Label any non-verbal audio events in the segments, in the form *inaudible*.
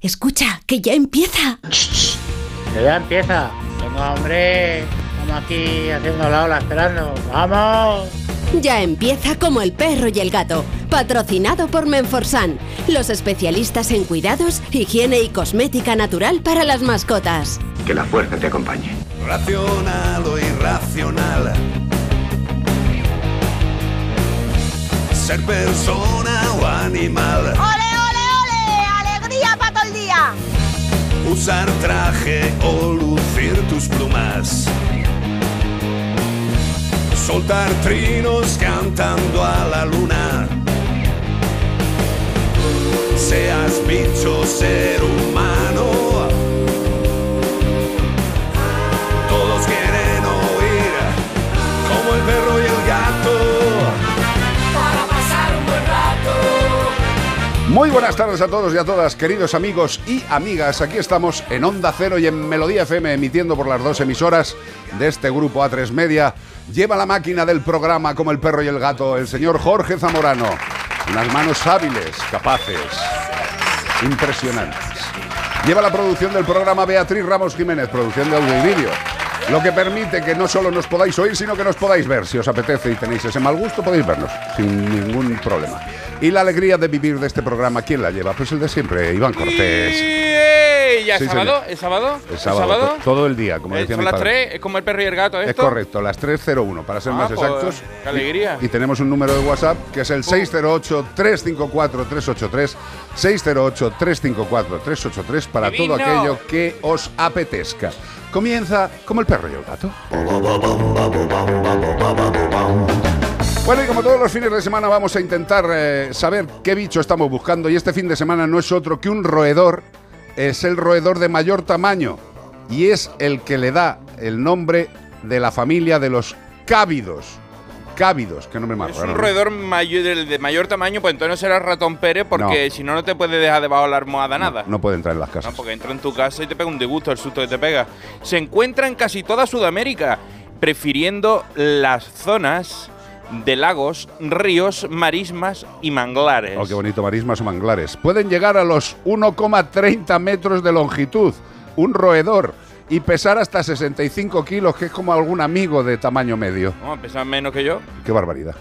Escucha, que ya empieza. Que ya empieza. Venga, hombre. Estamos aquí haciendo la ola esperando. ¡Vamos! Ya empieza como el perro y el gato. Patrocinado por Menforsan, los especialistas en cuidados, higiene y cosmética natural para las mascotas. Que la fuerza te acompañe. Racional o irracional. Ser persona o animal. ¡Ole! Usar traje o lucir tus plumas. Soltar trinos cantando a la luna. Seas bicho, ser humano. Muy buenas tardes a todos y a todas, queridos amigos y amigas. Aquí estamos en Onda Cero y en Melodía FM, emitiendo por las dos emisoras de este grupo A3 Media. Lleva la máquina del programa como el perro y el gato, el señor Jorge Zamorano. Unas manos hábiles, capaces, impresionantes. Lleva la producción del programa Beatriz Ramos Jiménez, producción de audio y vídeo. Lo que permite que no solo nos podáis oír, sino que nos podáis ver. Si os apetece y tenéis ese mal gusto, podéis vernos sin ningún problema. Y la alegría de vivir de este programa, ¿quién la lleva? Pues el de siempre, Iván Cortés. ¡Ey! ¿Ya Sí, es sábado? ¿Es sábado? Sábado, to- todo el día, como Eh, decía ¿Son mi las padre. tres? ¿Es como el perro y el gato esto? Es correcto, las 3.01 para ser Ah, más pues, exactos. qué alegría. Y, y tenemos un número de WhatsApp que es el 608-354-383. 608-354-383 para todo aquello que os apetezca. Comienza como el perro y el gato. Bueno, y como todos los fines de semana vamos a intentar eh, saber qué bicho estamos buscando y este fin de semana no es otro que un roedor, es el roedor de mayor tamaño y es el que le da el nombre de la familia de los cávidos. Cávidos, que nombre más Es raro, un ¿no? roedor mayor, de, mayor tamaño, pues entonces no será ratón Pérez, porque si no, no te puede dejar debajo de la almohada nada. No puede entrar en las No, casas. porque entra en tu casa y te pega un disgusto el susto que te pega. Se encuentra en casi toda Sudamérica, prefiriendo las zonas de lagos, ríos, marismas y manglares. Oh, qué bonito, marismas o manglares. Pueden llegar a los 1,30 metros de longitud. Un roedor. Y pesar hasta 65 kilos, que es como algún amigo de tamaño medio. No, pesan menos que yo. Qué barbaridad.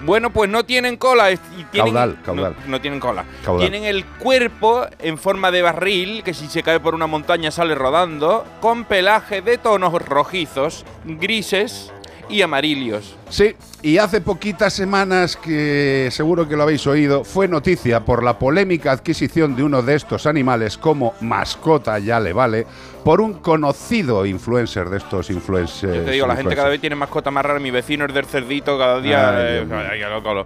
Bueno, pues no tienen cola. Y tienen, Caudal, caudal. No, no tienen cola. Caudal. Tienen el cuerpo en forma de barril, que si se cae por una montaña sale rodando, con pelaje de tonos rojizos, grises y amarillos. Sí, y hace poquitas semanas que seguro que lo habéis oído, fue noticia por la polémica adquisición de uno de estos animales como mascota, ya le vale, por un conocido influencer de estos influencers. Yo te digo, la gente cada vez tiene mascota más rara. Mi vecino es del cerdito, cada día. Ay, eh, ay, loco,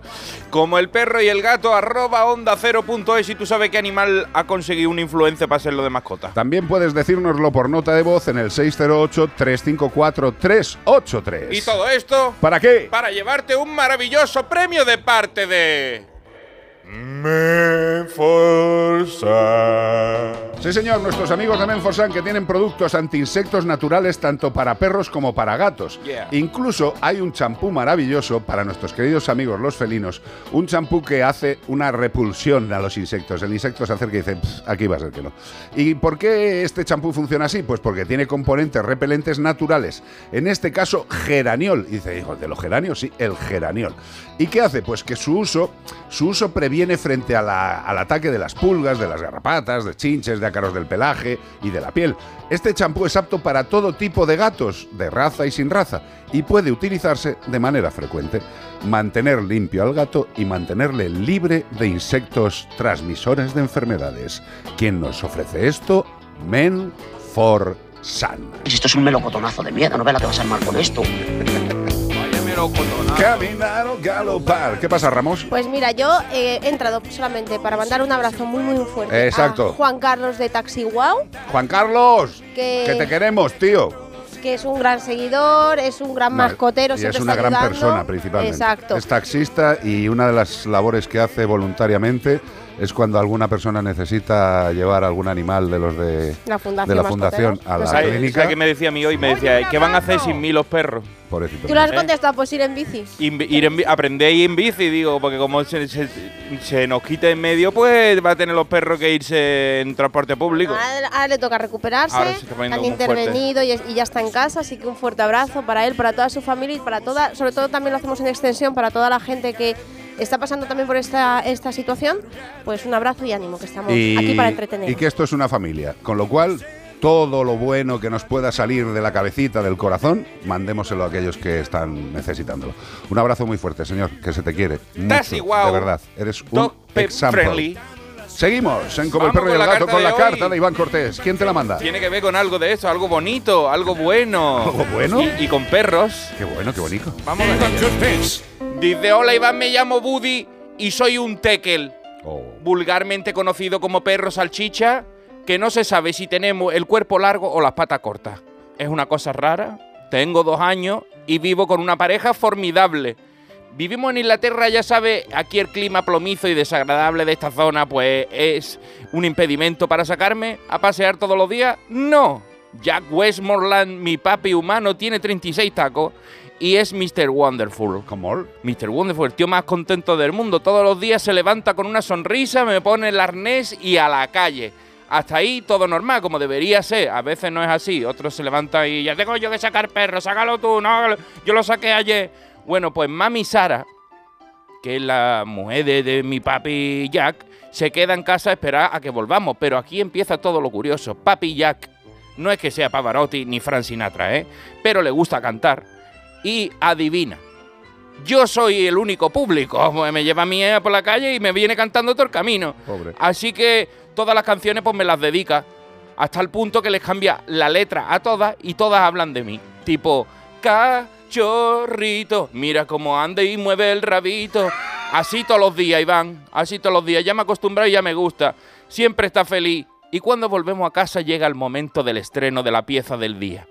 Como el perro y el gato, arroba onda cero punto es. Y tú sabes qué animal ha conseguido un influencer para serlo de mascota. También puedes decírnoslo por nota de voz en el 608-354-383. Y todo esto ¿Para qué? Para llevarte un maravilloso premio de parte de. Sí, señor, nuestros amigos de Menforsan que tienen productos antiinsectos naturales tanto para perros como para gatos. Yeah. Incluso hay un champú maravilloso para nuestros queridos amigos los felinos, un champú que hace una repulsión a los insectos. El insecto se acerca y dice, "Pff, aquí va a ser que no. ¿Y por qué este champú funciona así? Pues porque tiene componentes repelentes naturales. En este caso, geraniol. Y dice, hijo, ¿de los geranios? Sí, el geraniol. ¿Y qué hace? Pues que su uso, su uso previene frente a la- al ataque de las pulgas, de las garrapatas, de chinches, de ácaros del pelaje y de la piel. Este champú es apto para todo tipo de gatos, de raza y sin raza, y puede utilizarse de manera frecuente. Mantener limpio al gato y mantenerle libre de insectos transmisores de enfermedades. ¿Quién nos ofrece esto? Men for Sun. Esto es un melocotonazo de mierda, no ve la que vas a armar con esto. Vaya melocotona. Caminar o galopar. ¿Qué pasa, Ramos? Pues mira, yo eh, he entrado solamente para mandar un abrazo muy, muy fuerte Exacto. a Juan Carlos de Taxi Wow, Juan Carlos, Que- que te queremos, tío. que es un gran seguidor, es un gran No, mascotero, y es una gran ayudando. persona, principalmente. Exacto. Es taxista y una de las labores que hace voluntariamente es cuando alguna persona necesita llevar algún animal de los de La fundación de la fundación a la Pues ¿Sabes clínica. ¿sabes qué me decía a mí hoy? Me decía, ¿qué van a hacer sin mí los perros? Pobrecito. Tú le has ¿Eh? contestado, pues ir en bici. Invi- Ir en, aprender a ir en bici, digo, porque como se, se- se nos quite en medio, pues va a tener los perros que irse en transporte público. Ahora, ahora le toca recuperarse. Ahora se está poniendo han intervenido y ya está en casa, así que un fuerte abrazo para él, para toda su familia y para toda, sobre todo también lo hacemos en extensión para toda la gente que está pasando también por esta, esta situación. Pues un abrazo y ánimo, que estamos aquí para entretener. y que esto es una familia, con lo cual todo lo bueno que nos pueda salir de la cabecita, del corazón, mandémoselo a aquellos que están necesitándolo. Un abrazo muy fuerte, señor, que se te quiere. Mucho, igual. De verdad, eres un example. friendly. Seguimos en Como el perro y el gato con la hoy. carta de Iván Cortés. ¿Quién te la manda? Tiene que ver con algo de eso, algo bonito, algo bueno. ¿Algo bueno? Y, y con perros. Qué bueno, qué bonito. Vamos a ver. Dice, hola Iván, me llamo Buddy y soy un tekel, Oh. vulgarmente conocido como perro salchicha, que no se sabe si tenemos el cuerpo largo o las patas cortas. Es una cosa rara. Tengo dos años y vivo con una pareja formidable. Vivimos en Inglaterra, ya sabe, aquí el clima plomizo y desagradable de esta zona, pues es un impedimento para sacarme a pasear todos los días. No. Jack Westmoreland, mi papi humano, tiene 36 tacos y es Mr. Wonderful. ¿Cómo? Mr. Wonderful, el tío más contento del mundo. Todos los días se levanta con una sonrisa, me pone el arnés y a la calle. Hasta ahí todo normal, como debería ser. A veces no es así. Otros se levantan y ya tengo yo que sacar perro, sácalo tú, no, yo lo saqué ayer. Bueno, pues mami Sara, que es la mujer de, mi papi Jack, se queda en casa a esperar a que volvamos. Pero aquí empieza todo lo curioso. Papi Jack no es que sea Pavarotti ni Frank Sinatra, ¿eh? Pero le gusta cantar. Y adivina. Yo soy el único público. Pues Me lleva a mi hija por la calle y me viene cantando todo el camino. Pobre. Así que todas las canciones pues me las dedica. Hasta el punto que les cambia la letra a todas y todas hablan de mí. Tipo, cachorrito, mira cómo anda y mueve el rabito. Así todos los días, Iván. Así todos los días. Ya me he acostumbrado y ya me gusta. Siempre está feliz. Y cuando volvemos a casa llega el momento del estreno de la pieza del día.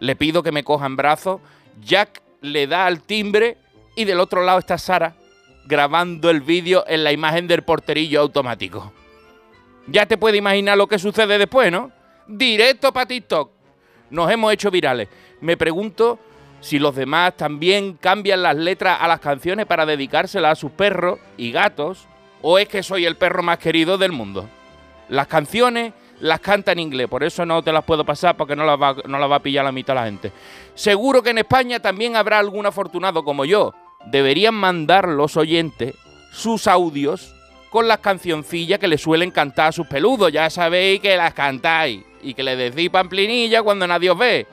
Le pido que me coja en brazos. Jack le da al timbre y del otro lado está Sara grabando el vídeo en la imagen del porterillo automático. Ya te puedes imaginar lo que sucede después, ¿no? Directo para TikTok. Nos hemos hecho virales. Me pregunto si los demás también cambian las letras a las canciones para dedicárselas a sus perros y gatos, o es que soy el perro más querido del mundo. Las canciones las canta en inglés, por eso no te las puedo pasar porque no las va, no las va a pillar la mitad la gente. Seguro que en España también habrá algún afortunado como yo. Deberían mandar los oyentes sus audios con las cancioncillas que le suelen cantar a sus peludos. Ya sabéis que las cantáis y que le decís pamplinilla cuando nadie os ve.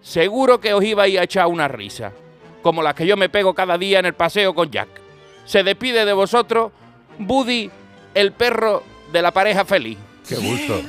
Seguro que os ibais a echar una risa, como las que yo me pego cada día en el paseo con Jack. Se despide de vosotros Buddy, el perro de la pareja feliz. Qué gusto.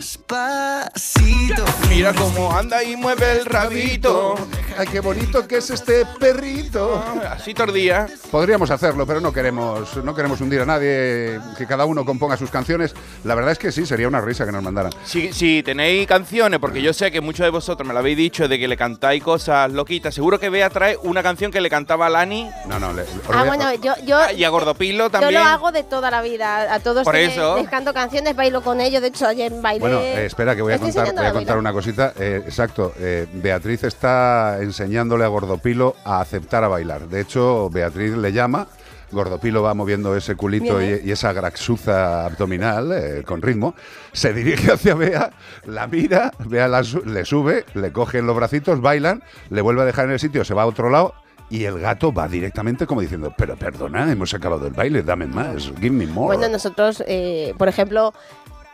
Mira cómo anda y mueve el rabito. Ay, qué bonito que es este perrito. Así todo el día. Podríamos hacerlo, pero no queremos, no queremos hundir a nadie, que cada uno componga sus canciones. La verdad es que sí, sería una risa que nos mandaran. Si, si tenéis canciones, porque yo sé que muchos de vosotros me lo habéis dicho de que le cantáis cosas loquitas, seguro que Bea trae una canción que le cantaba a Lani No, no, le, Ah, bueno, yo, yo, y a Gordopilo yo también. lo hago de toda la vida. A todos Por les, eso. les canto canciones, bailo con ellos. De hecho, ayer bailé. Bueno, eh, espera, que voy a contar, voy a contar una cosita. Eh, exacto, eh, Beatriz está enseñándole a Gordopilo a aceptar a bailar. De hecho, Beatriz le llama, Gordopilo va moviendo ese culito y, esa graxuza abdominal eh, con ritmo, se dirige hacia Bea, la mira, Bea la su- le sube, le coge en los bracitos, bailan, le vuelve a dejar en el sitio, se va a otro lado. Y el gato va directamente como diciendo, pero perdona, hemos acabado el baile, dame más, give me more. Bueno, nosotros, eh, por ejemplo,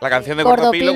La canción de Gordopilo,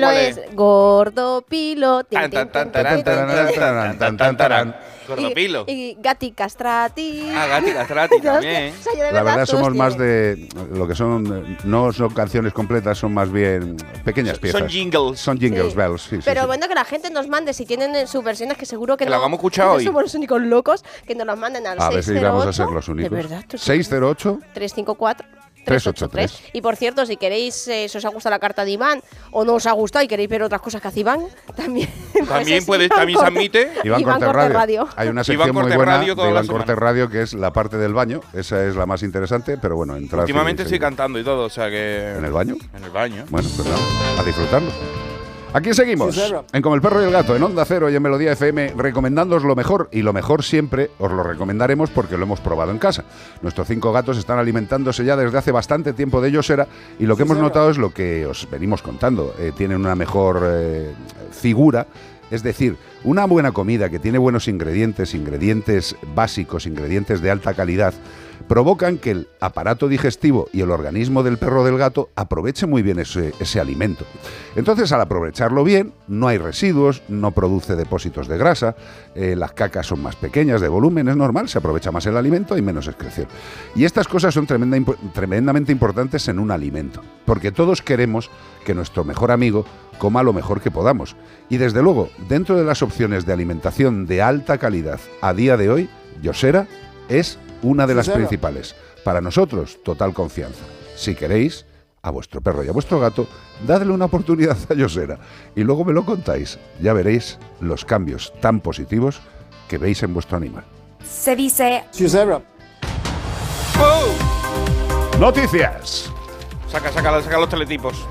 Gordopilo ¿cuál es Tan, tan, tan, tan, tan, tan, tan, tan, tan. Gordopilo. Y, y Gatti Castrati. Ah, Gatti Castrati *laughs* también. o sea, yo de La verdad somos más de lo que son no son canciones completas, son más bien pequeñas Son piezas. jingles. Son jingles Sí. bells, sí, Pero sí. bueno, que la gente nos mande si tienen en sus versiones, que seguro que, Que no. la vamos a escuchar no hoy. somos los únicos locos, que nos los manden al A ver si vamos a 608, ser los únicos. De verdad, esto es 608 354 383. Y por cierto, si queréis, eh, si os ha gustado la carta de Iván o no os ha gustado y queréis ver otras cosas que hace Iván, *laughs* también. pues También puede, Iván también se admite. Iván, Iván Corte Corte Radio. Radio. Hay una Iván sección muy Corte buena Radio de Iván Corte. Radio que es la parte del baño. Esa es la más interesante, pero bueno, entrar. Últimamente y estoy cantando y todo, o sea que. ¿En el baño? En el baño. Bueno, pues nada, a disfrutarlo. Aquí seguimos, en Como el Perro y el Gato, en Onda Cero y en Melodía FM, recomendándoos lo mejor, y lo mejor siempre os lo recomendaremos porque lo hemos probado en casa. Nuestros cinco gatos están alimentándose ya desde hace bastante tiempo de Yosera, y lo que hemos notado es lo que os venimos contando. Eh, tienen una mejor eh, figura, es decir, una buena comida que tiene buenos ingredientes, ingredientes básicos, ingredientes de alta calidad, provocan que el aparato digestivo y el organismo del perro o del gato aproveche muy bien ese, alimento. Entonces, al aprovecharlo bien, no hay residuos, no produce depósitos de grasa, eh, las cacas son más pequeñas de volumen, es normal, se aprovecha más el alimento y menos excreción. Y estas cosas son tremendamente importantes en un alimento, porque todos queremos que nuestro mejor amigo coma lo mejor que podamos. Y desde luego, dentro de las opciones de alimentación de alta calidad a día de hoy, Yosera es una de las principales. Para nosotros, total confianza. Si queréis, a vuestro perro y a vuestro gato, dadle una oportunidad a Yosera y luego me lo contáis. Ya veréis los cambios tan positivos que veis en vuestro animal. Se dice Noticias. Saca, saca, saca los teletipos.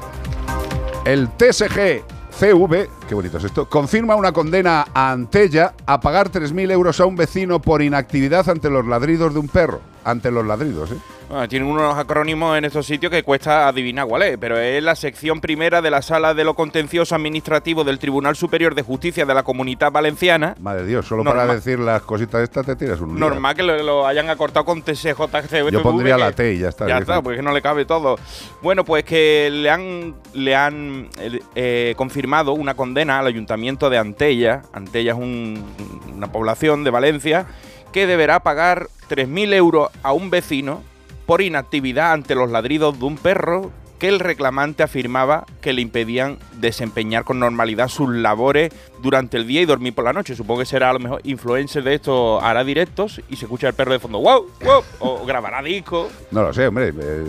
El TSG CV, qué bonito es esto, confirma una condena a Antella a pagar 3.000 euros a un vecino por inactividad ante los ladridos de un perro. Ante los ladridos, ¿eh? Bueno, tienen unos acrónimos en estos sitios que cuesta adivinar cuál es, pero es la sección primera de la Sala de lo Contencioso Administrativo del Tribunal Superior de Justicia de la Comunidad Valenciana. Madre Dios, solo Normal. para decir las cositas estas te tiras un día. Normal que lo, lo hayan acortado con TSJCV. Yo pondría la T y ya está. Ya está, porque no le cabe todo. Bueno, pues que le han, le han eh, confirmado una condena al Ayuntamiento de Antella. Antella es un- una población de Valencia que deberá pagar 3.000 euros a un vecino por inactividad ante los ladridos de un perro que el reclamante afirmaba que le impedían desempeñar con normalidad sus labores durante el día y dormir por la noche. Supongo que será a lo mejor influencer de esto, hará directos y se escucha el perro de fondo, wow, wow, o grabará discos. No lo sé, hombre. eh,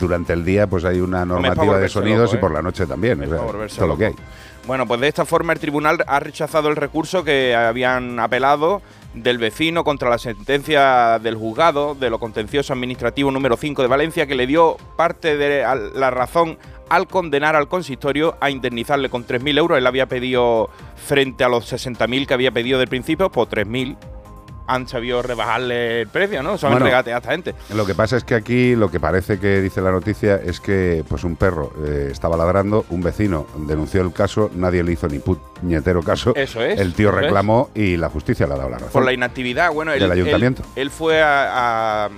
durante el día pues hay una normativa de sonidos loco, y por ¿eh? la noche también. Es todo lo que hay. Bueno, pues de esta forma el tribunal ha rechazado el recurso que habían apelado del vecino contra la sentencia del juzgado de lo contencioso administrativo número 5 de Valencia que le dio parte de la razón al condenar al consistorio a indemnizarle con 3.000 euros. Él había pedido, frente a los 60.000 que había pedido del principio, pues 3.000 han sabido rebajarle el precio, ¿no? Son Bueno. regate a esta gente. Lo que pasa es que aquí lo que parece que dice la noticia es que pues un perro eh, estaba ladrando, un vecino denunció el caso, nadie le hizo ni puñetero caso. Eso es, El tío es. reclamó y la justicia le ha dado la razón. por la inactividad. Bueno, él, Del ayuntamiento. Él, él fue a, a-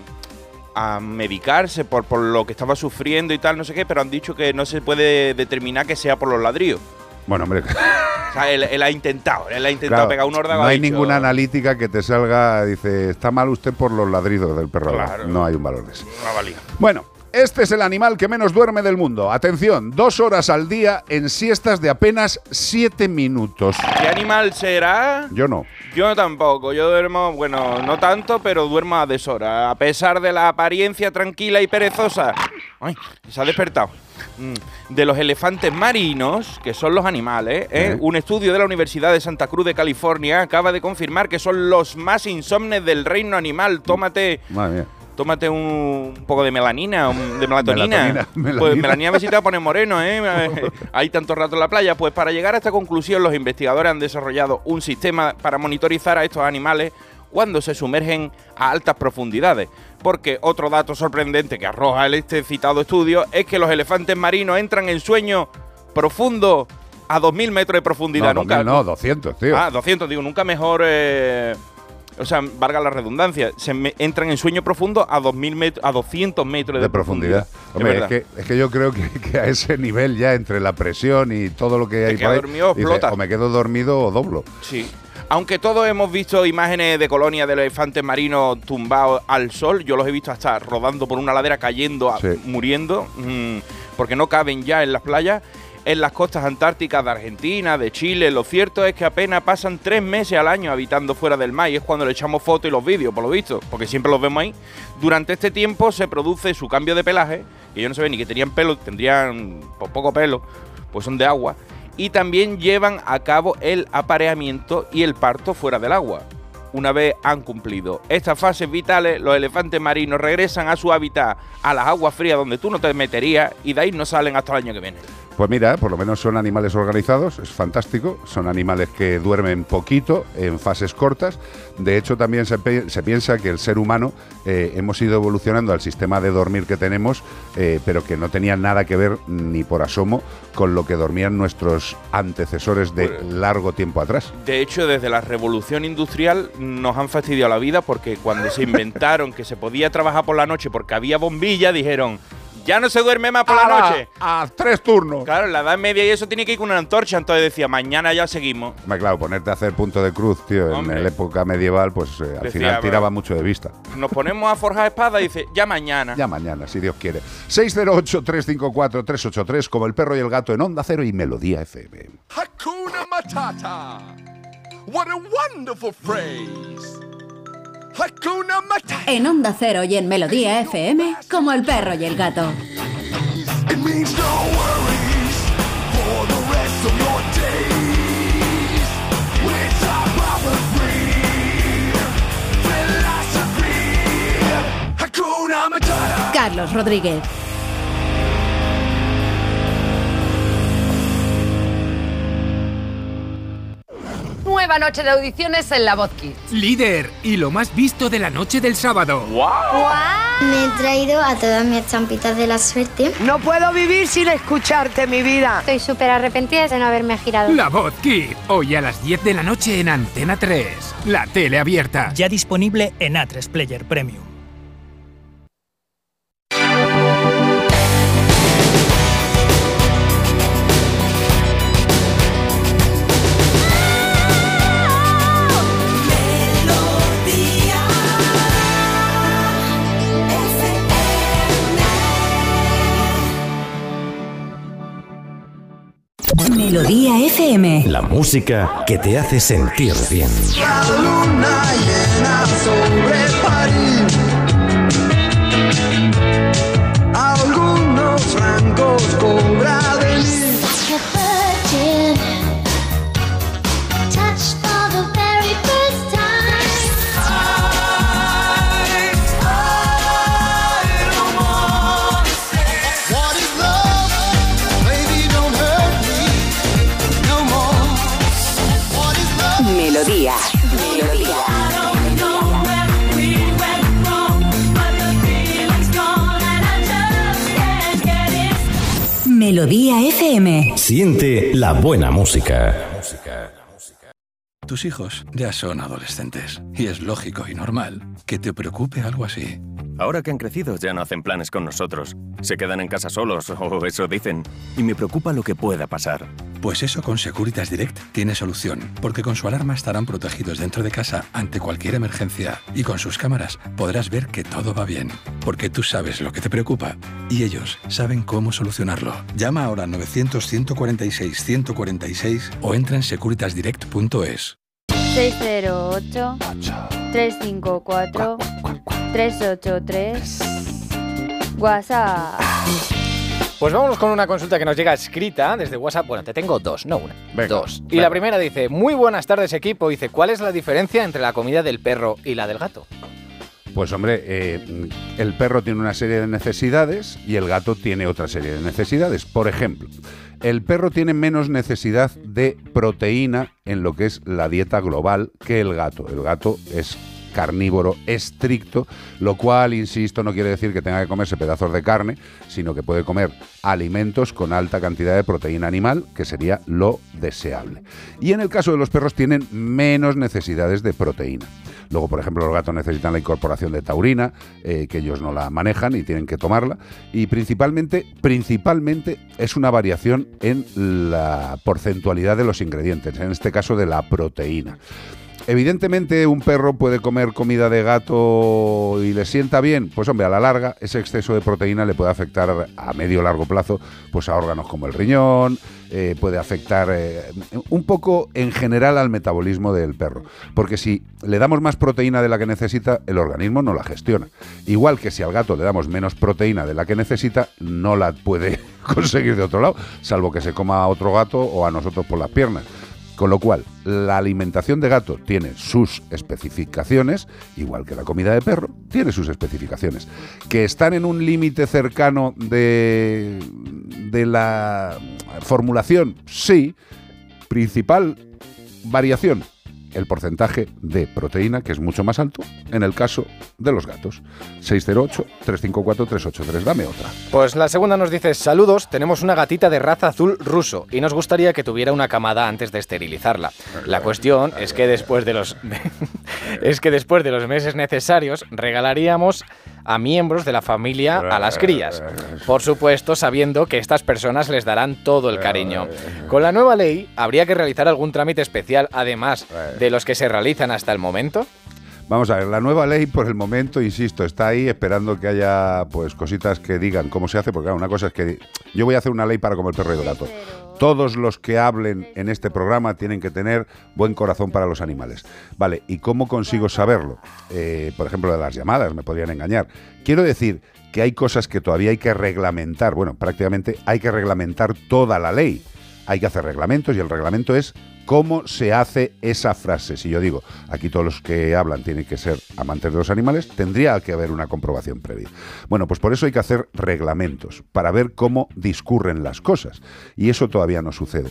a medicarse por, por lo que estaba sufriendo y tal, no sé qué, pero han dicho que no se puede determinar que sea por los ladrillos. Bueno, hombre, O sea, él, él ha intentado, él ha intentado claro, pegar un órdago. no ha hay dicho- ninguna analítica que te salga, dice, está mal usted por los ladridos del perro. Claro. No hay un valor de eso. No ha valido. Bueno, este es el animal que menos duerme del mundo. Atención, dos horas al día en siestas de apenas siete minutos. ¿Qué animal será? Yo no. Yo tampoco, yo duermo, bueno, no tanto, pero duermo a deshora. A pesar de la apariencia tranquila y perezosa. Ay, se ha despertado. Mm, De los elefantes marinos, que son los animales, ¿eh? Sí. un estudio de la Universidad de Santa Cruz de California acaba de confirmar que son los más insomnes del reino animal. Tómate, Madre mía. Tómate un, poco de melanina, un- de melatonina. Melatonina, Pues melanina. a ver si te va a poner moreno, ¿eh? *laughs* Hay tanto rato en la playa. Pues para llegar a esta conclusión, los investigadores han desarrollado un sistema para monitorizar a estos animales cuando se sumergen a altas profundidades. Porque otro dato sorprendente que arroja el este citado estudio es que los elefantes marinos entran en sueño profundo a 2.000 metros de profundidad. No, nunca, 2000 no, 200, tío. Ah, 200, digo, nunca mejor. eh, o sea, valga la redundancia, se me- entran en sueño profundo a 2000 metros, a 200 metros de, de profundidad. Es Hombre, es verdad. que, es que yo creo que, que a ese nivel ya entre la presión y todo lo que hay ahí, dormido, dice, explota. o me quedo dormido o doblo. Sí. Aunque todos hemos visto imágenes de colonias de elefantes marinos tumbados al sol, yo los he visto hasta rodando por una ladera, cayendo, a- muriendo, mm, porque no caben ya en las playas. En las costas antárticas de Argentina, de Chile. Lo cierto es que apenas pasan tres meses al año habitando fuera del mar y es cuando le echamos fotos y los vídeos, por lo visto, porque siempre los vemos ahí. Durante este tiempo se produce su cambio de pelaje, que yo no sabía ni que tenían pelo, tendrían po- poco pelo, pues son de agua. Y también llevan a cabo el apareamiento y el parto fuera del agua. Una vez han cumplido estas fases vitales, los elefantes marinos regresan a su hábitat, a las aguas frías donde tú no te meterías, y de ahí no salen hasta el año que viene. Pues mira, por lo menos son animales organizados, es fantástico. Son animales que duermen poquito, en fases cortas. De hecho, también se, piensa que el ser humano eh, hemos ido evolucionando al sistema de dormir que tenemos, eh, pero que no tenía nada que ver ni por asomo con lo que dormían nuestros antecesores de largo tiempo atrás. De hecho, desde la revolución industrial nos han fastidiado la vida porque cuando se *laughs* inventaron que se podía trabajar por la noche porque había bombilla, dijeron, ya no se duerme más por la noche. ¡A tres turnos! Claro, en la Edad Media y eso tiene que ir con una antorcha, entonces decía, mañana ya seguimos. Hombre, claro, ponerte a hacer punto de cruz, tío, Hombre. en la época medieval, pues eh, al Decía, final bueno. tiraba mucho de vista. Nos ponemos a forjar espadas y dice, ya mañana. Ya mañana, si Dios quiere. 608-354-383, como el perro y el gato en Onda Cero y Melodía FM. Hakuna Matata. What a wonderful phrase. Hakuna Matata. En Onda Cero y en Melodía FM, como el perro y el gato. It means Nueva noche de audiciones en La Voz Kids. Líder y lo más visto de la noche del sábado. Me he traído a todas mis estampitas de la suerte. No puedo vivir sin escucharte, mi vida. Estoy súper arrepentida de no haberme girado. La Voz hoy a las 10 de la noche en Antena 3. La tele abierta. Ya disponible en A3 Player Premium. Melodía FM. La música que te hace sentir bien. La luna llena Melodía FM. Siente la buena música. Tus hijos ya son adolescentes y es lógico y normal que te preocupe algo así. Ahora que han crecido ya no hacen planes con nosotros. Se quedan en casa solos, *laughs* o eso dicen. Y me preocupa lo que pueda pasar. Pues eso con Securitas Direct tiene solución, porque con su alarma estarán protegidos dentro de casa ante cualquier emergencia y con sus cámaras podrás ver que todo va bien, porque tú sabes lo que te preocupa y ellos saben cómo solucionarlo. Llama ahora al 900-146-146 o entra en securitasdirect.es. 608 354 383 WhatsApp. Pues vámonos con una consulta que nos llega escrita desde WhatsApp. Bueno, te tengo dos, no una. dos. Y la primera dice, muy buenas tardes equipo. Dice, ¿cuál es la diferencia entre la comida del perro y la del gato? Pues hombre, eh, el perro tiene una serie de necesidades y el gato tiene otra serie de necesidades. Por ejemplo, el perro tiene menos necesidad de proteína en lo que es la dieta global que el gato. El gato es carnívoro estricto, lo cual, insisto, no quiere decir que tenga que comerse pedazos de carne, sino que puede comer alimentos con alta cantidad de proteína animal, que sería lo deseable. Y en el caso de los perros tienen menos necesidades de proteína. Luego, por ejemplo, los gatos necesitan la incorporación de taurina, eh, que ellos no la manejan y tienen que tomarla. Y principalmente, principalmente es una variación en la porcentualidad de los ingredientes, en este caso de la proteína. Evidentemente un perro puede comer comida de gato y le sienta bien, pues hombre, a la larga ese exceso de proteína le puede afectar a medio o largo plazo pues a órganos como el riñón, eh, puede afectar eh, un poco en general al metabolismo del perro, porque si le damos más proteína de la que necesita, el organismo no la gestiona. Igual que si al gato le damos menos proteína de la que necesita, no la puede *laughs* conseguir de otro lado, salvo que se coma a otro gato o a nosotros por las piernas. Con lo cual, la alimentación de gato tiene sus especificaciones, igual que la comida de perro tiene sus especificaciones. Que están en un límite cercano de, de la formulación, sí. Principal variación, el porcentaje de proteína, que es mucho más alto en el caso de los gatos. 608-354-383. Dame otra. Pues la segunda nos dice, saludos, tenemos una gatita de raza azul ruso y nos gustaría que tuviera una camada antes de esterilizarla. La cuestión es que después de los *laughs* es que después de los meses necesarios regalaríamos a miembros de la familia a las crías. Por supuesto, sabiendo que estas personas les darán todo el cariño. Con la nueva ley, ¿habría que realizar algún trámite especial además de los que se realizan hasta el momento? Vamos a ver, la nueva ley por el momento, insisto, está ahí esperando que haya pues cositas que digan cómo se hace, porque claro, una cosa es que yo voy a hacer una ley para como el perro y gato. Todos los que hablen en este programa tienen que tener buen corazón para los animales. Vale, ¿y cómo consigo saberlo? Eh, por ejemplo, de las llamadas, me podrían engañar. Quiero decir que hay cosas que todavía hay que reglamentar. Bueno, prácticamente hay que reglamentar toda la ley. Hay que hacer reglamentos y el reglamento es cómo se hace esa frase. Si yo digo, aquí todos los que hablan tienen que ser amantes de los animales, tendría que haber una comprobación previa. Bueno, pues por eso hay que hacer reglamentos, para ver cómo discurren las cosas. Y eso todavía no sucede.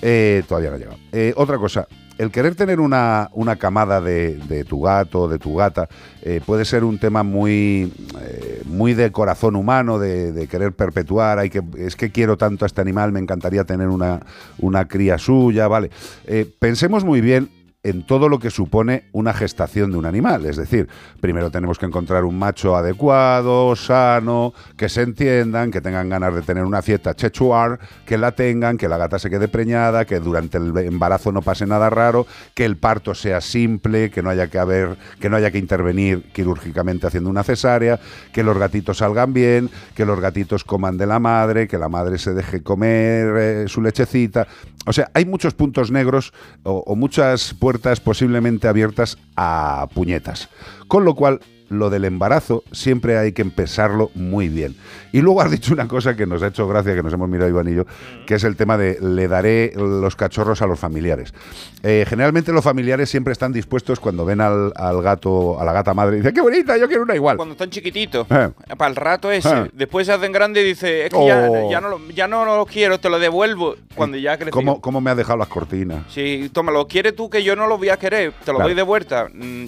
Eh, todavía no ha llegado. Eh, otra cosa, el querer tener una, una camada de, de tu gato, de tu gata, eh, puede ser un tema muy, eh, muy de corazón humano, de, querer perpetuar. Hay que, es que quiero tanto a este animal, me encantaría tener una, una cría suya, ¿vale? Eh, pensemos muy bien en todo lo que supone una gestación de un animal. Es decir, primero tenemos que encontrar un macho adecuado, sano, que se entiendan, que tengan ganas de tener una fiesta chechuar, que la tengan, que la gata se quede preñada, que durante el embarazo no pase nada raro, que el parto sea simple, que no haya que haber, que no haya que intervenir quirúrgicamente haciendo una cesárea, que los gatitos salgan bien, que los gatitos coman de la madre, que la madre se deje comer eh, su lechecita. O sea, hay muchos puntos negros o, o muchas puertas posiblemente abiertas a puñetas. Con lo cual, lo del embarazo siempre hay que empezarlo muy bien. Y luego has dicho una cosa que nos ha hecho gracia, que nos hemos mirado Iván y yo, que es el tema de le daré los cachorros a los familiares. Eh, generalmente los familiares siempre están dispuestos cuando ven al, al gato, a la gata madre, y dicen, qué bonita, yo quiero una igual. Cuando están chiquititos, Eh. para el rato ese. Eh. Después se hacen grandes y dice, es que ya, Oh. ya no, lo, ya no lo quiero, te lo devuelvo. Cuando ya creció. ¿Cómo, ¿Cómo me ha dejado las cortinas? Sí, toma, lo quieres tú que yo no lo voy a querer, te lo Claro. doy de vuelta. Mm,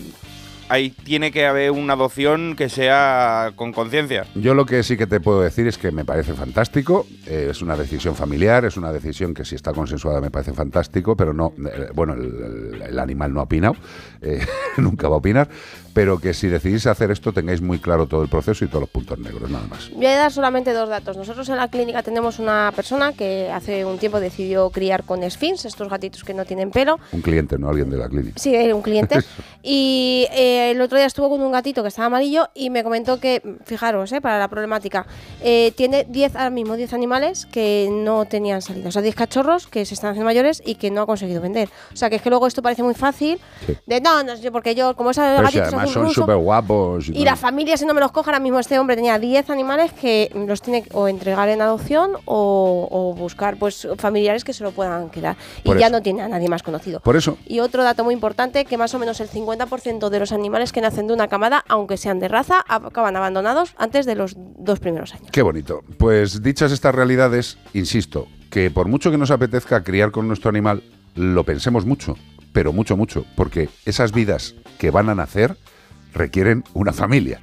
Ahí tiene que haber una adopción que sea con conciencia. Yo lo que sí que te puedo decir es que me parece fantástico, eh, es una decisión familiar, es una decisión que si está consensuada me parece fantástico, pero no, eh, bueno, el, animal no ha opinado, eh, *laughs* nunca va a opinar, pero que si decidís hacer esto tengáis muy claro todo el proceso y todos los puntos negros, nada más. Voy a dar solamente dos datos. Nosotros en la clínica tenemos una persona que hace un tiempo decidió criar con Sphinx, estos gatitos que no tienen pelo. Un cliente, no alguien de la clínica. Sí, era un cliente. *laughs* y eh, el otro día estuvo con un gatito que estaba amarillo y me comentó que, fijaros, eh, para la problemática, eh, tiene 10 ahora mismo 10 animales que no tenían salida. O sea, 10 cachorros que se están haciendo mayores y que no ha conseguido vender. O sea, que es que luego esto parece muy fácil. De no, no sé, porque yo, como esa Pero si gatito además son súper guapos. y la familia, si no me los coge, ahora mismo este hombre tenía 10 animales que los tiene que o entregar en adopción o, o buscar pues familiares que se lo puedan quedar. Por y ya no tiene a nadie más conocido. Por eso. Y otro dato muy importante, que más o menos el 50% de los animales que nacen de una camada, aunque sean de raza, acaban abandonados antes de los dos primeros años. Qué bonito. Pues dichas estas realidades, insisto, que por mucho que nos apetezca criar con nuestro animal, lo pensemos mucho, pero mucho, mucho, porque esas vidas que van a nacer requieren una familia,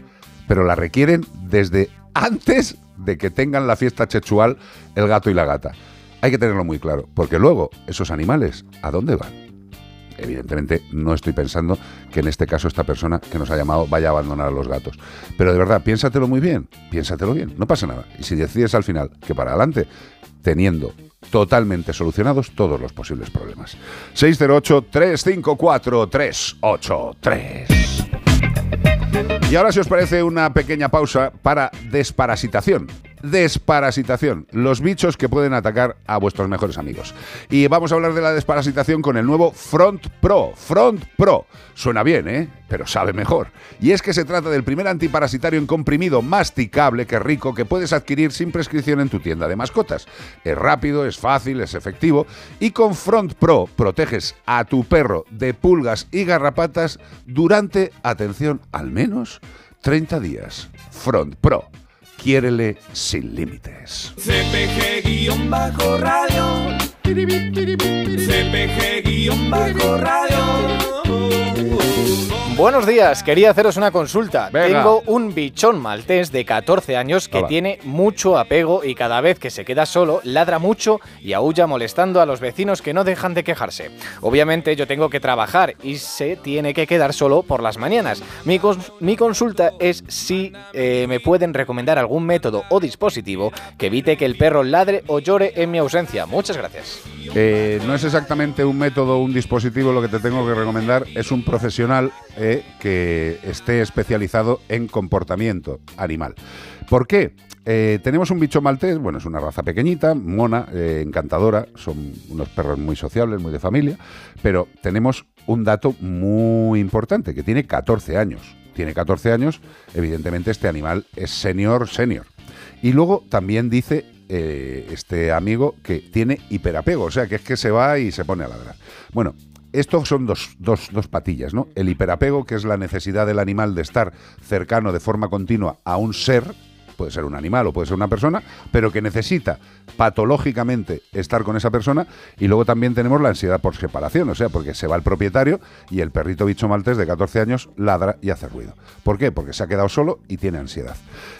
pero la requieren desde antes de que tengan la fiesta chechual el gato y la gata. Hay que tenerlo muy claro, porque luego esos animales, ¿a dónde van? Evidentemente no estoy pensando que en este caso esta persona que nos ha llamado vaya a abandonar a los gatos. Pero de verdad, piénsatelo muy bien, piénsatelo bien, no pasa nada. Y si decides al final que para adelante, teniendo totalmente solucionados todos los posibles problemas. 608-354-383. Y ahora, si os parece, una pequeña pausa para desparasitación. Desparasitación, los bichos que pueden atacar a vuestros mejores amigos. Y vamos a hablar de la desparasitación con el nuevo Front Pro. Front Pro. Suena bien, ¿eh? Pero sabe mejor. Y es que se trata del primer antiparasitario en comprimido masticable que rico que puedes adquirir sin prescripción en tu tienda de mascotas. Es rápido, es fácil, es efectivo y con Front Pro proteges a tu perro de pulgas y garrapatas durante, atención, al menos 30 días. Front Pro. Quiérele sin límites. CPG-radio. CPG-radio. Buenos días, quería haceros una consulta. Venga. Tengo un bichón maltés de 14 años que Hola. tiene mucho apego y cada vez que se queda solo ladra mucho y aúlla molestando a los vecinos que no dejan de quejarse. Obviamente yo tengo que trabajar y se tiene que quedar solo por las mañanas. Mi, cons- mi consulta es si eh, me pueden recomendar algún método o dispositivo que evite que el perro ladre o llore en mi ausencia. Muchas gracias. Eh, no es exactamente un método, un dispositivo, lo que te tengo que recomendar es un profesional eh, que esté especializado en comportamiento animal. ¿Por qué? Eh, tenemos un bicho maltés, bueno, es una raza pequeñita, mona, encantadora, son unos perros muy sociables, muy de familia, pero tenemos un dato muy importante, que tiene 14 años. Tiene 14 años, evidentemente este animal es senior, senior. Y luego también dice eh, este amigo que tiene hiperapego, o sea, que es que se va y se pone a ladrar. Bueno, estos son dos, dos, dos patillas, ¿no? El hiperapego, que es la necesidad del animal de estar cercano de forma continua a un ser, puede ser un animal o puede ser una persona, pero que necesita patológicamente estar con esa persona. Y luego también tenemos la ansiedad por separación, o sea, porque se va el propietario y el perrito bicho maltés de 14 años ladra y hace ruido. ¿Por qué? Porque se ha quedado solo y tiene ansiedad.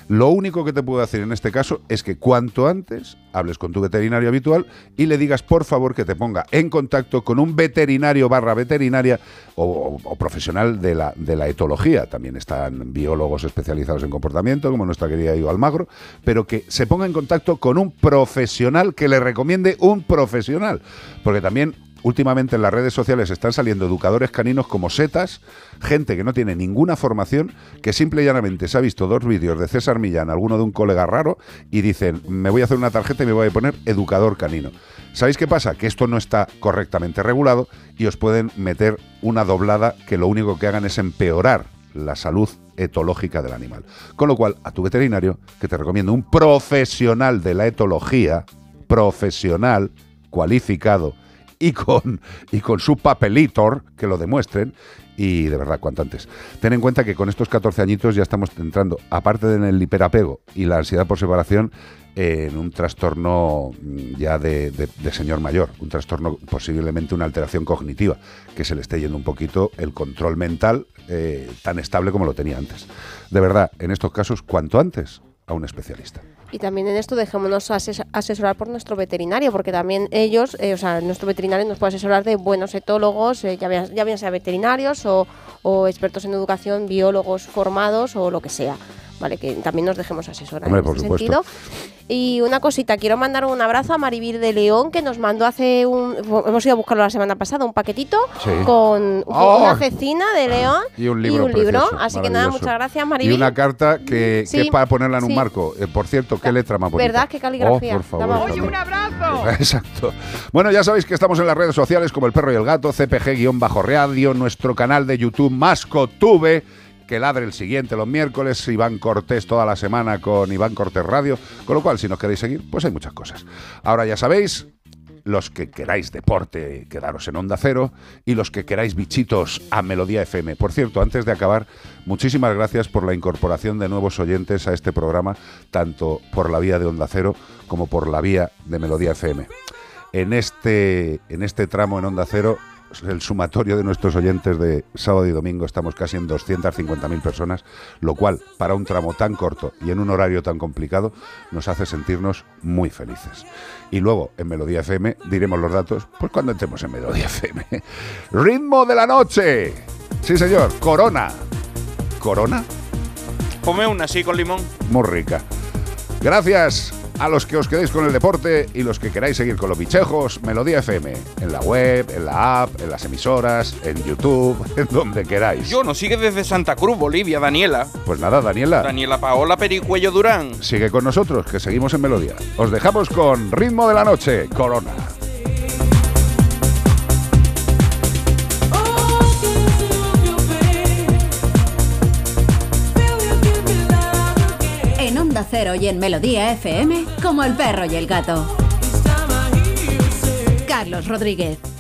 Lo único que te puedo decir en este caso es que cuanto antes hables con tu veterinario habitual y le digas por favor que te ponga en contacto con un veterinario barra veterinaria o, profesional de la, de la etología. También están biólogos especializados en comportamiento, como nuestra querida Almagro, pero que se ponga en contacto con un profesional que le recomiende un profesional. Porque también Últimamente en las redes sociales están saliendo educadores caninos como setas, gente que no tiene ninguna formación, que simple y llanamente se ha visto dos vídeos de César Millán, alguno de un colega raro, y dicen, me voy a hacer una tarjeta y me voy a poner educador canino. ¿Sabéis qué pasa? Que esto no está correctamente regulado y os pueden meter una doblada que lo único que hagan es empeorar la salud etológica del animal. Con lo cual, a tu veterinario, que te recomiendo un profesional de la etología, profesional, cualificado, y con, y con su papelitor que lo demuestren y de verdad cuanto antes. Ten en cuenta que con estos 14 añitos ya estamos entrando, aparte de en el hiperapego y la ansiedad por separación, en un trastorno mm, ya de, señor mayor, un trastorno posiblemente una alteración cognitiva, que se le esté yendo un poquito el control mental eh, tan estable como lo tenía antes. De verdad, en estos casos, cuanto antes, a un especialista. Y también en esto dejémonos ases- asesorar por nuestro veterinario, porque también ellos, eh, o sea, nuestro veterinario nos puede asesorar de buenos etólogos, eh, ya, bien, ya bien sea veterinarios o, o expertos en educación, biólogos formados o lo que sea. Vale, que también nos dejemos asesorar Hombre, en por ese supuesto. sentido. Y una cosita, quiero mandar un abrazo a Marivir de León, que nos mandó hace un. Hemos ido a buscarlo la semana pasada, un paquetito Sí. con un- ¡Oh! una cecina de León Y un libro. precioso, Así que nada, muchas gracias, Y Marivir. una carta que, es para ponerla en un sí. marco. Eh, por cierto, qué letra más bonita. ¿Verdad? Qué caligrafía. Oh, por favor. Oye, un abrazo. *laughs* Exacto. Bueno, ya sabéis que estamos en las redes sociales como El Perro y el Gato, CPG-Radio, nuestro canal de YouTube Mascotube, que ladre el siguiente los miércoles, Iván Cortés toda la semana con Iván Cortés Radio, con lo cual si nos queréis seguir, pues hay muchas cosas. Ahora ya sabéis, los que queráis deporte, quedaros en Onda Cero, y los que queráis bichitos a Melodía FM. Por cierto, antes de acabar, muchísimas gracias por la incorporación de nuevos oyentes a este programa, tanto por la vía de Onda Cero como por la vía de Melodía FM. En este, en este tramo en Onda Cero el sumatorio de nuestros oyentes de sábado y domingo, estamos casi en 250.000 personas, lo cual, para un tramo tan corto y en un horario tan complicado, nos hace sentirnos muy felices. Y luego, en Melodía FM, diremos los datos, pues cuando entremos en Melodía FM. *laughs* Ritmo de la noche. Sí, señor. Corona. ¿Corona? Come una así con limón. Muy rica. Gracias a los que os quedéis con el deporte y los que queráis seguir con los bichejos, Melodía FM, en la web, en la app, en las emisoras, en YouTube, *laughs* en donde queráis. Yo nos sigue desde Santa Cruz, Bolivia, Daniela. Pues nada, Daniela, Daniela Paola Pericuello Durán. sigue con nosotros, que seguimos en Melodía. Os dejamos con Ritmo de la Noche, Corona. Cero y en Melodía FM, como el perro y el gato. Carlos Rodríguez.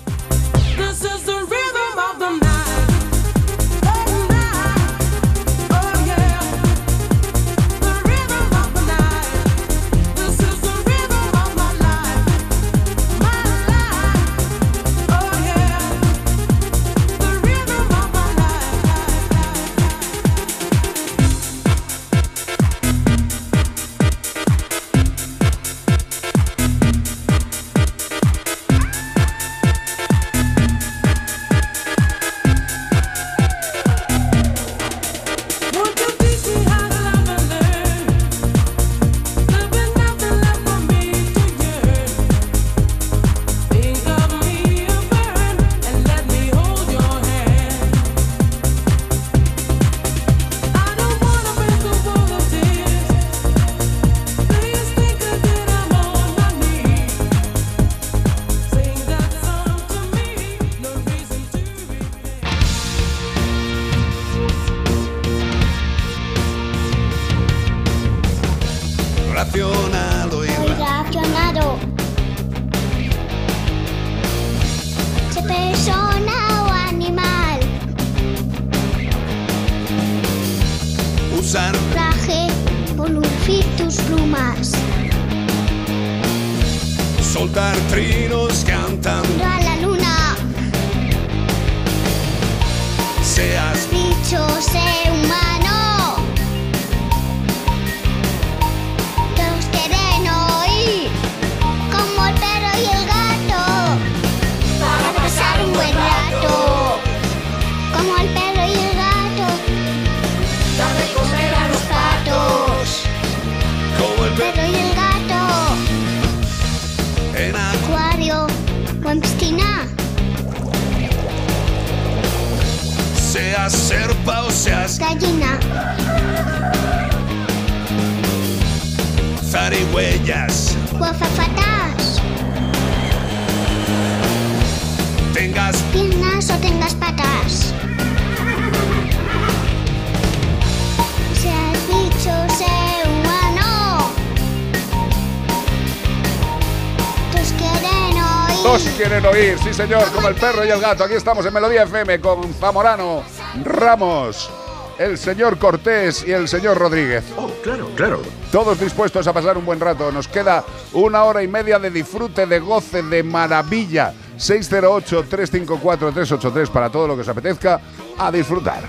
Señor, como el perro y el gato. Aquí estamos en Melodía FM con Zamorano, Ramos, el señor Cortés y el señor Rodríguez. Oh, claro, claro. Todos dispuestos a pasar un buen rato. Nos queda una hora y media de disfrute, de goce, de maravilla. 608-354-383 para todo lo que os apetezca a disfrutar.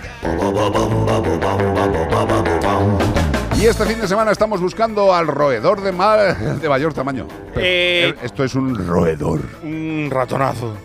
Y este fin de semana estamos buscando al roedor de, ma- *laughs* de mayor tamaño. Eh, eh, Esto es un roedor. Un ratonazo.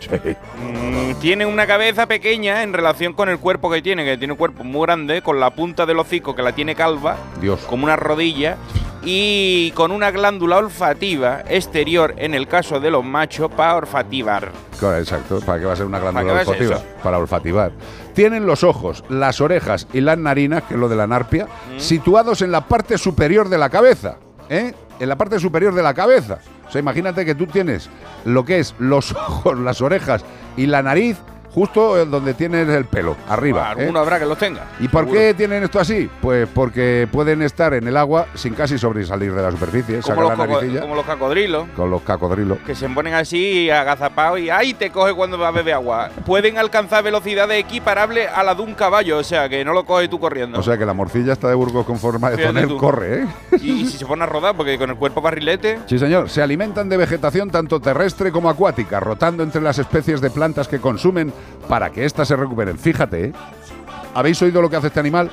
Mm, tiene una cabeza pequeña en relación con el cuerpo que tiene, que tiene un cuerpo muy grande, con la punta del hocico que la tiene calva, Dios. como una rodilla, y con una glándula olfativa exterior, en el caso de los machos, para olfativar. Claro, exacto. ¿Para qué va a ser una ¿Para glándula olfativa? Para olfativar. Tienen los ojos, las orejas y las narinas, que es lo de la narpia, Mm. situados en la parte superior de la cabeza. ¿eh? En la parte superior de la cabeza. O sea, imagínate que tú tienes lo que es los *laughs* ojos, las orejas y la nariz justo donde tienes el pelo, arriba. ¿eh? Alguno habrá que los tenga. ¿Y por qué tienen esto así? Pues porque pueden estar en el agua sin casi sobresalir de la superficie. Como los, la como los cocodrilos. con los cacodrilos. Que se ponen así agazapados y ¡ay! te coge cuando va a beber agua. Pueden alcanzar velocidades equiparables a la de un caballo, o sea que no lo coges tú corriendo. O sea que la morcilla está de Burgos con forma de Fíjate tonel, tú. corre, ¿eh? y, y si se pone a rodar, porque con el cuerpo barrilete. Sí, señor. Se alimentan de vegetación tanto terrestre como acuática, rotando entre las especies de plantas que consumen para que éstas se recuperen. Fíjate, ¿eh? ¿Habéis oído lo que hace este animal?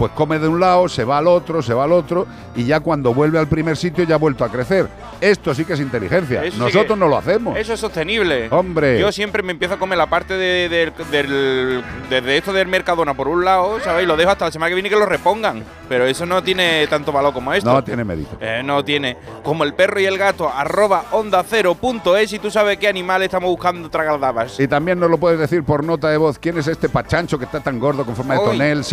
Pues come de un lado, se va al otro, se va al otro, y ya cuando vuelve al primer sitio ya ha vuelto a crecer. Esto sí que es inteligencia. Eso Nosotros no lo hacemos. Eso es sostenible. Hombre. Yo siempre me empiezo a comer la parte de, del- desde esto del Mercadona por un lado, ¿sabéis? Lo dejo hasta la semana que viene que lo repongan. Pero eso no tiene tanto valor como esto. No tiene mérito. Eh, no tiene. Como el perro y el gato, arroba onda cero punto es y tú sabes qué animal estamos buscando tragaldabas. Y también nos lo puedes decir por nota de voz. ¿Quién es este pachancho que está tan gordo con forma de Uy. tonel?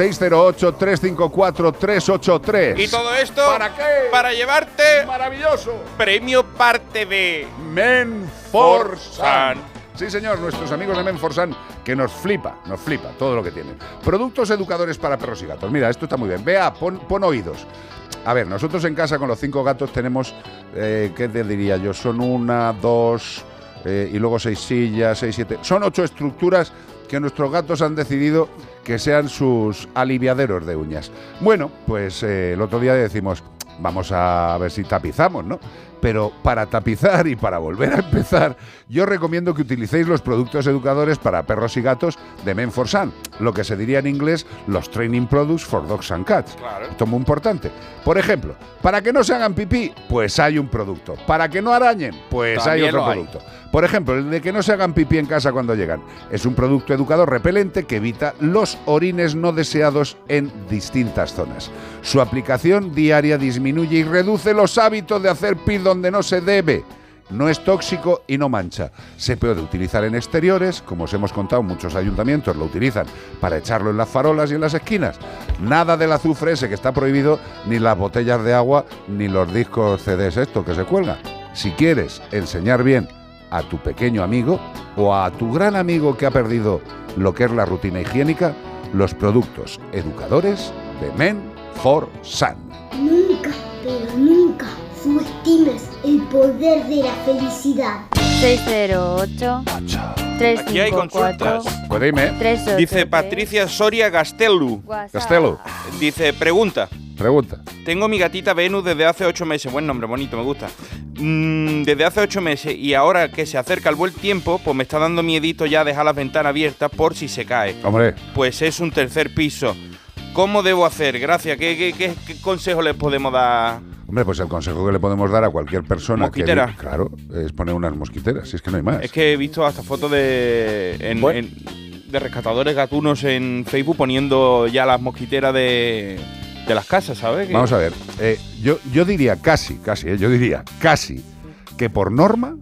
608-354-383. Y todo esto ¿Para qué? Para llevarte maravilloso premio parte B. Menforsan. Sí, señor, nuestros amigos de Menforsan, que nos flipa, nos flipa todo lo que tienen. Productos educadores para perros y gatos. Mira, esto está muy bien. Vea, pon, pon oídos. A ver, nosotros en casa con los cinco gatos tenemos, eh, ¿qué te diría yo? Son una, dos, eh, y luego seis sillas, seis, siete. Son ocho estructuras que nuestros gatos han decidido que sean sus aliviaderos de uñas. Bueno, pues eh, el otro día decimos, vamos a ver si tapizamos, ¿no? Pero para tapizar y para volver a empezar, yo recomiendo que utilicéis los productos educadores para perros y gatos de Menforsan, lo que se diría en inglés los Training Products for Dogs and Cats. Esto es muy importante. Por ejemplo, para que no se hagan pipí, pues hay un producto. Para que no arañen, pues hay otro hay. Por ejemplo, el de que no se hagan pipí en casa cuando llegan. Es un producto educador repelente que evita los orines no deseados en distintas zonas. Su aplicación diaria disminuye y reduce los hábitos de hacer pis donde no se debe. No es tóxico y no mancha. Se puede utilizar en exteriores, como os hemos contado, muchos ayuntamientos lo utilizan para echarlo en las farolas y en las esquinas. Nada del azufre ese que está prohibido, ni las botellas de agua, ni los discos CDs estos que se cuelgan. Si quieres enseñar bien a tu pequeño amigo o a tu gran amigo que ha perdido lo que es la rutina higiénica, los productos educadores de Men for Sun. Nunca, pero nunca subestimes el poder de la felicidad. 608 Aquí hay 354 consultas. Pues dime. 383 Dice Patricia Soria Gastelu. Castelo, Dice, pregunta. pregunta. Tengo mi gatita Venus desde hace ocho meses. Buen nombre, bonito, me gusta. Mm, desde hace ocho meses y ahora que se acerca el buen tiempo, pues me está dando miedito ya dejar las ventanas abiertas por si se cae. Hombre, Pues es un tercer piso. ¿Cómo debo hacer? Gracias. ¿Qué, qué, qué, qué consejo les podemos dar? hombre, pues el consejo que le podemos dar a cualquier persona Mosquitera. que claro, es poner unas mosquiteras, si es que no hay más. Es que he visto hasta fotos de, en- Bueno. en- de rescatadores gatunos en Facebook poniendo ya las mosquiteras de, de las casas, ¿sabes? Vamos a ver, eh, yo, yo diría casi, casi, eh, yo diría casi que por norma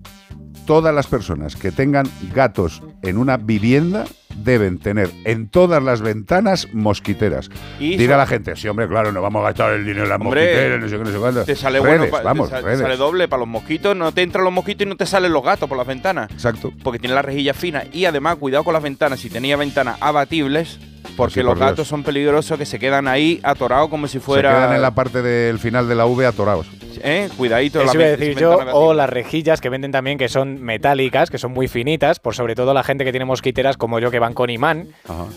todas las personas que tengan gatos en una vivienda deben tener en todas las ventanas mosquiteras. Y Dirá la gente, sí, hombre, claro, no vamos a gastar el dinero en las Hombre, mosquiteras, no sé qué, no sé cuánto. Te sale Redes, bueno, vamos, te redes. sale doble para los mosquitos, no te entran los mosquitos y no te salen los gatos por las ventanas. Exacto. Porque tiene la rejilla fina. Y además, cuidado con las ventanas. Si tenía ventanas abatibles, porque Sí, los por gatos son peligrosos que se quedan ahí atorados como si fuera. Se quedan en la parte del final de la V atorados. ¿Eh? Cuidadito. Eso las iba a decir yo, o las rejillas que venden también que son metálicas, que son muy finitas, por sobre todo la gente que tiene mosquiteras como yo que van con imán,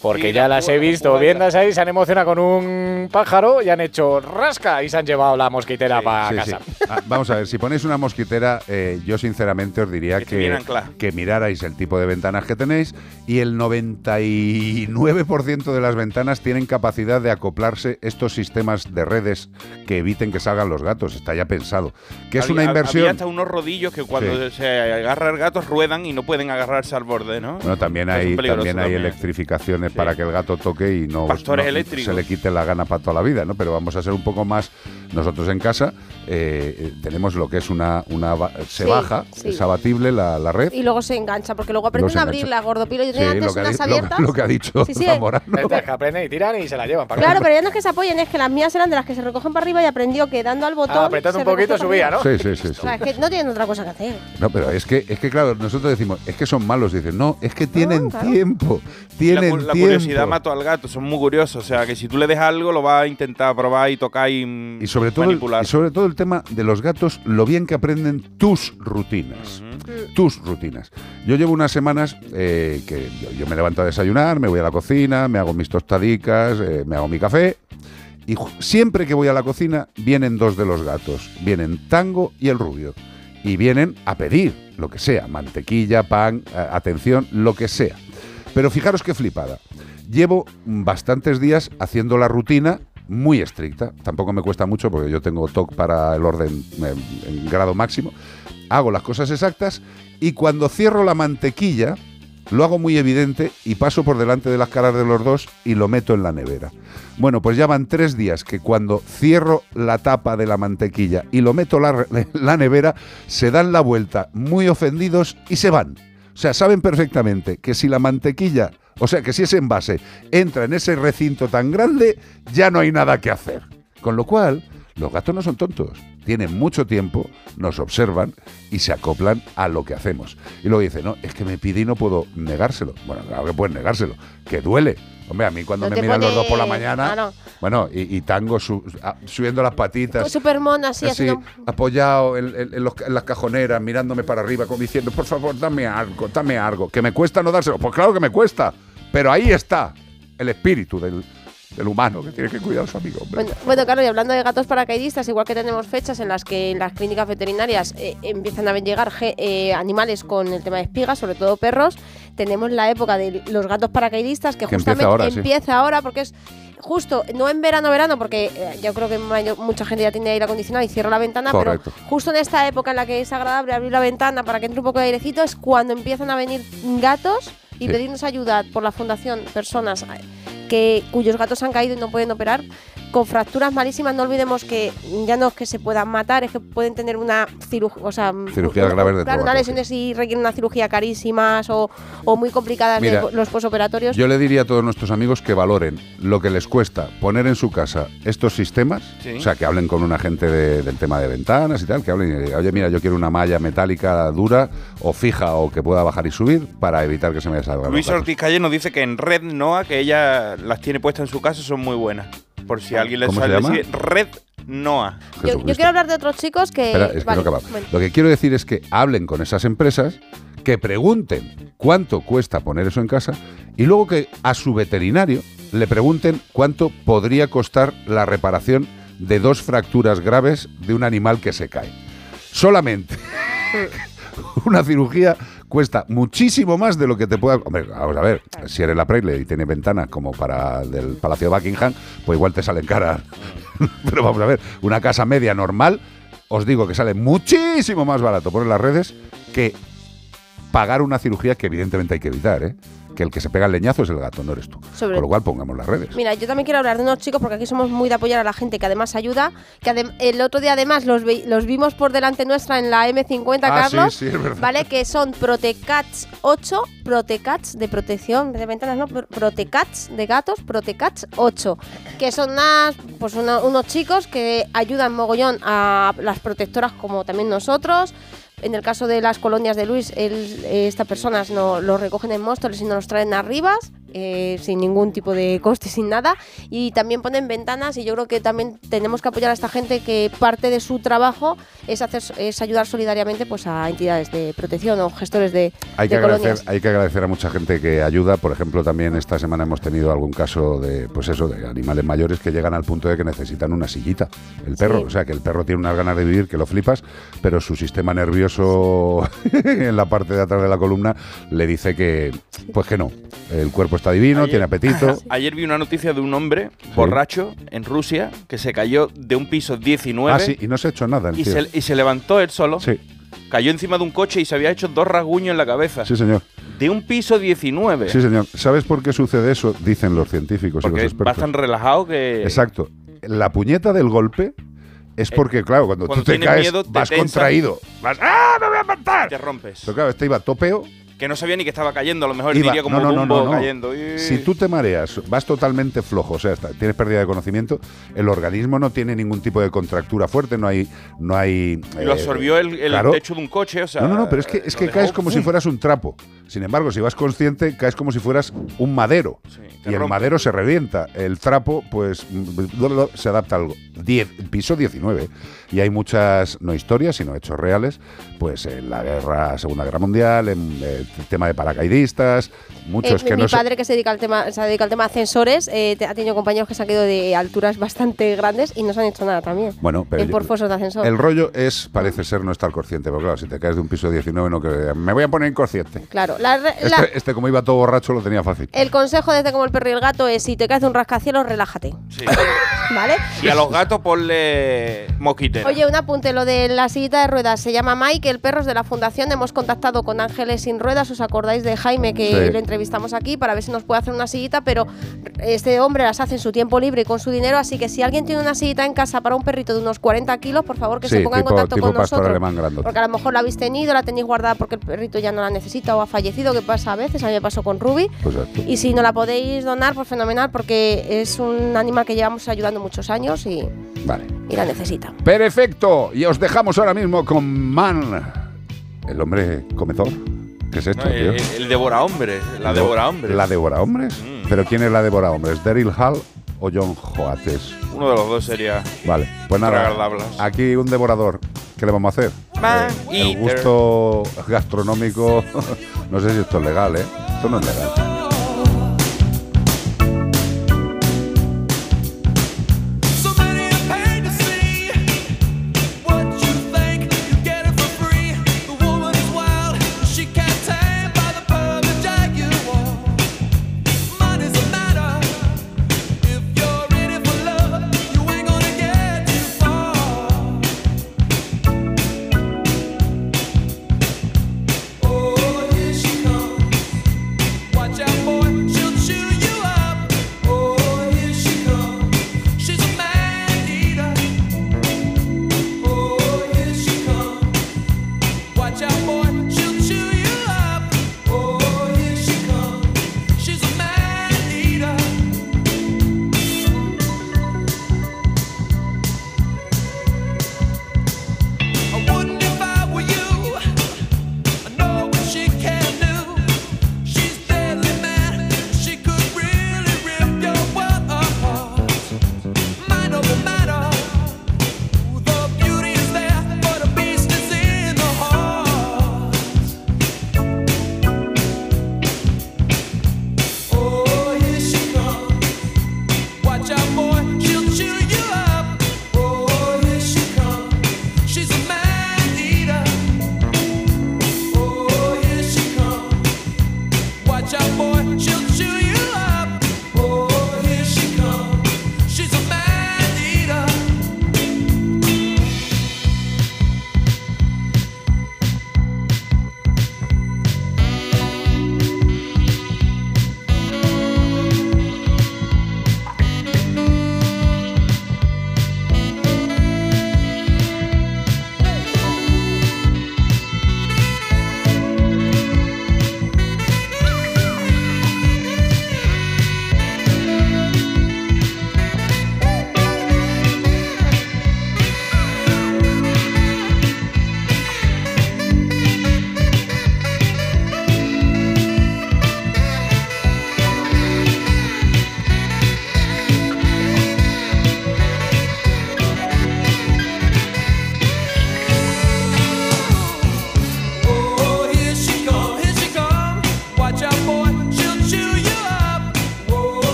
porque Sí, ya la las he visto viendo ahí, se han emocionado con un pájaro y han hecho rasca y se han llevado la mosquitera para Sí, casa. sí. Ah, vamos a ver, si ponéis una mosquitera, eh, yo sinceramente os diría bien que, que mirarais el tipo de ventanas que tenéis y el 99% de las ventanas tienen capacidad de acoplarse estos sistemas de redes que eviten que salgan los gatos. Está ya pensado. Que es Había- una inversión. Había hasta unos rodillos que cuando se agarra el gato ruedan y no pueden agarrarse al borde, ¿no? Bueno, también Eso hay, también hay también. electrificaciones para que el gato toque y no, Pastores no eléctricos. se le quite la gana para toda la vida, ¿no? Pero vamos a ser un poco más. Nosotros en casa eh, eh, tenemos lo que es una. una se Sí, baja, sí. es abatible la, la red. Y luego se engancha, porque luego aprenden a abrirla, gordopilo. Yo Sí, tenía antes unas di- lo- abiertas. *laughs* lo que ha dicho Sí, sí. Zamorano. *laughs* Estas que aprenden y tiran y se la llevan para Claro, pero ya no es que se apoyen, es que las mías eran de las que se recogen para arriba y aprendió que dando al botón Ah, apretando un poquito subía, ¿no? Sí, sí, sí. O sea, es que no tienen otra cosa que hacer. No, pero es que, es que claro, nosotros decimos, es que son malos. Dicen, no, es que tienen tiempo. La, Tienen la tiempo. curiosidad mató al gato, son muy curiosos. O sea, que si tú le dejas algo, lo va a intentar probar y tocar y, mm, Y sobre, todo el, manipular. y sobre todo el tema de los gatos, lo bien que aprenden tus rutinas. Tus rutinas. Yo llevo unas semanas eh, que yo, yo me levanto a desayunar, me voy a la cocina, me hago mis tostadicas, eh, me hago mi café. Y siempre que voy a la cocina vienen dos de los gatos. Vienen Tango y el Rubio. Y vienen a pedir lo que sea, mantequilla, pan, atención, lo que sea. Pero fijaros qué flipada. Llevo bastantes días haciendo la rutina muy estricta. Tampoco me cuesta mucho porque yo tengo TOC para el orden eh, en grado máximo. Hago las cosas exactas y cuando cierro la mantequilla lo hago muy evidente y paso por delante de las caras de los dos y lo meto en la nevera. Bueno, pues ya van tres días que cuando cierro la tapa de la mantequilla y lo meto la, *laughs* la nevera, se dan la vuelta muy ofendidos y se van. O sea, saben perfectamente que si la mantequilla, o sea, que si ese envase entra en ese recinto tan grande, ya no hay nada que hacer. Con lo cual, los gatos no son tontos. Tienen mucho tiempo, nos observan y se acoplan a lo que hacemos. Y luego dice, no, es que me pide y no puedo negárselo. Bueno, claro que puedes negárselo, que duele. Hombre, a mí cuando No me miran los dos por la mañana, Claro. bueno, y, y tango su- a- subiendo las patitas. Súper mono, así, Así, haciendo. apoyado en, en- en los- en las cajoneras, mirándome para arriba, como diciendo, por favor, dame algo, dame algo. Que me cuesta no dárselo. Pues claro que me cuesta. Pero ahí está el espíritu del, del humano que tiene que cuidar a su amigo. hombre. Bueno, bueno, claro, y hablando de gatos paracaidistas, igual que tenemos fechas en las que en las clínicas veterinarias eh, empiezan a llegar eh, animales con el tema de espigas, sobre todo perros, tenemos la época de los gatos paracaidistas que, Que empieza justamente sí. empieza ahora porque es justo, no en verano, verano, porque eh, yo creo que mucha gente ya tiene aire acondicionado y cierra la ventana, Correcto. pero justo en esta época en la que es agradable abrir la ventana para que entre un poco de airecito es cuando empiezan a venir gatos y Sí. pedirnos ayuda por la fundación personas que cuyos gatos han caído y no pueden operar con fracturas malísimas. No olvidemos que ya no es que se puedan matar, es que pueden tener una cirugía, o sea, Cirugías un- graves de claro, unas lesiones y requieren una cirugía carísimas o, o muy complicadas Mira, los posoperatorios. Yo le diría a todos nuestros amigos que valoren lo que les cuesta poner en su casa estos sistemas, Sí. o sea, que hablen con un agente de- del tema de ventanas y tal, que hablen y digan, oye, mira, yo quiero una malla metálica dura o fija o que pueda bajar y subir para evitar que se me salgan los Luis. Ortiz Calle nos dice que en Red Noah, que ella las tiene puestas en su casa, son muy buenas. Por si alguien le ¿Cómo se llama? Red Noah. Yo, yo Jesucristo. quiero hablar de otros chicos que. Espera, es que vale, no acaba. bueno. Lo que quiero decir es que hablen con esas empresas, que pregunten cuánto cuesta poner eso en casa y luego que a su veterinario le pregunten cuánto podría costar la reparación de dos fracturas graves de un animal que se cae. Solamente *laughs* una cirugía cuesta muchísimo más de lo que te pueda... Hombre, vamos a ver, si eres la Preble y tiene ventanas como para el del Palacio de Buckingham, pues igual te salen caras. *laughs* Pero vamos a ver, una casa media normal, os digo que sale muchísimo más barato por las redes que pagar una cirugía que evidentemente hay que evitar, ¿eh? Que el que se pega el leñazo es el gato, no eres tú. Sobre- Con lo cual pongamos las redes. Mira, yo también quiero hablar de unos chicos porque aquí somos muy de apoyar a la gente que además ayuda. Que adem- el otro día además los, los vimos por delante nuestra en la M50, Ah, sí, Carlos. sí, es verdad. ¿Vale? Que son Protecats 8, Protecats de protección de ventanas, ¿no? Pro- Protecats de gatos, Protecats 8. Que son unas, pues una- unos chicos que ayudan mogollón a las protectoras como también nosotros. En el caso de las colonias de Luis, él- eh, estas personas no, los recogen en Móstoles y los traen arriba, eh, sin ningún tipo de coste, sin nada. Y también ponen ventanas y yo creo que también tenemos que apoyar a esta gente que parte de su trabajo es, hacer, es ayudar solidariamente pues, a entidades de protección o gestores de, Hay de que, agradecer, hay que agradecer a mucha gente que ayuda. Por ejemplo, también esta semana hemos tenido algún caso de, pues eso, de animales mayores que llegan al punto de que necesitan una sillita. El perro, Sí. o sea, que el perro tiene unas ganas de vivir que lo flipas, pero su sistema nervioso *laughs* en la parte de atrás de la columna le dice que, pues que no. El cuerpo está divino, tiene apetito. *laughs* Ayer vi una noticia de un hombre borracho en Rusia que se cayó de un piso 19 Ah, sí, y no se ha hecho nada. el y, tío. se, y se levantó él solo. Sí. Cayó encima de un coche y se había hecho dos rasguños en la cabeza. Sí, señor. De un piso 19. Sí, señor. ¿Sabes por qué sucede eso? Dicen los científicos y Porque los es expertos. bastante relajado que. Exacto. La puñeta del golpe es porque, claro, cuando, Eh, cuando tú te caes, miedo, te vas contraído. Vas, ¡ah, me voy a matar! Te rompes. Pero claro, este iba topeo que no sabía ni que estaba cayendo. A lo mejor Iba- diría como no, no, Dumbo cayendo. Y- Si tú te mareas, vas totalmente flojo, o sea, tienes pérdida de conocimiento, el organismo no tiene ningún tipo de contractura fuerte, no hay... No hay Lo eh, absorbió el, el claro. techo de un coche, o sea. no, no, no, pero es que, es que dejó, caes como si fueras un trapo. Sin embargo, si vas consciente, caes como si fueras un madero. y el madero se revienta. El trapo, pues, se adapta al 10, piso 19. Y hay muchas, no historias, sino hechos reales, pues en la guerra, Segunda Guerra Mundial, en el tema de paracaidistas, muchos Eh, que mi no se- padre que se dedica al tema, se dedica al tema ascensores, eh, ha tenido compañeros que se han caído de alturas bastante grandes y no se han hecho nada también. Bueno, pero en por fosos de ascensor. el rollo es, parece ser, no estar consciente. Porque claro, si te caes de un piso 19, no que me voy a poner inconsciente. Claro, la re- la- Este, este, como iba todo borracho, lo tenía fácil. el consejo desde como el perro y el gato es si te caes de un rascacielos, relájate. Sí. *laughs* ¿Vale? Y a los gatos ponle Oye, un apunte, lo de la sillita de ruedas se llama Mike, el perro es de la fundación. Hemos contactado con Ángeles Sin Ruedas, ¿os acordáis de Jaime que Sí. le entrevistamos aquí para ver si nos puede hacer una sillita? Pero este hombre las hace en su tiempo libre y con su dinero, así que si alguien tiene una sillita en casa para un perrito de unos 40 kilos, por favor que Sí, se ponga tipo- en contacto con nosotros. Porque a lo mejor la habéis tenido, la tenéis guardada porque el perrito ya no la necesita o ha fallecido, que pasa a veces, a mí me pasó con Ruby. Pues. Y si no la podéis donar, pues fenomenal, porque es un animal que llevamos ayudando muchos años y, Vale. y la necesita. Perfecto. Y os dejamos ahora mismo con Man, el hombre comedor. ¿Qué es esto, No, tío? el, el devora hombres, la devora hombres. ¿La devora hombres? Mm. ¿Pero quién es la devora hombres? ¿Daryl Hall o John Joates? Uno de los dos sería. Vale, pues nada. Aquí un devorador. ¿Qué le vamos a hacer? Man El eater. gusto gastronómico. *laughs* no sé si esto es legal, ¿eh? Esto no es legal.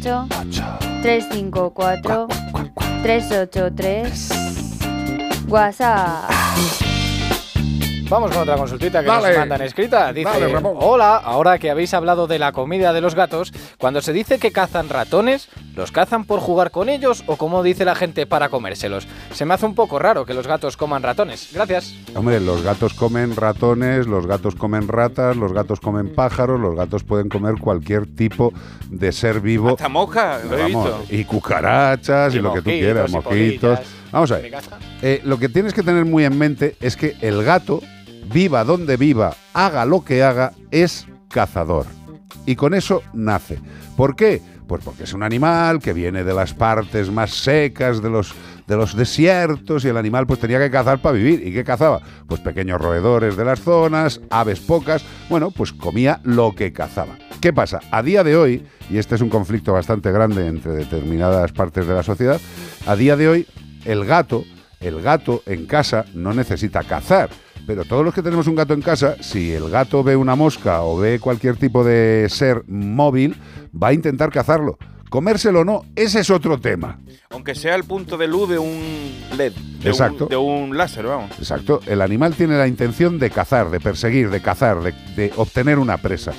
8 354 383 WhatsApp. Vamos con otra consultita que nos mandan escrita. Dice, hola, ahora que habéis hablado de la comida de los gatos, cuando se dice que cazan ratones, ¿los cazan por jugar con ellos o como dice la gente para comérselos? Se me hace un poco raro que los gatos coman ratones. Gracias. Hombre, los gatos comen ratones, los gatos comen ratas, los gatos comen pájaros, los gatos pueden comer cualquier tipo de ser vivo. Hasta mosca, lo he visto. y cucarachas y, Y lo que tú quieras, mosquitos. Vamos a ¿Mi ver. Eh, lo que tienes que tener muy en mente es que el gato, viva donde viva, haga lo que haga, es cazador. Y con eso nace. ¿Por qué? Pues porque es un animal que viene de las partes más secas, de los, de los desiertos, y el animal pues tenía que cazar para vivir. ¿Y qué cazaba? Pues pequeños roedores de las zonas, aves pocas. Bueno, pues comía lo que cazaba. ¿Qué pasa? A día de hoy, y este es un conflicto bastante grande entre determinadas partes de la sociedad, a día de hoy el gato, el gato en casa no necesita cazar. Pero todos los que tenemos un gato en casa, si el gato ve una mosca o ve cualquier tipo de ser móvil, va a intentar cazarlo. Comérselo o no, ese es otro tema. Aunque sea el punto de luz de un LED. De Exacto. Un, de un láser, vamos. Exacto, el animal tiene la intención de cazar, de perseguir, de cazar, de, de obtener una presa.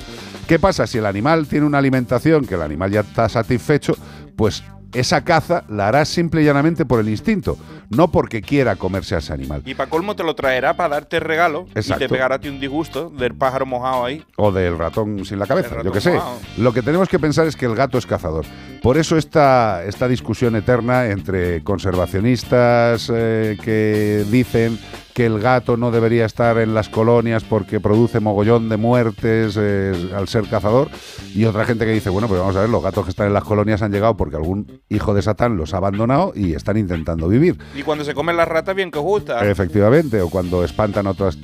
¿Qué pasa? Si el animal tiene una alimentación, que el animal ya está satisfecho, pues esa caza la hará simple y llanamente por el instinto, no porque quiera comerse a ese animal. Y para colmo te lo traerá para darte regalo y te pegará a ti un disgusto del pájaro mojado ahí. O del ratón sin la cabeza, yo qué sé. mojado. Lo que tenemos que pensar es que el gato es cazador. Por eso esta, esta discusión eterna entre conservacionistas eh, que dicen que el gato no debería estar en las colonias porque produce mogollón de muertes eh, al ser cazador y otra gente que dice, bueno, pues vamos a ver, los gatos que están en las colonias han llegado porque algún hijo de Satán los ha abandonado y están intentando vivir. Y cuando se comen las ratas, bien que gusta. Efectivamente, o cuando espantan otras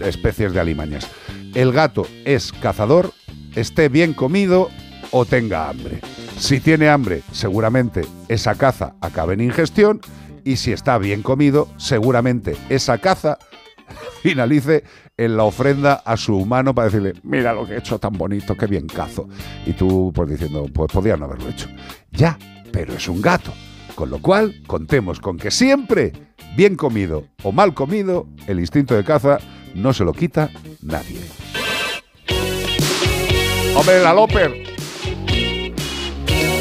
especies de alimañas. El gato es cazador, esté bien comido o tenga hambre. Si tiene hambre, seguramente esa caza acabe en ingestión y si está bien comido, seguramente esa caza *laughs* finalice en la ofrenda a su humano para decirle, mira lo que he hecho tan bonito, qué bien cazo. Y tú pues diciendo, pues podía no haberlo hecho. Ya, pero es un gato. Con lo cual, contemos con que siempre, bien comido o mal comido, el instinto de caza no se lo quita nadie. ¡Hombre, la Loper!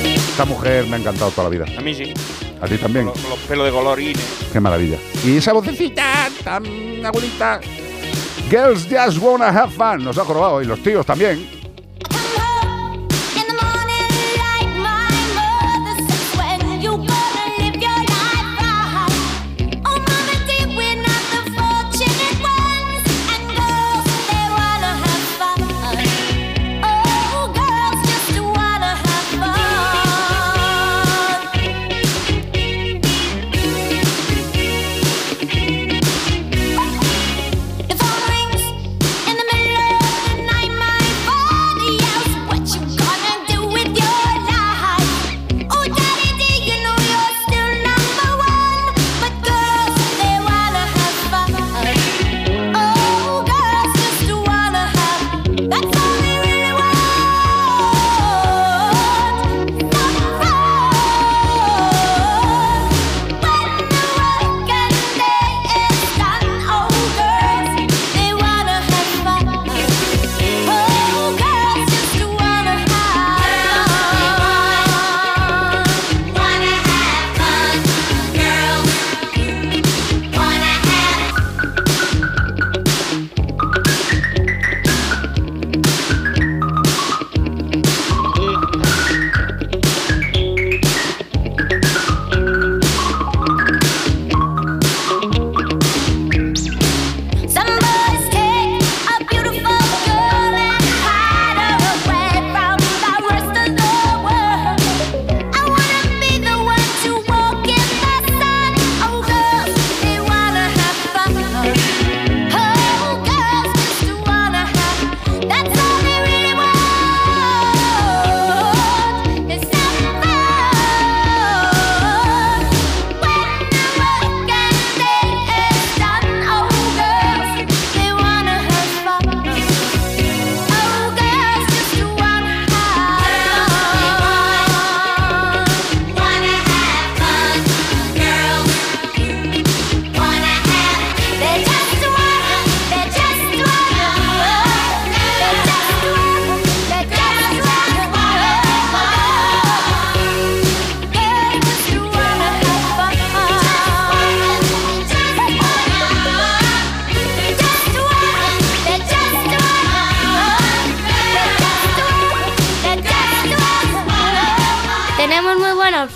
Esta mujer me ha encantado toda la vida. A mí sí. A ti también. Con los, con los pelos de colorines. Qué maravilla. Y esa vocecita tan abuelita. Girls just wanna have fun. Nos ha jorobado. Y los tíos también.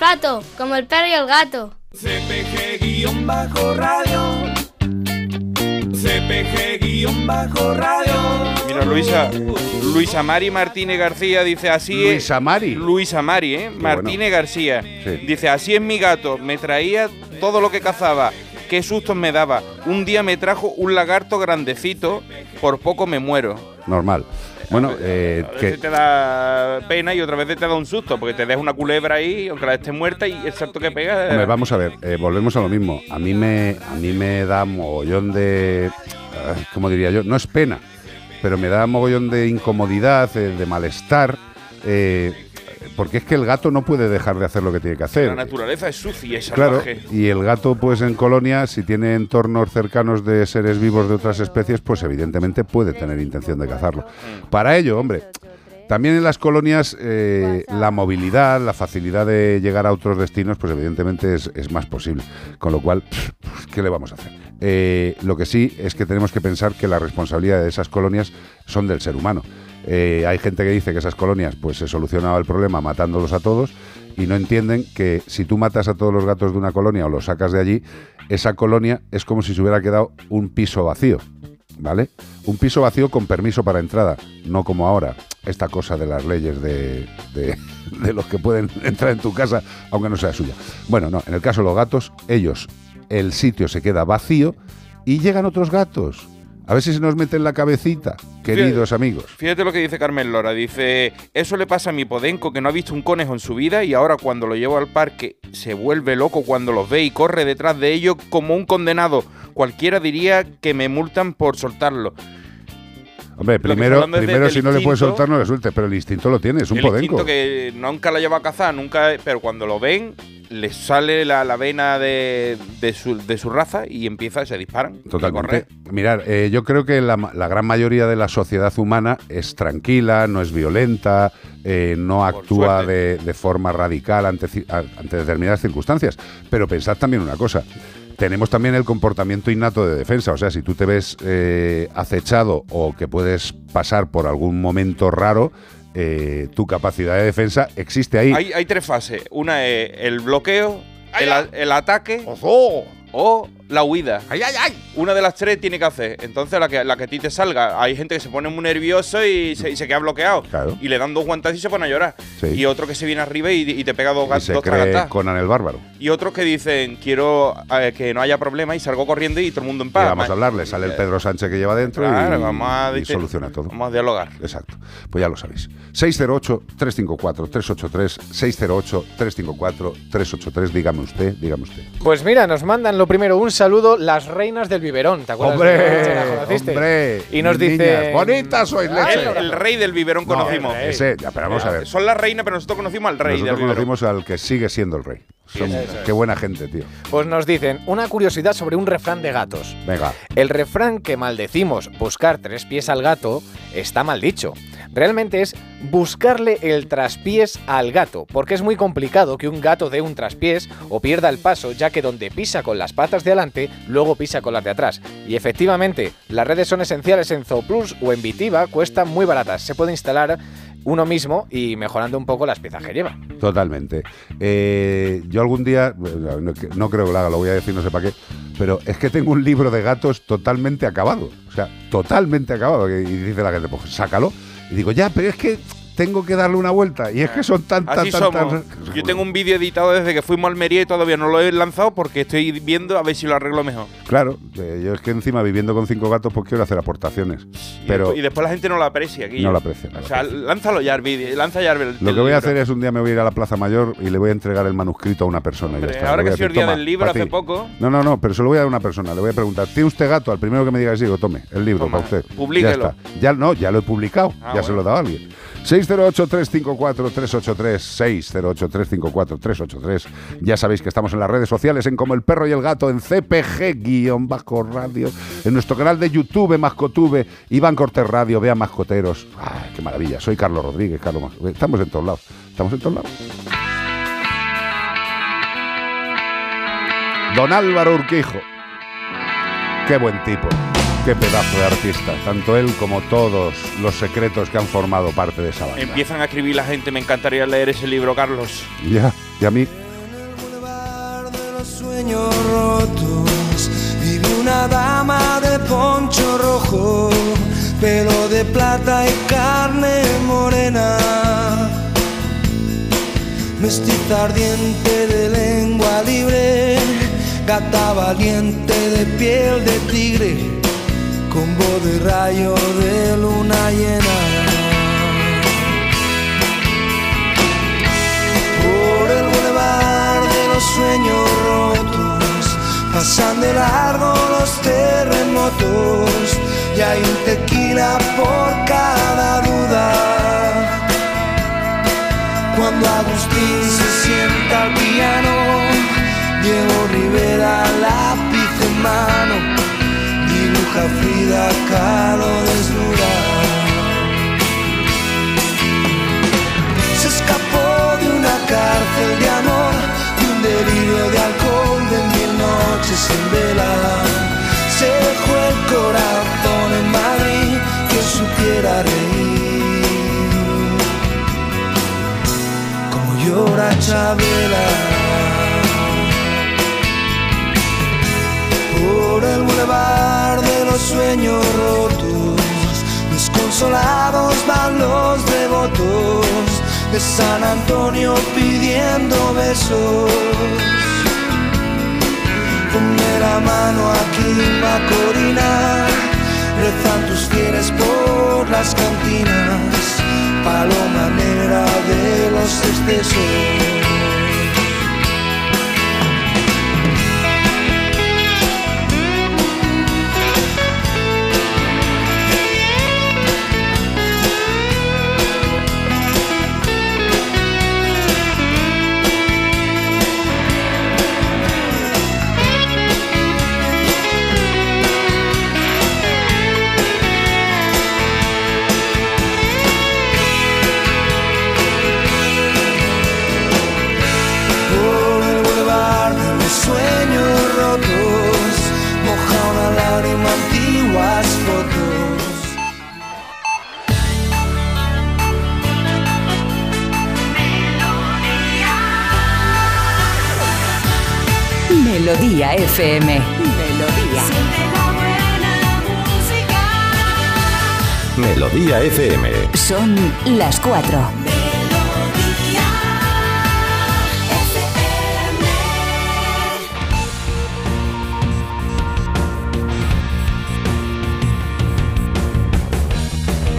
Olfato, como el perro y el gato. CPG-radio. CPG-radio. Mira, Luisa, Luisa Mari Martínez García dice así es. Luisa Mari. Luisa Mari, ¿eh? Martínez García. Dice, así es mi gato, me traía todo lo que cazaba. Qué sustos me daba. Un día me trajo un lagarto grandecito, por poco me muero. Normal. Bueno, eh, A que, veces te da pena y otra vez te da un susto, porque te deja una culebra ahí, aunque la esté muerta, y el salto que pega. Hombre, vamos a ver, eh, volvemos a lo mismo. A mí me, a mí me da mogollón de, ¿cómo diría yo? No es pena, pero me da mogollón de incomodidad, eh, de malestar, eh, porque es que el gato no puede dejar de hacer lo que tiene que hacer. La naturaleza es sucia y Claro, salvaje. y el gato, pues en colonia, si tiene entornos cercanos de seres vivos de otras especies, pues evidentemente puede tener intención de cazarlo. Para ello, hombre, también en las colonias eh, la movilidad, la facilidad de llegar a otros destinos, pues evidentemente es, es más posible. Con lo cual, ¿qué le vamos a hacer? Eh, lo que sí es que tenemos que pensar que la responsabilidad de esas colonias son del ser humano. Eh, hay gente que dice que esas colonias pues se solucionaba el problema matándolos a todos y no entienden que si tú matas a todos los gatos de una colonia o los sacas de allí, esa colonia es como si se hubiera quedado un piso vacío, ¿vale? Un piso vacío con permiso para entrada, no como ahora, esta cosa de las leyes de, de, *laughs* de los que pueden *laughs* entrar en tu casa, aunque no sea suya. Bueno, no, en el caso de los gatos, ellos, el sitio se queda vacío y llegan otros gatos. A ver si se nos mete en la cabecita, queridos amigos. Fíjate lo que dice Carmen Lora. Dice, eso le pasa a mi podenco que no ha visto un conejo en su vida y ahora cuando lo llevo al parque se vuelve loco cuando los ve y corre detrás de ellos como un condenado. Cualquiera diría que me multan por soltarlo. Hombre, primero, primero si no le puedes soltar, no le sueltes, pero el instinto lo tiene, es un el podenco. instinto que nunca la lleva a cazar, nunca, pero cuando lo ven, les sale la, la vena de, de su, de su raza y empieza, se disparan. Totalmente. Mirar, eh, yo creo que la, la gran mayoría de la sociedad humana es tranquila, no es violenta, eh, no actúa de, de forma radical ante, ante determinadas circunstancias. Pero pensad también una cosa. Tenemos también el comportamiento innato de defensa. O sea, si tú te ves eh, acechado o que puedes pasar por algún momento raro, eh, tu capacidad de defensa existe ahí. Hay, hay tres fases. Una es el bloqueo, el, a- el ataque o la huida. Una de las tres tiene que hacer. Entonces la que, la que a ti te salga. Hay gente que se pone muy nervioso y se, y se queda bloqueado. Y le dan dos guantazos y se pone a llorar. Sí. Y otro que se viene arriba y, y te pega dos, Y gat- se dos cree tragatas. Conan el bárbaro. Y otros que dicen, quiero eh, que no haya problema y salgo corriendo y todo el mundo en Y paz. vamos a hablarle, sale el Pedro Sánchez que lleva dentro Claro, y, vamos a y dice- soluciona todo. Vamos a dialogar. Exacto. Pues ya lo sabéis. 608-354-383, 608-354-383. Dígame usted, dígame usted. Pues mira, nos mandan lo primero un saludo las reinas del biberón. ¿Te acuerdas? ¡Hombre! de esa? ¿La conociste? ¡Hombre! Y nos dice ¡Bonitas sois, leche! El, el rey del biberón No, conocimos. ese, ya, pero vamos a ver. Son la reina, pero nosotros conocimos al rey Nosotros del biberón. conocimos al que sigue siendo el rey. Son- eso es. qué buena gente, tío. Pues nos dicen una curiosidad sobre un refrán de gatos. Venga. El refrán que maldecimos buscar tres pies al gato está mal dicho. Realmente es buscarle el traspiés al gato, porque es muy complicado que un gato dé un traspiés o pierda el paso, ya que donde pisa con las patas de adelante, luego pisa con las de atrás. Y efectivamente, las redes son esenciales en Zooplus o en Vitiva, cuestan muy baratas. Se puede instalar uno mismo y mejorando un poco las piezas que lleva. Totalmente. Eh, yo algún día, bueno, no, creo que lo haga, lo voy a decir, no sé para qué, pero es que tengo un libro de gatos totalmente acabado. O sea, totalmente acabado. Y dice la gente, pues sácalo. Y digo, ya, pero es que tengo que darle una vuelta. Y es que son tantas, Así tantas. somos. Yo tengo un vídeo editado desde que fuimos a Almería y todavía no lo he lanzado porque estoy viendo a ver si lo arreglo mejor. Claro, eh, yo es que encima viviendo con cinco gatos, pues quiero hacer aportaciones. Y Pero y después la gente no lo aprecia aquí. No lo aprecia, no o sea, lánzalo ya el vídeo, lanza ya el, lo que voy a hacer es un día me voy a ir a la Plaza Mayor y le voy a entregar el manuscrito a una persona. y ya Hombre, está. ahora que ha sido el día "Toma, del libro hace ti". poco. No, no, no, pero se lo voy a dar a una persona. Le voy a preguntar, ¿tiene usted gato? Al primero que me diga que sí, digo, tome, el libro para usted. publíquelo. Ya está. Ya no, ya lo he publicado. Ah, ya se lo he dado a alguien. 608-354-383, 608-354-383. Ya sabéis que estamos en las redes sociales en Como el Perro y el Gato, en CPG-Radio, en nuestro canal de YouTube, Mascotube, Iván Cortés Radio, vean Mascoteros. Ay, qué maravilla. Soy Carlos Rodríguez, Carlos Mas- Estamos en todos lados. Estamos en todos lados. Don Álvaro Urquijo. Qué buen tipo. Qué pedazo de artista. Tanto él como todos los secretos que han formado parte de esa banda. Empiezan a escribir la gente, me encantaría leer ese libro, Carlos. Ya, y a mí. sueños rotos. Vive una dama de poncho rojo, pelo de plata y carne morena. Mestiza ardiente de lengua libre, gata valiente de piel de tigre, con voz de rayo de luna llena. por el bulevar de los sueños rotos, pasan de largo los terremotos y hay un tequila por cada duda. Cuando Agustín se sienta al piano, Diego Rivera lápiz en mano, dibuja a Frida Kahlo desnuda. se escapó de una cárcel de amor, de un delirio de alcohol, de mil noches sin vela. Se dejó el corazón en Madrid, que supiera reír. Como llora Chabela. Por el bulevar de los sueños rotos, desconsolados van los devotos de San Antonio pidiendo besos. Ponme la mano aquí, Macorina, rezan tus fieles por las cantinas, paloma negra de los excesos. Melodía FM. Melodía. Melodía FM. Son las 4.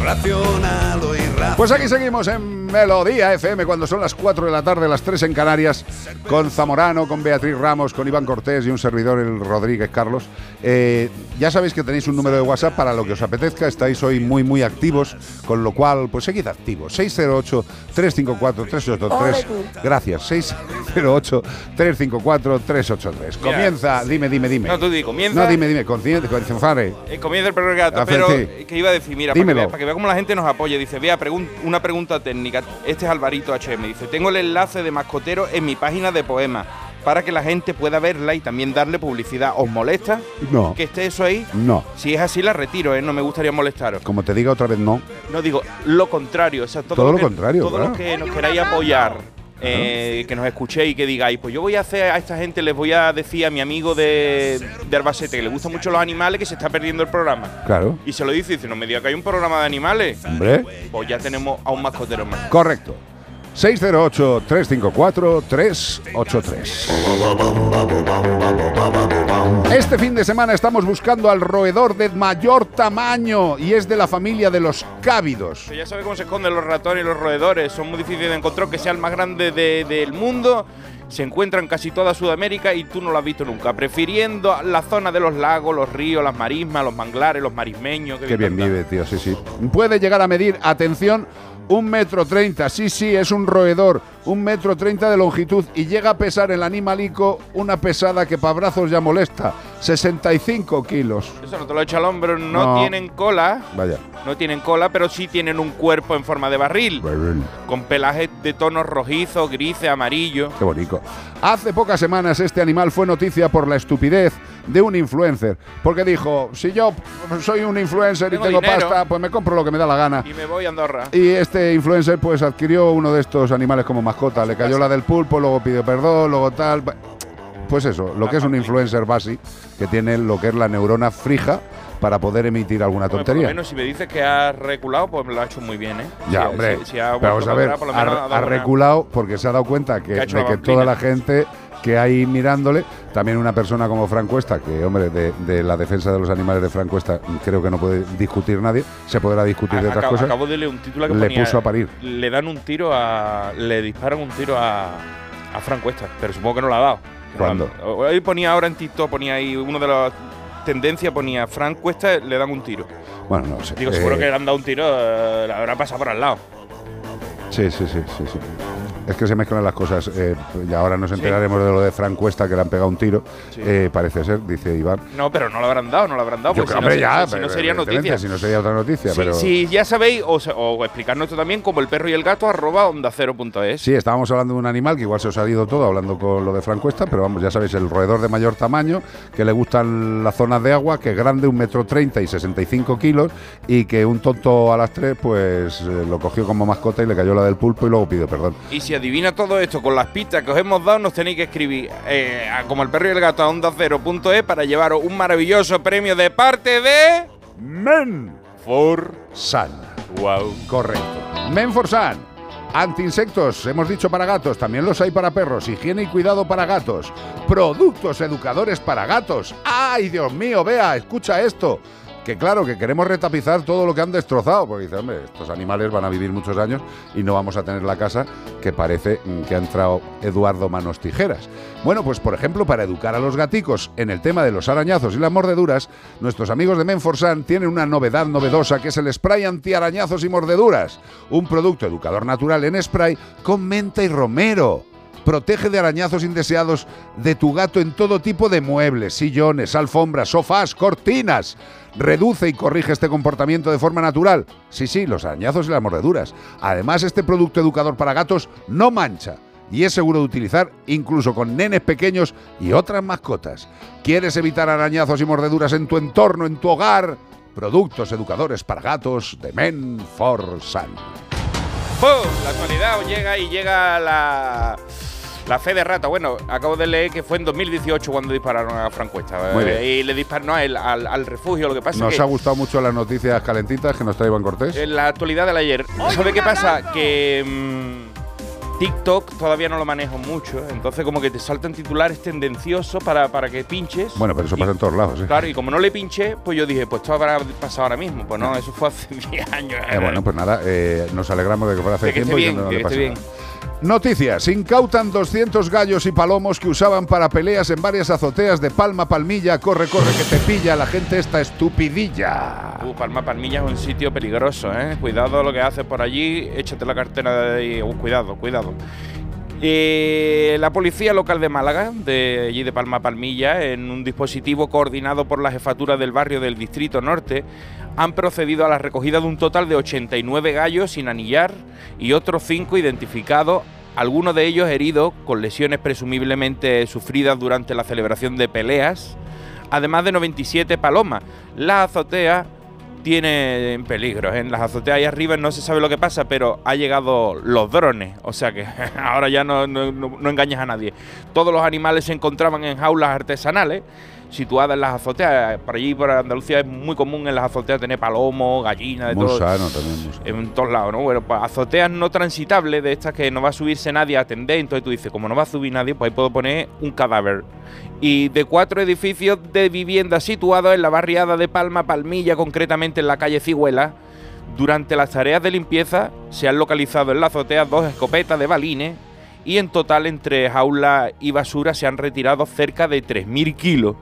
Racionalo y racional. Pues aquí seguimos en Melodía FM cuando son las 4 de la tarde, las 3 en Canarias, con Zamorano, con Beatriz Ramos, con Iván Cortés y un servidor, el Rodríguez Carlos. Eh, ya sabéis que tenéis un número de WhatsApp para lo que os apetezca, estáis hoy muy, muy activos, con lo cual, pues seguid activos. 608-354-383. Gracias, 608-354-383. Comienza, dime, dime, dime. No, tú di, comienza. No, dime, dime, consciente, con Cenfare. Eh, comienza el perro gato, pero sí. que iba a decir, mira, para que, vea, para que vea cómo la gente nos apoya. Dice, vea, pregun- una pregunta técnica. Este es Alvarito HM. Dice, tengo el enlace de mascotero en mi página de poemas para que la gente pueda verla y también darle publicidad. ¿Os molesta No. que esté eso ahí? No. Si es así, la retiro, ¿eh? No me gustaría molestaros. Como te diga otra vez, no. No digo lo contrario, o sea, todo, Todo lo que- contrario, Todos claro. los que nos queráis apoyar, eh, que nos escuchéis y que digáis, pues yo voy a hacer a esta gente, les voy a decir a mi amigo de, de Albacete que le gustan mucho los animales, que se está perdiendo el programa. Claro. Y se lo dice y dice, no me diga que hay un programa de animales. Hombre. Pues ya tenemos a un mascotero más. Correcto. 608-354-383. Este fin de semana estamos buscando al roedor de mayor tamaño y es de la familia de los cávidos. Ya sabe cómo se esconden los ratones y los roedores, son muy difíciles de encontrar, que sea el más grande de- del mundo. Se encuentra en casi toda Sudamérica y tú no lo has visto nunca, prefiriendo la zona de los lagos, los ríos, las marismas, los manglares, los marismeños. Qué bien vive, tío, sí, sí. Puede llegar a medir, atención, un metro treinta. Sí, sí, es un roedor, un metro treinta de longitud y llega a pesar el animalico una pesada que para brazos ya molesta, 65 kilos. Eso no te lo he hecho al hombro, no, No. tienen cola, Vaya. no tienen cola, pero sí tienen un cuerpo en forma de barril, con pelaje de tonos rojizos, grises, amarillo. Qué bonito. Hace pocas semanas este animal fue noticia por la estupidez de un influencer, porque dijo, si yo soy un influencer Tengo y tengo dinero. pasta, pues me compro lo que me da la gana. Y me voy a Andorra. Y este influencer pues adquirió uno de estos animales como mascota. Le cayó la del pulpo, luego pidió perdón, luego tal. pues eso, lo que es un influencer base que tiene lo que es la neurona frija para poder emitir alguna Hombre, Por lo tontería. menos si me dices que ha reculado, pues me lo ha hecho muy bien, ¿eh? Ya, Si- hombre. si- si ha pero vamos a ver, ha, reculado porque se ha dado cuenta que, ha de que toda la gente que hay mirándole, también una persona como Frank Cuesta, que hombre, de, de la defensa de los animales de Frank Cuesta, creo que no puede discutir nadie, se podrá discutir de otras Acabo, cosas. acabo de leer un título que le ponía, puso a parir. Le dan un tiro a. Le disparan un tiro a. A Frank Cuesta, pero supongo que no lo ha dado. ¿Cuándo? Hoy ponía ahora en TikTok, ponía ahí uno de las tendencias, ponía Frank Cuesta, le dan un tiro. Bueno, no sé. Digo, seguro Eh, que le han dado un tiro, eh, le habrá pasado por al lado. Sí, sí, sí, sí, sí. Es que se mezclan las cosas. eh, y ahora nos enteraremos de lo de Frank Cuesta, que le han pegado un tiro. Sí. Eh, parece ser, dice Iván. No, pero no lo habrán dado, no lo habrán dado. Yo creo, si no, hombre, ya, si no pero sería evidentemente, noticia. Si no sería otra noticia, Sí, pero. sí, ya sabéis, o, o explicarnos esto también como el perro y el gato, arroba onda cero punto es. Sí, estábamos hablando de un animal que igual se os ha ido todo hablando con lo de Frank Cuesta, pero vamos, ya sabéis, el roedor de mayor tamaño, que le gustan las zonas de agua, que es grande, un metro treinta y 65 kilos, y que un tonto a las tres, pues eh, lo cogió como mascota y le cayó la del pulpo y luego pidió perdón. Y si adivina todo esto con las pistas que os hemos dado, nos tenéis que escribir eh, a como el perro y el gato a onda es para llevaros un maravilloso premio de parte de. Men for San. Wow. Correcto. Menforsan. Antiinsectos, hemos dicho para gatos, también los hay para perros. Higiene y cuidado para gatos. Productos educadores para gatos. ¡Ay, Dios mío! Vea, escucha esto. Que claro, que queremos retapizar todo lo que han destrozado. Porque dice, hombre, estos animales van a vivir muchos años y no vamos a tener la casa que parece mm, que ha entrado Eduardo Manos Tijeras. Bueno, pues por ejemplo, para educar a los gaticos en el tema de los arañazos y las mordeduras, nuestros amigos de Menforsan tienen una novedad novedosa que es el spray antiarañazos y mordeduras. Un producto educador natural en spray con menta y romero. Protege de arañazos indeseados de tu gato en todo tipo de muebles, sillones, alfombras, sofás, cortinas. Reduce y corrige este comportamiento de forma natural. Sí, sí, los arañazos y las mordeduras. Además, este producto educador para gatos no mancha y es seguro de utilizar incluso con nenes pequeños y otras mascotas. ¿Quieres evitar arañazos y mordeduras en tu entorno, en tu hogar? Productos educadores para gatos de Men for Sun. La actualidad llega y llega la. La fe de rata. Bueno, acabo de leer que fue en 2018 cuando dispararon a Frank Cuesta. Muy Eh, bien. Y le dispararon no, a él, al, al refugio. Lo que pasa Nos es que ha gustado mucho las noticias calentitas que nos trae Iván Cortés. en la actualidad del ayer. ¿Sabe qué pasa? Que mm, TikTok todavía no lo manejo mucho. Entonces, como que te saltan titulares tendenciosos para, para que pinches. Bueno, pero eso pasa en todos lados, ¿eh? Claro, y como no le pinché, pues yo dije, pues esto habrá pasado ahora mismo. Pues no, eso fue hace *laughs* 10 años. Eh, bueno, pues nada, eh, nos alegramos de que fuera hace De que esté tiempo y bien, no le que pase esté nada. Noticias. Incautan 200 gallos y palomos que usaban para peleas en varias azoteas de Palma Palmilla. Corre, corre, que te pilla la gente esta estupidilla. Uh, Palma Palmilla es un sitio peligroso, ¿eh? Cuidado lo que haces por allí, échate la cartera de ahí. Uh, cuidado, cuidado. Eh, la policía local de Málaga, de allí de Palma Palmilla, en un dispositivo coordinado por la jefatura del barrio del Distrito Norte, han procedido a la recogida de un total de 89 gallos sin anillar y otros 5 identificados, algunos de ellos heridos con lesiones presumiblemente sufridas durante la celebración de peleas, además de 97 palomas. La azotea tiene en peligro. ¿eh? En las azoteas ahí arriba no se sabe lo que pasa, pero ha llegado los drones. O sea que *laughs* ahora ya no- no- no engañas a nadie. Todos los animales se encontraban en jaulas artesanales situadas en las azoteas. Por allí, por Andalucía, es muy común en las azoteas tener palomos, gallinas, de todo. sano también. En todos lados, ¿no? Bueno, pues azoteas no transitables de estas que no va a subirse nadie a atender. Entonces tú dices, como no va a subir nadie, pues ahí puedo poner un cadáver. Y de cuatro edificios de vivienda situados en la barriada de Palma Palmilla, concretamente en la calle Cigüela, durante las tareas de limpieza se han localizado en la azotea dos escopetas de balines y en total entre jaula y basura se han retirado cerca de 3.000 kilos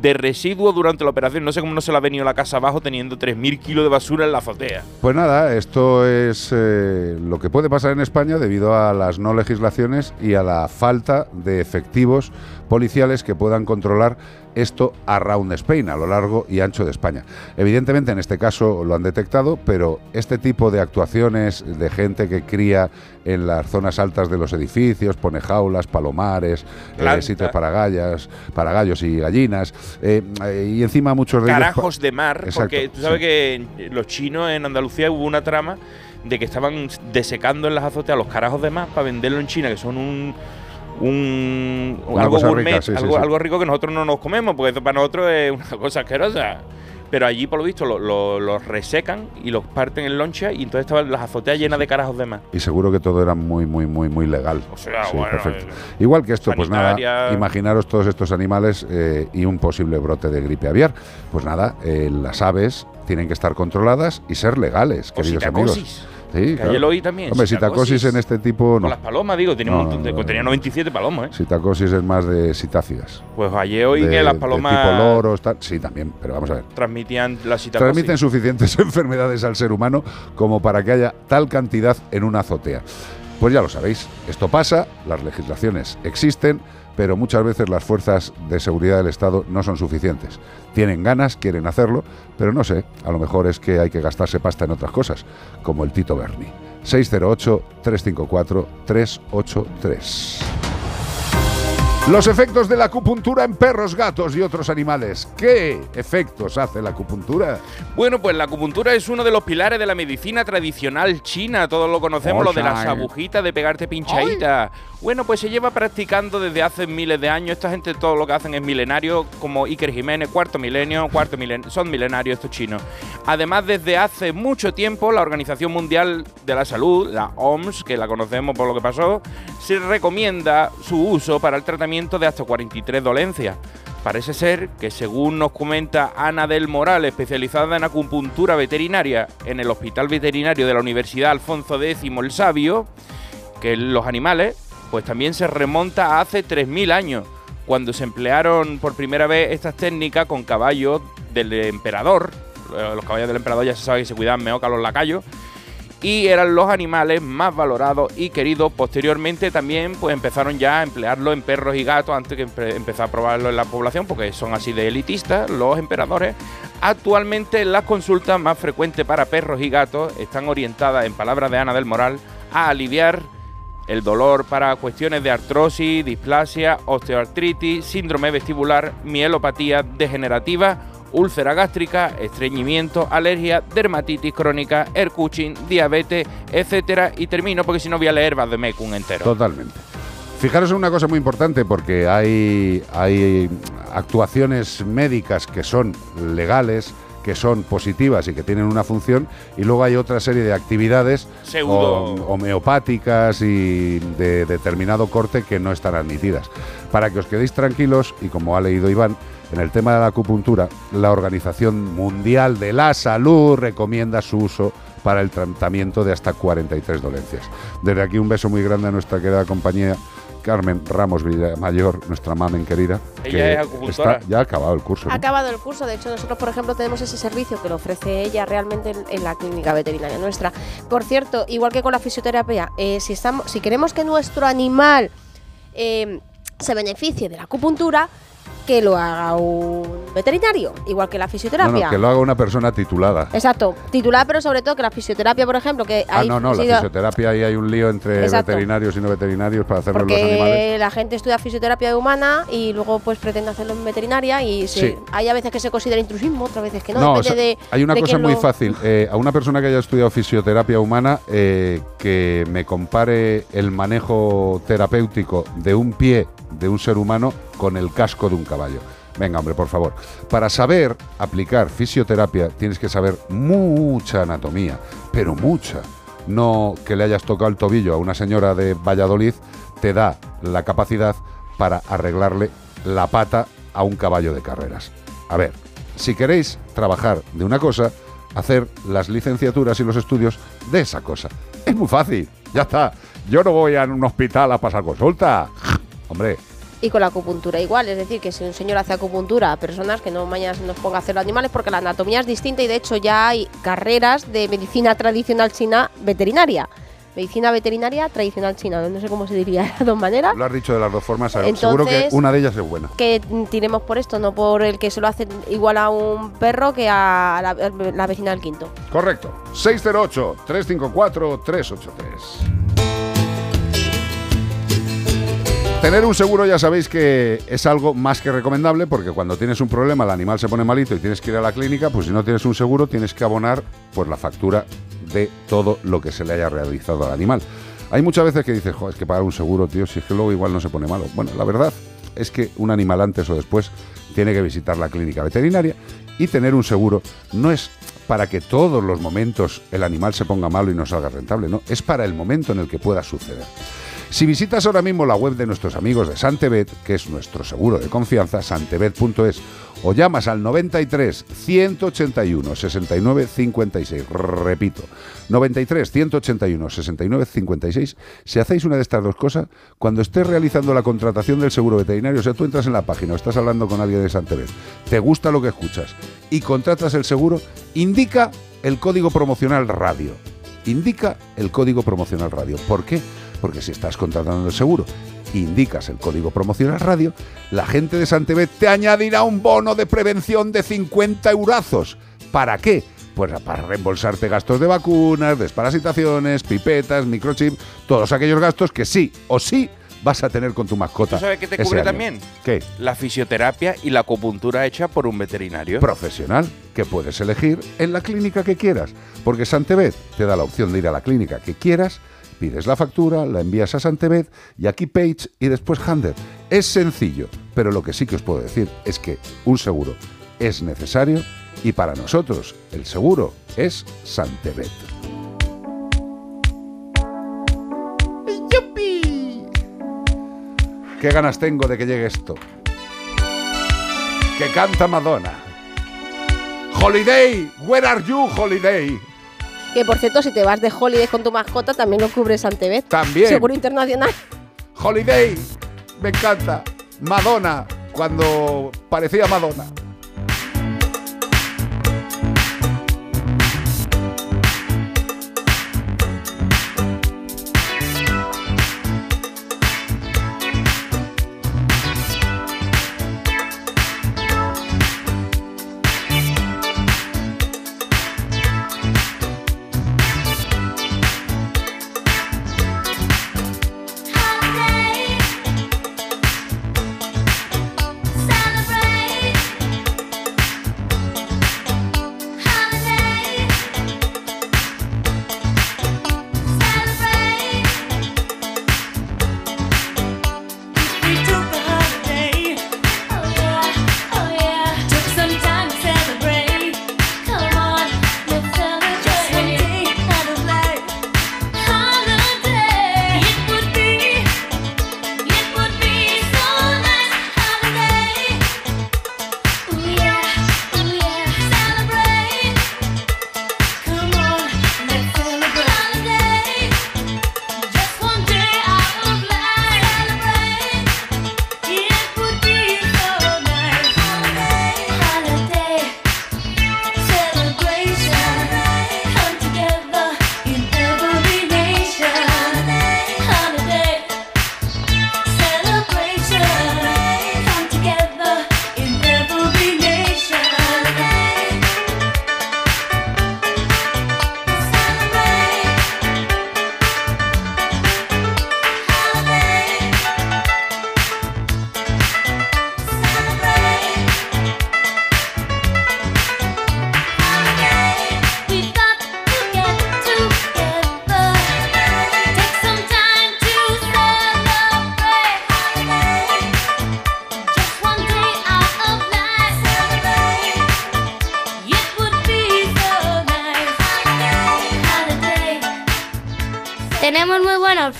de residuos durante la operación. No sé cómo no se le ha venido la casa abajo teniendo 3.000 kilos de basura en la azotea. Pues nada, esto es eh, lo que puede pasar en España debido a las no legislaciones y a la falta de efectivos policiales que puedan controlar esto a round Spain, a lo largo y ancho de España. Evidentemente en este caso lo han detectado, pero este tipo de actuaciones de gente que cría en las zonas altas de los edificios, pone jaulas, palomares, eh, sitios para gallas, para gallos y gallinas, eh, eh, y encima muchos de ellos... Carajos de mar, Exacto, porque tú sabes sí. que los chinos en Andalucía hubo una trama de que estaban desecando en las azoteas los carajos de mar para venderlo en China, que son un, un, Una algo gourmet, rica, sí, algo, sí. algo rico que nosotros no nos comemos, porque eso para nosotros es una *laughs* cosa asquerosa. Pero allí, por lo visto, lo- lo- los resecan y los parten en loncha y entonces estaban las azoteas llenas de carajos de más. Y seguro que todo era muy, muy, muy, muy legal. sea, bueno, perfecto. Igual que esto, pues nada, imaginaros todos estos animales eh, y un posible brote de gripe aviar. Pues nada, eh, las aves tienen que estar controladas y ser legales, O queridos amigos. Sí, claro. ayer lo oí también, Hombre, citacosis. en este tipo no. Con las palomas, digo, tenía, un No, montón de- no, tenía 97 palomas, ¿eh? Citacosis es más de citácidas. Pues ayer oí De- que las de palomas tipo loros, tal. Sí, también, pero vamos a ver. transmitían la citacosis. Transmiten suficientes *laughs* enfermedades al ser humano como para que haya tal cantidad en una azotea. Pues ya lo sabéis, esto pasa, las legislaciones existen, pero muchas veces las fuerzas de seguridad del Estado no son suficientes. Tienen ganas, quieren hacerlo, pero no sé, a lo mejor es que hay que gastarse pasta en otras cosas, como el Tito Berni. 608-354-383. Los efectos de la acupuntura en perros, gatos y otros animales. ¿Qué efectos hace la acupuntura? Bueno, pues la acupuntura es uno de los pilares de la medicina tradicional china. Todos lo conocemos, Oh, lo de las China. agujitas, de pegarte pinchaditas. Bueno, pues se lleva practicando desde hace miles de años. Esta gente todo lo que hacen es milenario, como Iker Jiménez, cuarto milenio, cuarto milenio. Son milenarios estos chinos. Además, desde hace mucho tiempo, la Organización Mundial de la Salud, la OMS, que la conocemos por lo que pasó, se recomienda su uso para el tratamiento de hasta 43 dolencias. Parece ser que, según nos comenta Ana del Moral, especializada en acupuntura veterinaria en el Hospital Veterinario de la Universidad Alfonso X el Sabio, que los animales, pues también se remonta a hace 3.000 años, cuando se emplearon por primera vez estas técnicas con caballos del emperador. Los caballos del emperador ya se sabe que se cuidaban mejor que a los lacayos. Y eran los animales más valorados y queridos. Posteriormente también pues empezaron ya a emplearlo en perros y gatos antes que empe- empezar a probarlo en la población porque son así de elitistas los emperadores. Actualmente las consultas más frecuentes para perros y gatos están orientadas, en palabras de Ana del Moral, a aliviar el dolor para cuestiones de artrosis, displasia, osteoartritis, síndrome vestibular, mielopatía degenerativa, úlcera gástrica, estreñimiento, alergia, dermatitis crónica, air cushing, diabetes, etcétera. Y termino porque si no voy a leer Vademecum entero. Totalmente. Fijaros en una cosa muy importante porque hay, hay actuaciones médicas que son legales, que son positivas y que tienen una función, y luego hay otra serie de actividades homeopáticas y de determinado corte que no están admitidas. Para que os quedéis tranquilos, y como ha leído Iván, en el tema de la acupuntura, la Organización Mundial de la Salud recomienda su uso para el tratamiento de hasta 43 dolencias. Desde aquí un beso muy grande a nuestra querida compañía Carmen Ramos Villamayor, nuestra mamen querida. Ella es acupuntora. está, ya ha acabado el curso. ¿no? Ha acabado el curso, de hecho nosotros por ejemplo tenemos ese servicio que lo ofrece ella realmente en, en la clínica veterinaria nuestra. Por cierto, igual que con la fisioterapia, eh, si, estamos, si queremos que nuestro animal eh, se beneficie de la acupuntura, que lo haga un veterinario, igual que la No, fisioterapia. no, que lo haga una persona titulada. Exacto, titular, pero sobre todo que la fisioterapia, por ejemplo, que Ah, hay no, no, la fisioterapia ahí hay un lío entre Exacto. veterinarios y no veterinarios para hacerlo en los animales. porque la gente estudia fisioterapia humana y luego pues pretende hacerlo en veterinaria y se- Sí. hay a veces que se considera intrusismo, otras veces que no, No, o depende sea, de hay una de cosa muy lo- fácil. *laughs* Eh, a una persona que haya estudiado fisioterapia humana, eh, que me compare el manejo terapéutico de un pie de un ser humano con el casco de un caballo. Venga, hombre, por favor. Para saber aplicar fisioterapia tienes que saber mucha anatomía, pero mucha. No que le hayas tocado el tobillo a una señora de Valladolid te da la capacidad para arreglarle la pata a un caballo de carreras. A ver, si queréis trabajar de una cosa, hacer las licenciaturas y los estudios de esa cosa. Es muy fácil, ya está. Yo no voy a un hospital a pasar consulta. Hombre, Y con la acupuntura igual, es decir, que si un señor hace acupuntura a personas que no mañana se nos ponga a hacer los animales, porque la anatomía es distinta y de hecho ya hay carreras de medicina tradicional china veterinaria. Medicina veterinaria tradicional china, no sé cómo se diría de las dos maneras. lo has dicho de las dos formas, seguro que Entonces- una de ellas es buena. Que tiremos por esto, no por el que se lo hacen igual a un perro que a la, la vecina del quinto. Correcto. 608-354-383. Tener un seguro ya sabéis que es algo más que recomendable porque cuando tienes un problema, el animal se pone malito y tienes que ir a la clínica, pues si no tienes un seguro tienes que abonar pues la factura de todo lo que se le haya realizado al animal. Hay muchas veces que dices, "Jo, es que pagar un seguro, tío, si es que luego igual no se pone malo. Bueno, la verdad es que un animal antes o después tiene que visitar la clínica veterinaria y tener un seguro no es para que todos los momentos el animal se ponga malo y no salga rentable, no, es para el momento en el que pueda suceder. Si visitas ahora mismo la web de nuestros amigos de Santebet, que es nuestro seguro de confianza, santebet.es, o llamas al 93 181 69 56, repito, 93 181 69 56, si hacéis una de estas dos cosas, cuando estés realizando la contratación del seguro veterinario, o sea, tú entras en la página o estás hablando con alguien de Santebet, te gusta lo que escuchas y contratas el seguro, indica el código promocional radio. Indica el código promocional radio. ¿Por qué? Porque si estás contratando el seguro e indicas el código promocional radio, la gente de Santebet te añadirá un bono de prevención de 50 eurazos. ¿Para qué? Pues para reembolsarte gastos de vacunas, desparasitaciones, pipetas, microchip, todos aquellos gastos que sí o sí vas a tener con tu mascota. ¿Tú sabes qué te cubre año. también? ¿Qué? La fisioterapia y la acupuntura hecha por un veterinario. profesional que puedes elegir en la clínica que quieras. Porque Santebet te da la opción de ir a la clínica que quieras, pides la factura, la envías a Santebet y aquí Page y después Hander. Es sencillo, pero lo que sí que os puedo decir es que un seguro es necesario y para nosotros el seguro es Santebet. ¿Qué ganas tengo de que llegue esto? Que canta Madonna. Holiday, where are you, Holiday? Que por cierto, si te vas de holiday con tu mascota, también lo cubre Santebet. También. Seguro internacional. Holiday, me encanta. Madonna, cuando parecía Madonna.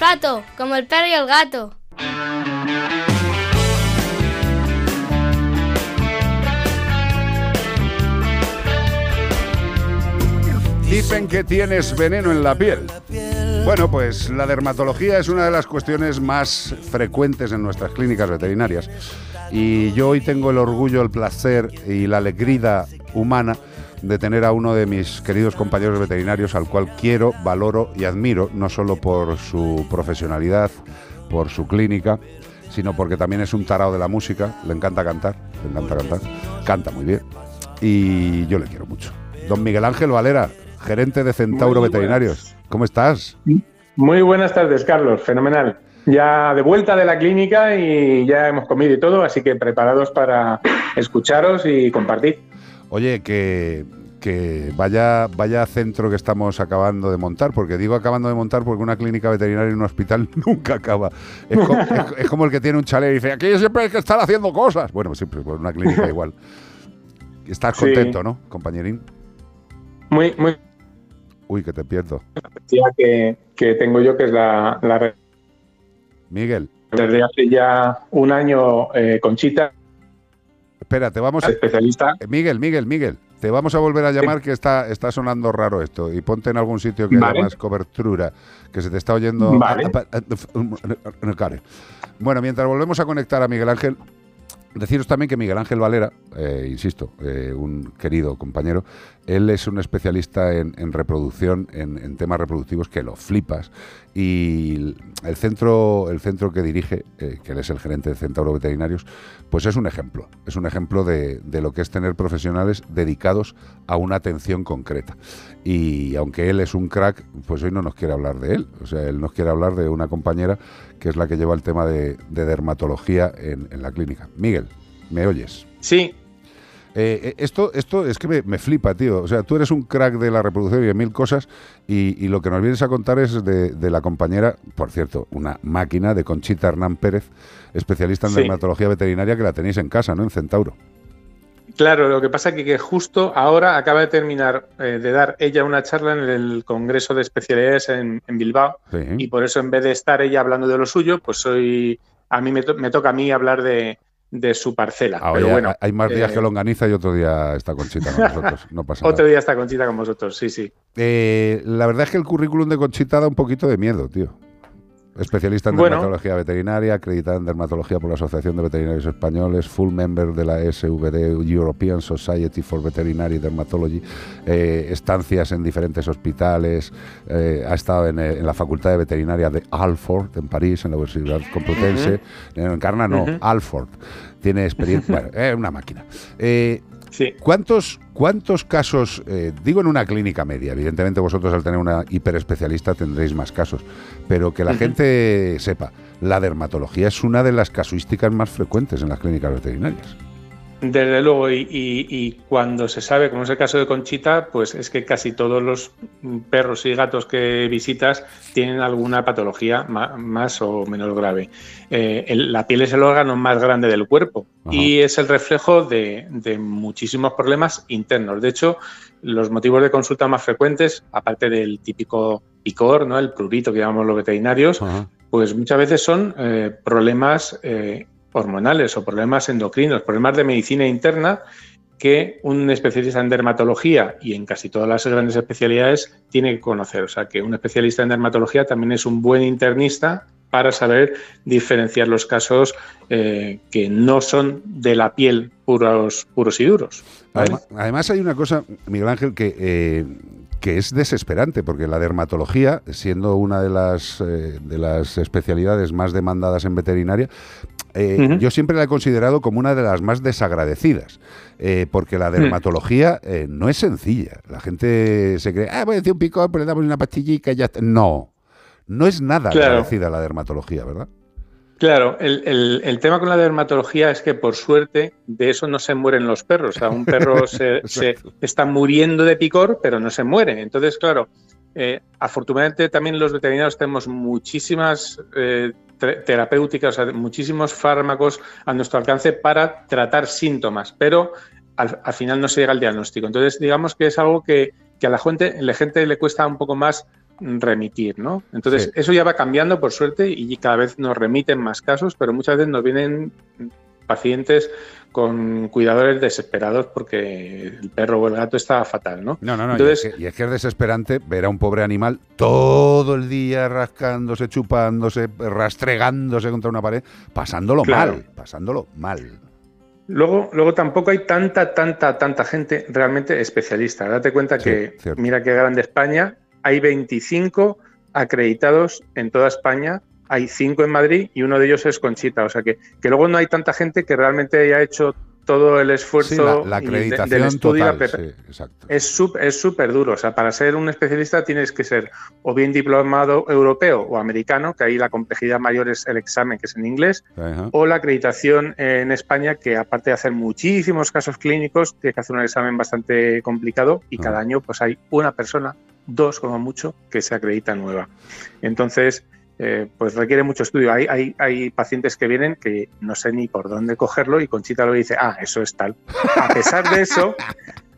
Olfato, como el perro y el gato. Dicen que tienes veneno en la piel. Bueno, pues la dermatología es una de las cuestiones más frecuentes en nuestras clínicas veterinarias. Y yo hoy tengo el orgullo, el placer y la alegría humana de tener a uno de mis queridos compañeros veterinarios al cual quiero, valoro y admiro, no solo por su profesionalidad, por su clínica, sino porque también es un tarao de la música, le encanta cantar, le encanta cantar, canta muy bien y yo le quiero mucho. Don Miguel Ángel Valera, gerente de Centauro. Veterinarios, ¿cómo estás? Muy buenas tardes, Carlos. Fenomenal. Ya de vuelta de la clínica y ya hemos comido y todo, así que preparados para escucharos y compartir. Oye, que, que vaya, vaya centro que estamos acabando de montar, porque digo acabando de montar porque una clínica veterinaria en un hospital *laughs* nunca acaba. Es, co- es- es como el que tiene un chalet y dice, aquí siempre hay que estar haciendo cosas. Bueno, siempre, pues una clínica *laughs* igual. Estás Sí. contento, ¿no, compañerín? Muy, muy Uy, que te pierdo. necesidad que, que tengo yo, que es la, la Miguel, desde hace ya un año eh, Conchita, espera, te vamos a... especialista. Eh, Miguel, Miguel, Miguel, te vamos a volver a llamar que está, está sonando raro esto y ponte en algún sitio que haya Vale. más cobertura, que se te está oyendo... Vale. Bueno, mientras volvemos a conectar a Miguel Ángel, deciros también que Miguel Ángel Valera, eh, insisto, eh, un querido compañero, él es un especialista en, reproducción, en, temas reproductivos que lo flipas y el centro, el centro que dirige, eh, que él es el gerente de Centauro Veterinarios, pues es un ejemplo, es un ejemplo de, lo que es tener profesionales dedicados a una atención concreta. Y aunque él es un crack, pues hoy no nos quiere hablar de él, o sea, él nos quiere hablar de una compañera que es la que lleva el tema de, de dermatología en la clínica. Miguel, ¿me oyes? Sí, Eh, eh, esto, esto es que me, me flipa, tío. O sea, tú eres un crack de la reproducción y de mil cosas y, y lo que nos vienes a contar es de, de la compañera, por cierto, una máquina de Conchita Hernán Pérez, especialista en Sí. dermatología veterinaria que la tenéis en casa, ¿no? En Centauro. Claro, lo que pasa que, que justo ahora acaba de terminar eh, de dar ella una charla en el Congreso de Especialidades en, en Bilbao Sí. y por eso en vez de estar ella hablando de lo suyo, pues soy a mí me, to- me toca a mí hablar de, de su parcela. Ah, Pero bueno, hay más días eh, que longaniza y otro día está Conchita con nosotros. No pasa *laughs* nada. otro día está Conchita con vosotros, sí, sí. Eh, la verdad es que el currículum de Conchita da un poquito de miedo, tío. Especialista en Bueno. dermatología veterinaria, acreditada en dermatología por la Asociación de Veterinarios Españoles, full member de la SVD, European Society for Veterinary Dermatology, eh, estancias en diferentes hospitales, eh, ha estado en, eh, en la Facultad de Veterinaria de Alford, en París, en la Universidad Complutense, en Encarna no, Ujú. Alford. Tiene experiencia, *laughs* bueno, es una máquina. Eh, ¿Cuántos, cuántos casos, eh, digo en una clínica media, evidentemente vosotros al tener una hiperespecialista tendréis más casos, pero que la gente sepa, la dermatología es una de las casuísticas más frecuentes en las clínicas veterinarias. Desde luego, y, y- y cuando se sabe, como es el caso de Conchita, pues es que casi todos los perros y gatos que visitas tienen alguna patología más o menos grave. Eh, el- la piel es el órgano más grande del cuerpo y es el reflejo de, de muchísimos problemas internos. De hecho, los motivos de consulta más frecuentes, aparte del típico picor, ¿no? el prurito que llamamos los veterinarios, pues muchas veces son eh, problemas eh, hormonales o problemas endocrinos, problemas de medicina interna que un especialista en dermatología y en casi todas las grandes especialidades tiene que conocer. O sea, que un especialista en dermatología también es un buen internista para saber diferenciar los casos eh, que no son de la piel puros, y duros. Además, hay una cosa, Miguel Ángel, que, eh, que es desesperante, porque la dermatología, siendo una de las, eh, de las especialidades más demandadas en veterinaria, eh, yo siempre la he considerado como una de las más desagradecidas, eh, porque la dermatología eh, no es sencilla. La gente se cree, ah, voy a decir un picor, pues le damos una pastillita y ya está. No, no es nada Claro. agradecida la dermatología, ¿verdad? Claro, el, el- el tema con la dermatología es que por suerte de eso no se mueren los perros. O sea, un perro *laughs* se, se está muriendo de picor, pero no se muere. Entonces, claro, eh, afortunadamente también los veterinarios tenemos muchísimas eh, terapéuticas, o sea, muchísimos fármacos a nuestro alcance para tratar síntomas, pero al, al final no se llega al diagnóstico. Entonces, digamos que es algo que, que a la gente, la gente le cuesta un poco más remitir, ¿no? Entonces, Sí. eso ya va cambiando por suerte y cada vez nos remiten más casos, pero muchas veces nos vienen pacientes con cuidadores desesperados porque el perro o el gato está fatal, ¿no? No, no, no. Entonces, y, es que, y es que es desesperante ver a un pobre animal todo el día rascándose, chupándose, rastregándose contra una pared, pasándolo Claro. mal, pasándolo mal. Luego, luego tampoco hay tanta, tanta, tanta gente realmente especialista. Date cuenta que, cierto. mira qué grande España, hay 25 acreditados en toda España, hay 5 en Madrid y uno de ellos es Conchita. O sea que, que luego no hay tanta gente que realmente haya hecho todo el Sí, esfuerzo la, la y de- del estudio la total. sí, exacto. es súper duro. O sea, para ser un especialista tienes que ser o bien diplomado europeo o americano, que ahí la complejidad mayor es el examen, que es en inglés, Ajá. o la acreditación en España, que aparte de hacer muchísimos casos clínicos, tiene que hacer un examen bastante complicado y cada año pues hay una persona, dos como mucho, que se acredita nueva. Entonces, eh, pues requiere mucho estudio. Hay, hay, hay pacientes que vienen que no sé ni por dónde cogerlo y Conchita lo dice, ah, eso es tal. A pesar de eso,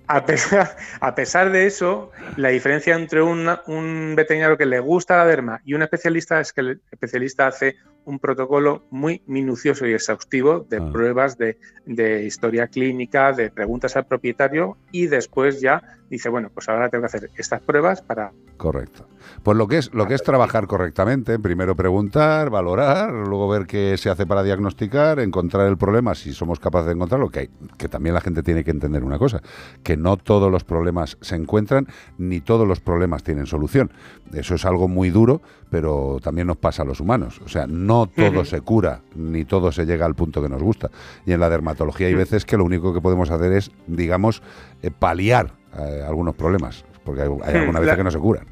a pesar, a pesar de eso, la diferencia entre un, un veterinario que le gusta la derma y un especialista es que el especialista hace un protocolo muy minucioso y exhaustivo de pruebas de, de historia clínica, de preguntas al propietario y después ya dice, bueno, pues ahora tengo que hacer estas pruebas para Correcto. Pues lo que es lo que es trabajar correctamente, primero preguntar, valorar, luego ver qué se hace para diagnosticar, encontrar el problema si somos capaces de encontrarlo, que hay, que también la gente tiene que entender una cosa, que no todos los problemas se encuentran ni todos los problemas tienen solución. Eso es algo muy duro, pero también nos pasa a los humanos, o sea, no todo Ujú. se cura ni todo se llega al punto que nos gusta. Y en la dermatología hay Mm. veces que lo único que podemos hacer es, digamos, eh, paliar eh, algunos problemas, porque hay, hay algunas veces la- que no se curan.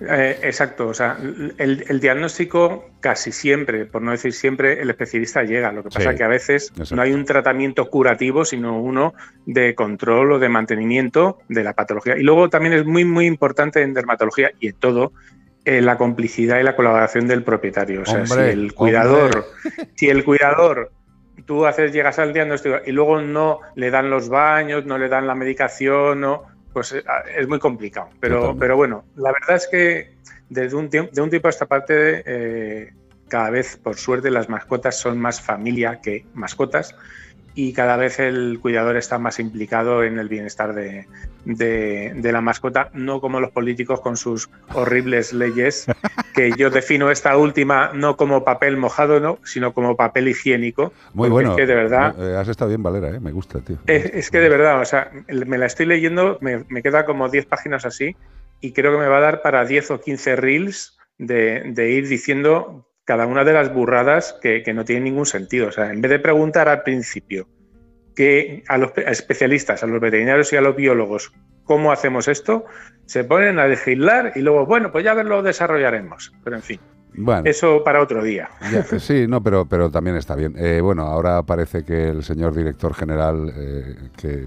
Eh, exacto, o sea, el, el diagnóstico casi siempre, por no decir siempre, el especialista llega. Lo que pasa Sí, es que a veces exacto. no hay un tratamiento curativo, sino uno de control o de mantenimiento de la patología. Y luego también es muy, muy importante en dermatología y en todo eh, la complicidad y la colaboración del propietario. O sea, Hombre, si el cuidador, si el cuidador tú haces, llegas al diagnóstico y luego no le dan los baños, no le dan la medicación, no, pues eh, es muy complicado. Pero, pero bueno, la verdad es que desde un tiempo, de un tiempo a esta parte, eh, cada vez, por suerte, las mascotas son más familia que mascotas y cada vez el cuidador está más implicado en el bienestar de, de- de la mascota, no como los políticos con sus horribles leyes, *laughs* que yo defino esta última no como papel mojado, no, sino como papel higiénico. Muy bueno. Es que de verdad, Eh, has estado bien, Valera, ¿eh? me gusta, tío. es, es que de verdad, o sea, me la estoy leyendo, me, me queda como 10 páginas así y creo que me va a dar para 10 o 15 reels de, de ir diciendo cada una de las burradas que, que no tienen ningún sentido. O sea, en vez de preguntar al principio que a los especialistas, a los veterinarios y a los biólogos, cómo hacemos esto, se ponen a legislar y luego, bueno, pues ya lo desarrollaremos. Pero en fin, Bueno. eso para otro día. Ya, sí, no, pero, pero también está bien. Eh, bueno, ahora parece que el señor director general, eh, que,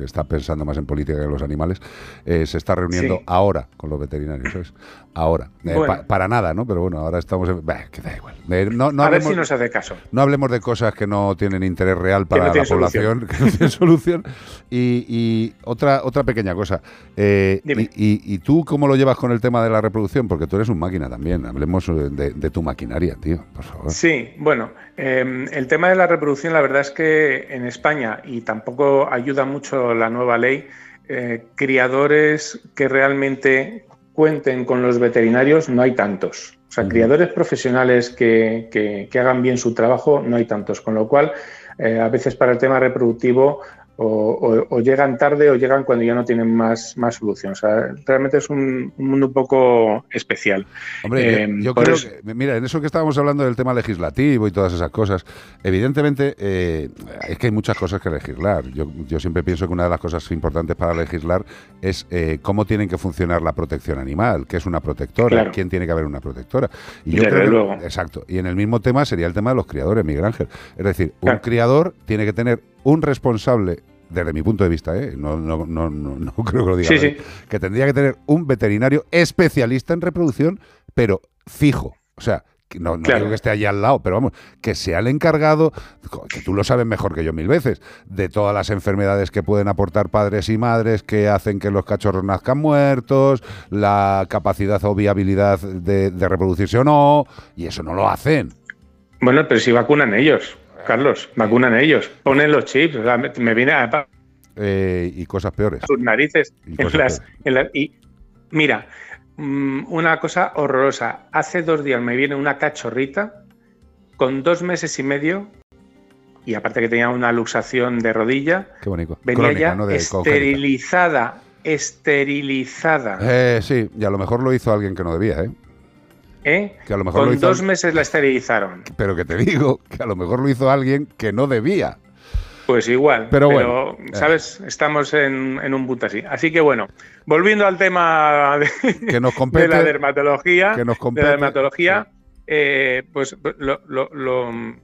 que está pensando más en política que en los animales, eh, se está reuniendo Sí. ahora con los veterinarios, ¿sabes? Ahora. Eh, Bueno. pa- para nada, ¿no? Pero bueno, ahora estamos en... Bah, que da igual. Eh, no, no a ver hablemos- si nos hace caso. no hablemos de cosas que no tienen interés real para no la población, solución. *laughs* que no tienen solución. Y, y otra, otra pequeña cosa. y, y- y tú cómo lo llevas con el tema de la reproducción? Porque tú eres un máquina también. Hablemos de, de tu maquinaria, tío, por favor. Sí, bueno, eh, el tema de la reproducción, la verdad es que en España, y tampoco ayuda mucho la nueva ley, eh, criadores que realmente cuenten con los veterinarios no hay tantos. O sea, criadores profesionales que, que- que hagan bien su trabajo no hay tantos, con lo cual eh, a veces para el tema reproductivo o, o- o llegan tarde o llegan cuando ya no tienen más, más solución. O sea, realmente es un, un mundo un poco especial. Hombre, yo- Eh, yo, por creo eso- que, mira, en eso que estábamos hablando del tema legislativo y todas esas cosas, evidentemente eh, es que hay muchas cosas que legislar. Yo, yo siempre pienso que una de las cosas importantes para legislar es eh, cómo tienen que funcionar la protección animal, qué es una protectora, Claro. quién tiene que haber una protectora. Y yo Desde creo que- luego. exacto. Y en el mismo tema sería el tema de los criadores, Miguel Ángel. Es decir, un criador tiene que tener un responsable. Desde mi punto de vista, ¿eh? no, no, no, no, no *laughs* creo que lo diga Sí, nadie, sí. que tendría que tener un veterinario especialista en reproducción, pero fijo. O sea, no, no Claro. digo que esté allí al lado, pero vamos, que sea el encargado, que tú lo sabes mejor que yo mil veces, de todas las enfermedades que pueden aportar padres y madres que hacen que los cachorros nazcan muertos, la capacidad o viabilidad de, de reproducirse o no, y eso no lo hacen. Bueno, pero si vacunan ellos, Carlos, vacunan ellos, ponen los chips, o sea, me, me viene a Eh, y cosas peores. sus narices Y en las, en las- y mira, mm, una cosa horrorosa. Hace dos días me viene una cachorrita con dos meses y medio y aparte que tenía una luxación de rodilla, Qué bonito. venía Crónica, ya ¿no? De congénita. esterilizada, esterilizada, Eh, sí, y a lo mejor lo hizo alguien que no debía, ¿eh? ¿Eh? Que a lo mejor lo Con hizo dos meses la esterilizaron. Pero que te digo que a lo mejor lo hizo alguien que no debía. Pues igual, Pero pero, bueno, eh. ¿sabes? Estamos en, en un punto así. Así que bueno, volviendo al tema de, Que nos *laughs* compete. de la dermatología, que nos de compete, la dermatología, eh, pues lo, lo- lo-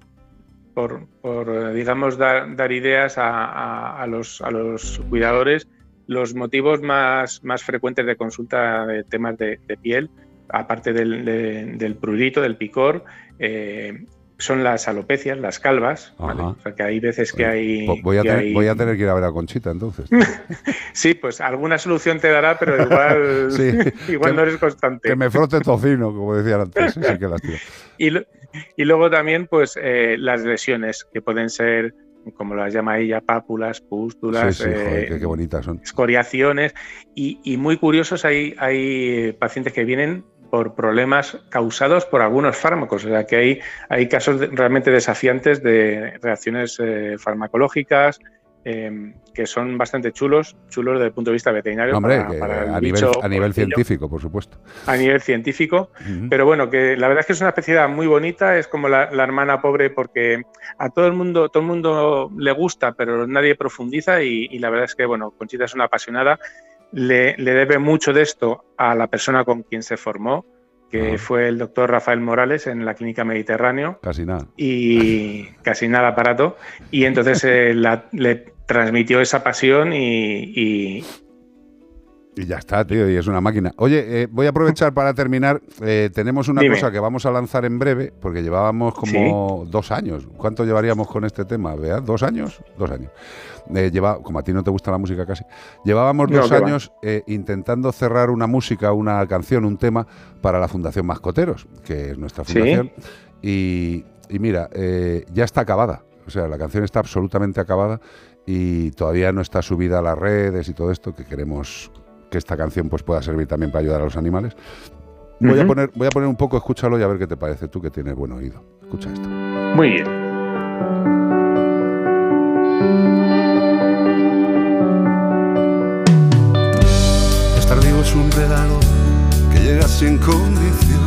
por, por, digamos dar, dar ideas a, a- a los, a los cuidadores, los motivos más, más frecuentes de consulta de temas de, de piel, aparte del, de- del prurito, del picor, eh, son las alopecias, las calvas, ¿vale? O sea que hay veces que hay, voy, a que tener, hay- voy a tener que ir a ver a Conchita entonces. *laughs* Sí, pues alguna solución te dará, pero igual, *laughs* Sí, *laughs* igual que- no eres constante. que me frote tocino, como decían antes. Sí, sí que las. Y, lo- y luego también, pues, eh, las lesiones, que pueden ser, como las llama ella, pápulas, pústulas, Sí, sí, joder, eh, qué, qué bonitas son. escoriaciones. Y, y muy curiosos, hay, hay pacientes que vienen por problemas causados por algunos fármacos. O sea, que hay, hay casos realmente desafiantes de reacciones eh, farmacológicas. eh, que son bastante chulos, chulos desde el punto de vista veterinario. No, hombre, para- a, nivel, bicho, a nivel pobrecillo científico, por supuesto. a nivel científico. Pero bueno, que la verdad es que es una especialidad muy bonita, es como la, la hermana pobre porque a todo el mundo, todo el mundo le gusta, pero nadie profundiza y, y la verdad es que bueno, Conchita es una apasionada, le, le debe mucho de esto a la persona con quien se formó, que fue el doctor Rafael Morales en la Clínica Mediterráneo. Casi nada. y casi nada aparato y entonces *laughs* eh, la- le transmitió esa pasión y, y- Y ya está, tío, y es una máquina. Oye, eh, voy a aprovechar para terminar. eh, tenemos una Dime. cosa que vamos a lanzar en breve, porque llevábamos como dos años. ¿Cuánto llevaríamos con este tema? ¿Vea? ¿Dos años? Dos años. Eh, lleva, como a ti no te gusta la música casi. Llevábamos No, dos años eh, intentando cerrar una música, una canción, un tema para la Fundación Mascoteros, que es nuestra Sí. fundación. Y, y mira, ya está acabada. O sea, la canción está absolutamente acabada y todavía no está subida a las redes y todo esto, que queremos que esta canción pues pueda servir también para ayudar a los animales. Voy, a, poner, voy a poner un poco, escúchalo y a ver qué te parece, tú que tienes buen oído. Escucha esto. muy bien. Estar vivo es un regalo que llega sin condición.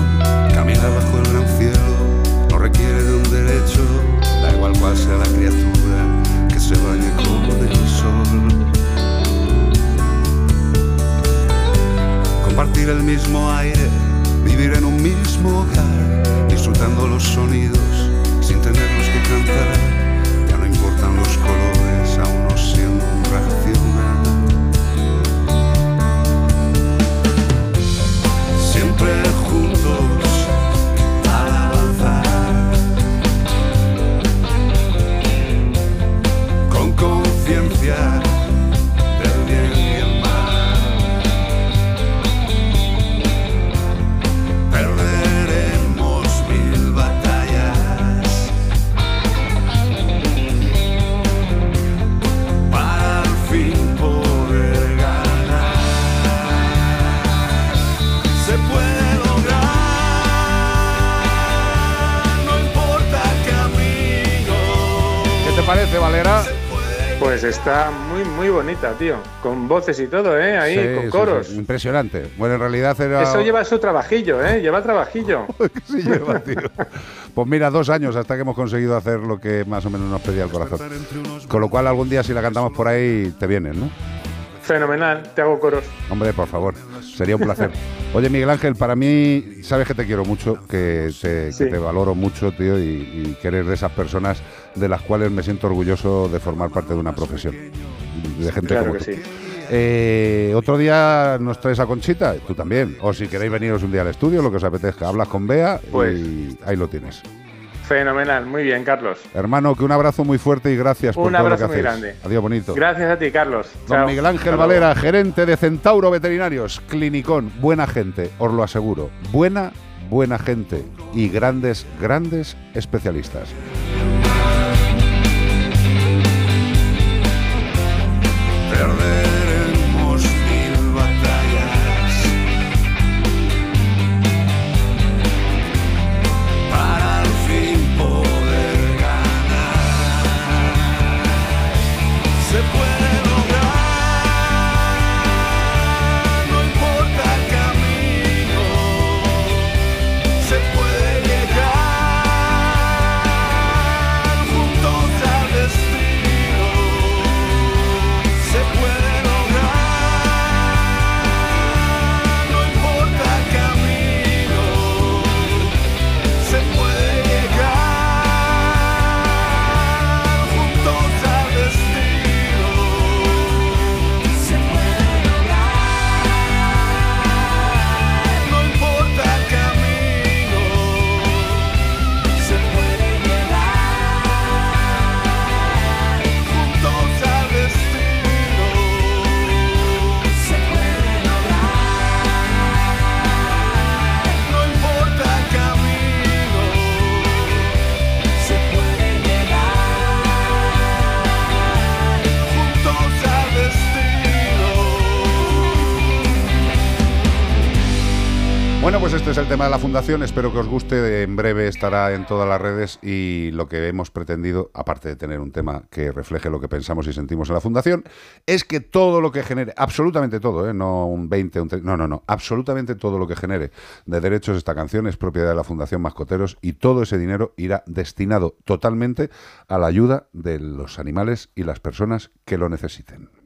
Caminar bajo el gran cielo no requiere de un derecho. Bonita, tío. Con voces y todo, ¿eh? Ahí, Sí, con coros. sí, impresionante. Bueno, en realidad era... Eso lleva su trabajillo, ¿eh? Lleva trabajillo. *laughs* Sí lleva, tío. Pues mira, dos años hasta que hemos conseguido hacer lo que más o menos nos pedía el corazón. Con lo cual algún día si la cantamos por ahí te vienes, ¿no? Fenomenal, te hago coros. Hombre, por favor, sería un placer. Oye, Miguel Ángel, para mí, sabes que te quiero mucho, que te, que Sí. te valoro mucho, tío, y, y que eres de esas personas de las cuales me siento orgulloso de formar parte de una profesión, de gente Claro como que tú. sí. Eh, otro día nos traes a Conchita, tú también, o si queréis veniros un día al estudio, lo que os apetezca, hablas con Bea Pues. y ahí lo tienes. Fenomenal, muy bien, Carlos. Hermano, que un abrazo muy fuerte y gracias por Un todo lo que abrazo muy grande. Adiós, bonito. Gracias a ti, Carlos. Don Chao. Miguel Ángel Hasta luego. Valera, gerente de Centauro Veterinarios, Clinicón, buena gente, os lo aseguro. Buena, buena gente y grandes, grandes especialistas. De la fundación. Espero que os guste. En breve estará en todas las redes y lo que hemos pretendido, aparte de tener un tema que refleje lo que pensamos y sentimos en la fundación, es que todo lo que genere, absolutamente todo, ¿eh? no un 20, un 30, no, no, no, absolutamente todo lo que genere de derechos de esta canción es propiedad de la Fundación Mascoteros y todo ese dinero irá destinado totalmente a la ayuda de los animales y las personas que lo necesiten.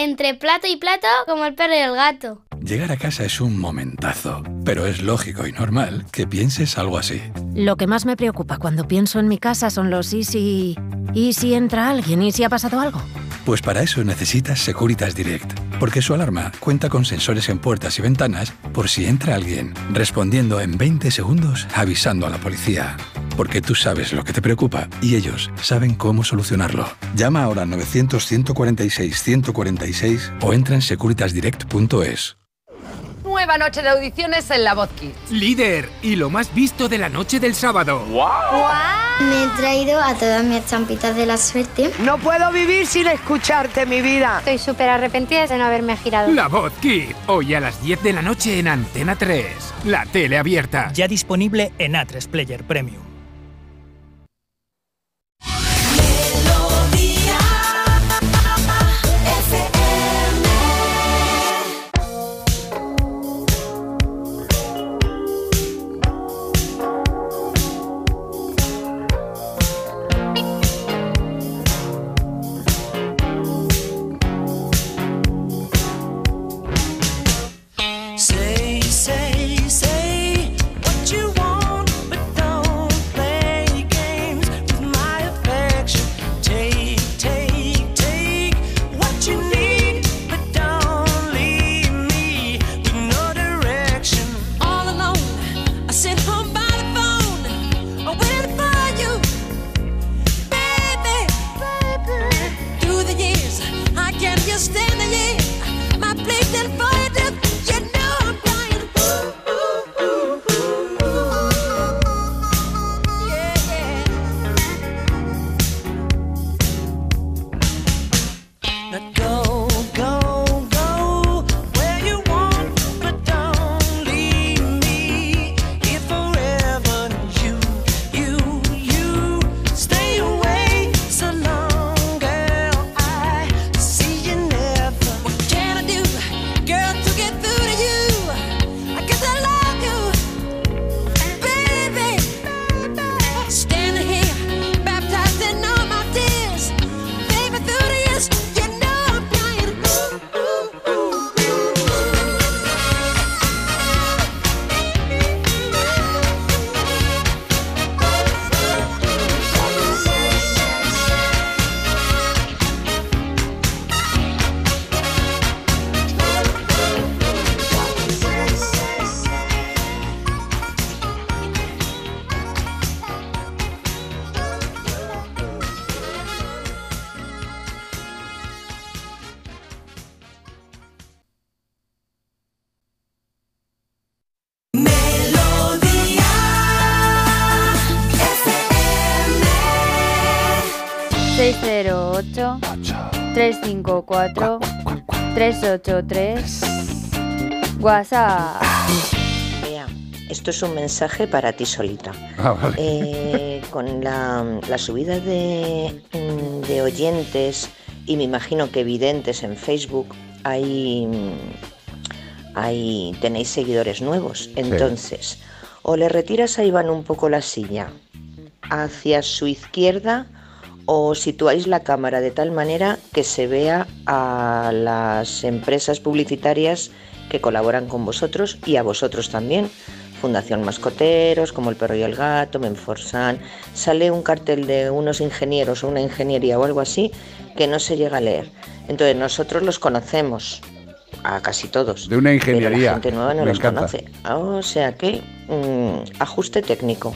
Entre plato y plato, como el perro y el gato. Llegar a casa es un momentazo, pero es lógico y normal que pienses algo así. Lo que más me preocupa cuando pienso en mi casa son los y si... ¿Y si entra alguien? ¿Y si ha pasado algo? Pues para eso necesitas Securitas Direct, porque su alarma cuenta con sensores en puertas y ventanas por si entra alguien, respondiendo en 20 segundos avisando a la policía. Porque tú sabes lo que te preocupa y ellos saben cómo solucionarlo. Llama ahora al 900-146-146 o entra en securitasdirect.es. Nueva noche de audiciones en La Voz Kids. Líder y lo más visto de la noche del sábado. Me he traído a todas mis champitas de la suerte. No puedo vivir sin escucharte, mi vida. Estoy súper arrepentida de no haberme girado. La Voz Kid, hoy a las 10 de la noche en Antena 3. La tele abierta. Ya disponible en A3 Player Premium. 354 383 WhatsApp. Esto es un mensaje para ti solita. Eh, con la, la subida de, oyentes y me imagino que videntes en Facebook hay, hay tenéis seguidores nuevos. Entonces, o le retiras a Iván un poco la silla hacia su izquierda o situáis la cámara de tal manera que se vea a las empresas publicitarias que colaboran con vosotros y a vosotros también. Fundación Mascoteros, como El Perro y el Gato, Menforsan. Sale un cartel de unos ingenieros o una ingeniería o algo así que no se llega a leer. Entonces nosotros los conocemos, a casi todos. De una pero ingeniería. la gente nueva no Me los encanta. conoce. O sea que mm, ajuste técnico.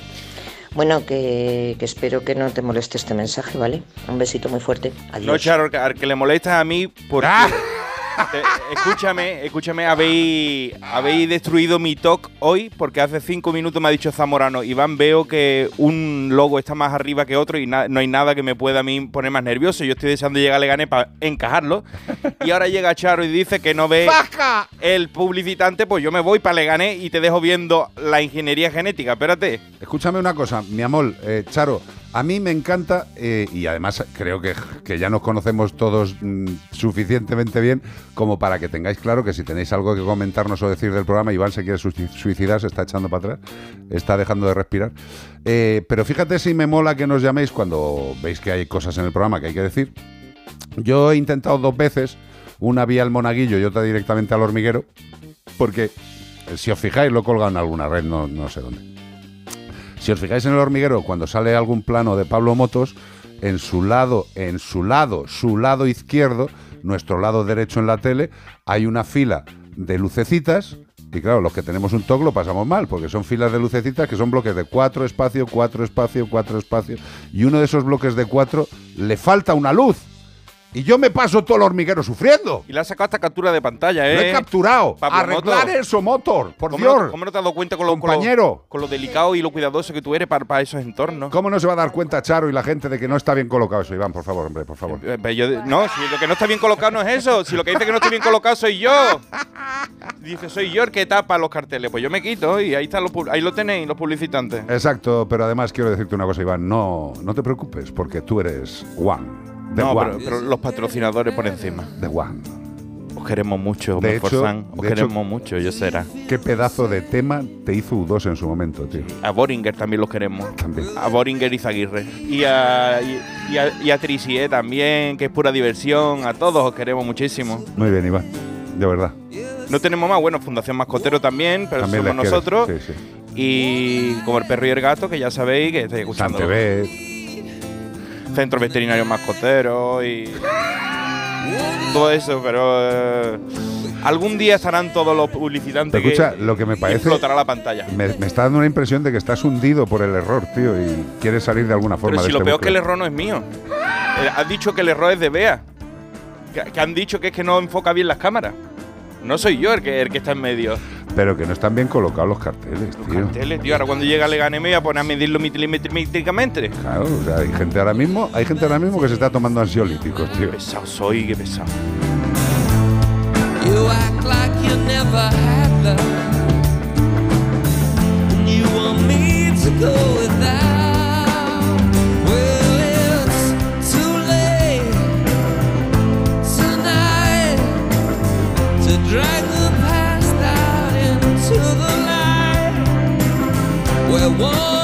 Bueno, que, que espero que no te moleste este mensaje, ¿vale? Un besito muy fuerte. Adiós. No, Charo, al que le molesta a mí porque... Te- escúchame, escúchame, habéis, habéis destruido mi talk hoy porque hace cinco minutos me ha dicho Zamorano, Iván, veo que un logo está más arriba que otro y no hay nada que me pueda a mí poner más nervioso. Yo estoy deseando llegar a Leganés para encajarlo. Y ahora llega Charo y dice que no ve el publicitante, pues yo me voy para Leganés y te dejo viendo la ingeniería genética. Espérate. Escúchame una cosa, mi amor, eh, Charo. A mí me encanta, eh, y además creo que, que ya nos conocemos todos mm, suficientemente bien como para que tengáis claro que si tenéis algo que comentarnos o decir del programa, Iván se quiere suici- suicidar, se está echando para atrás, está dejando de respirar. Eh, pero fíjate si me mola que nos llaméis cuando veis que hay cosas en el programa que hay que decir. Yo he intentado dos veces, una vía al monaguillo y otra directamente al hormiguero, porque eh, si os fijáis lo he colgado en alguna red, no, no sé dónde. Si os fijáis en el hormiguero, cuando sale algún plano de Pablo Motos, en su lado, en su lado, su lado izquierdo, nuestro lado derecho en la tele, hay una fila de lucecitas. Y claro, los que tenemos un TOC lo pasamos mal, porque son filas de lucecitas que son bloques de cuatro espacio, cuatro espacio, cuatro espacio. Y uno de esos bloques de cuatro le falta una luz. Y yo me paso todo el hormiguero sufriendo. Y le has sacado esta captura de pantalla, ¿eh? Lo he capturado. Pablo Arreglar Moto. eso, motor, por ¿Cómo Dios. no, cómo no te has dado cuenta con lo, con lo- Compañero. con lo delicado y lo cuidadoso que tú eres para, para esos entornos? ¿Cómo no se va a dar cuenta Charo y la gente de que no está bien colocado eso, Iván? Por favor, hombre, por favor. Eh, yo- no, si lo que no está bien colocado no es eso. Si lo que dice que no estoy bien colocado soy yo. *laughs* Dice, soy yo el que tapa los carteles. Pues yo me quito y ahí, está lo, pu- ahí lo tenéis, los publicitantes. Exacto, pero además quiero decirte una cosa, Iván. No, no te preocupes, porque tú eres One. The No, pero, pero los patrocinadores por encima. The One. Os queremos mucho, De hecho-. Os de hecho- queremos mucho, yo será. Qué pedazo de tema te hizo U2 en su momento, tío. A Boringer también los queremos. También. A Boringer y Zaguirre. Y a, y, y a, y a Trisier también, que es pura diversión. A todos os queremos muchísimo. Muy bien, Iván. De verdad. No tenemos más, bueno, Fundación Mascotero también, pero También somos nosotros. sí, Y como el perro y el gato, que ya sabéis que estáis escuchando. Santebet. Centro Veterinario Mascotero y. todo eso, pero. eh, algún día estarán todos los publicitantes. Te escucha, lo que me parece- Explotará la pantalla. Me, me está dando una impresión de que estás hundido por el error, tío, y quieres salir de alguna forma Pero si de lo este peor es que el error no es mío. Eh, Has dicho que el error es de Bea. Que, que han dicho que es que no enfoca bien las cámaras. No soy yo el que, el que está en medio. Pero que no están bien colocados los carteles, tío. Tele, tío, ahora cuando llega Legane me voy a poner a medirlo milimétricamente. Claro, o sea, hay gente ahora mismo, hay gente ahora mismo que se está tomando ansiolíticos, tío. Qué pesado soy, qué pesado. You act like you never had love. And you want me to go without. Well, it's too late tonight to drag 我。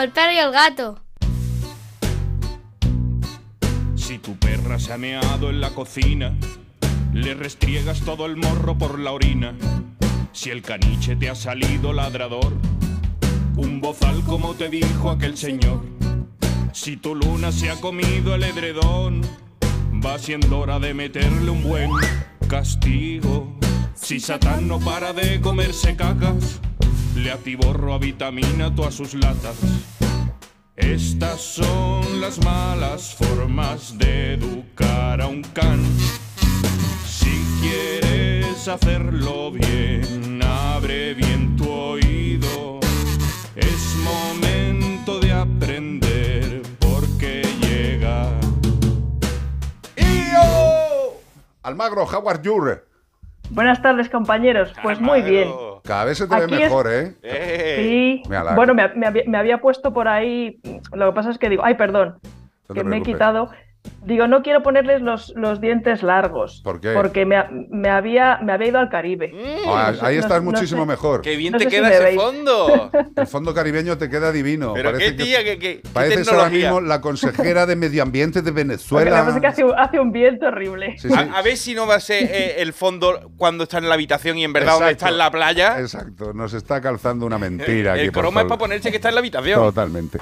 El perro y el gato. Si tu perra se ha meado en la cocina, le restriegas todo el morro por la orina. Si el caniche te ha salido ladrador, un bozal como te dijo aquel señor. Si tu luna se ha comido el edredón, va siendo hora de meterle un buen castigo. Si Satán no para de comerse cacas, le atiborro a vitamina todas sus latas. Estas son las malas formas de educar a un can. Si quieres hacerlo bien, abre bien tu oído. Es momento de aprender porque llega. Almagro, how are you? Buenas tardes, compañeros. Pues muy bien. Cada vez se te ve Aquí es- mejor, ¿eh? Sí. Me. Bueno, me, me había, me había puesto por ahí. Lo que pasa es que digo, ay, perdón, No que me he quitado. Digo, no quiero ponerles los, los dientes largos. ¿Por qué? Porque me, me había, me había ido al Caribe. Ah, No sé- ahí no- estás no muchísimo sé- mejor. Qué bien No te sé si queda me ese veis. fondo. *laughs* El fondo caribeño te queda divino. Pero Parece qué que- tía, qué, qué, qué Pareces ahora mismo la consejera de Medio Ambiente de Venezuela. pasa es que hace, un- hace un viento horrible. A, a ver si no va a ser eh, el fondo cuando está en la habitación y en verdad donde está en la playa. Exacto, nos está calzando una mentira aquí. el por croma es para ponerse que está en la habitación. Totalmente.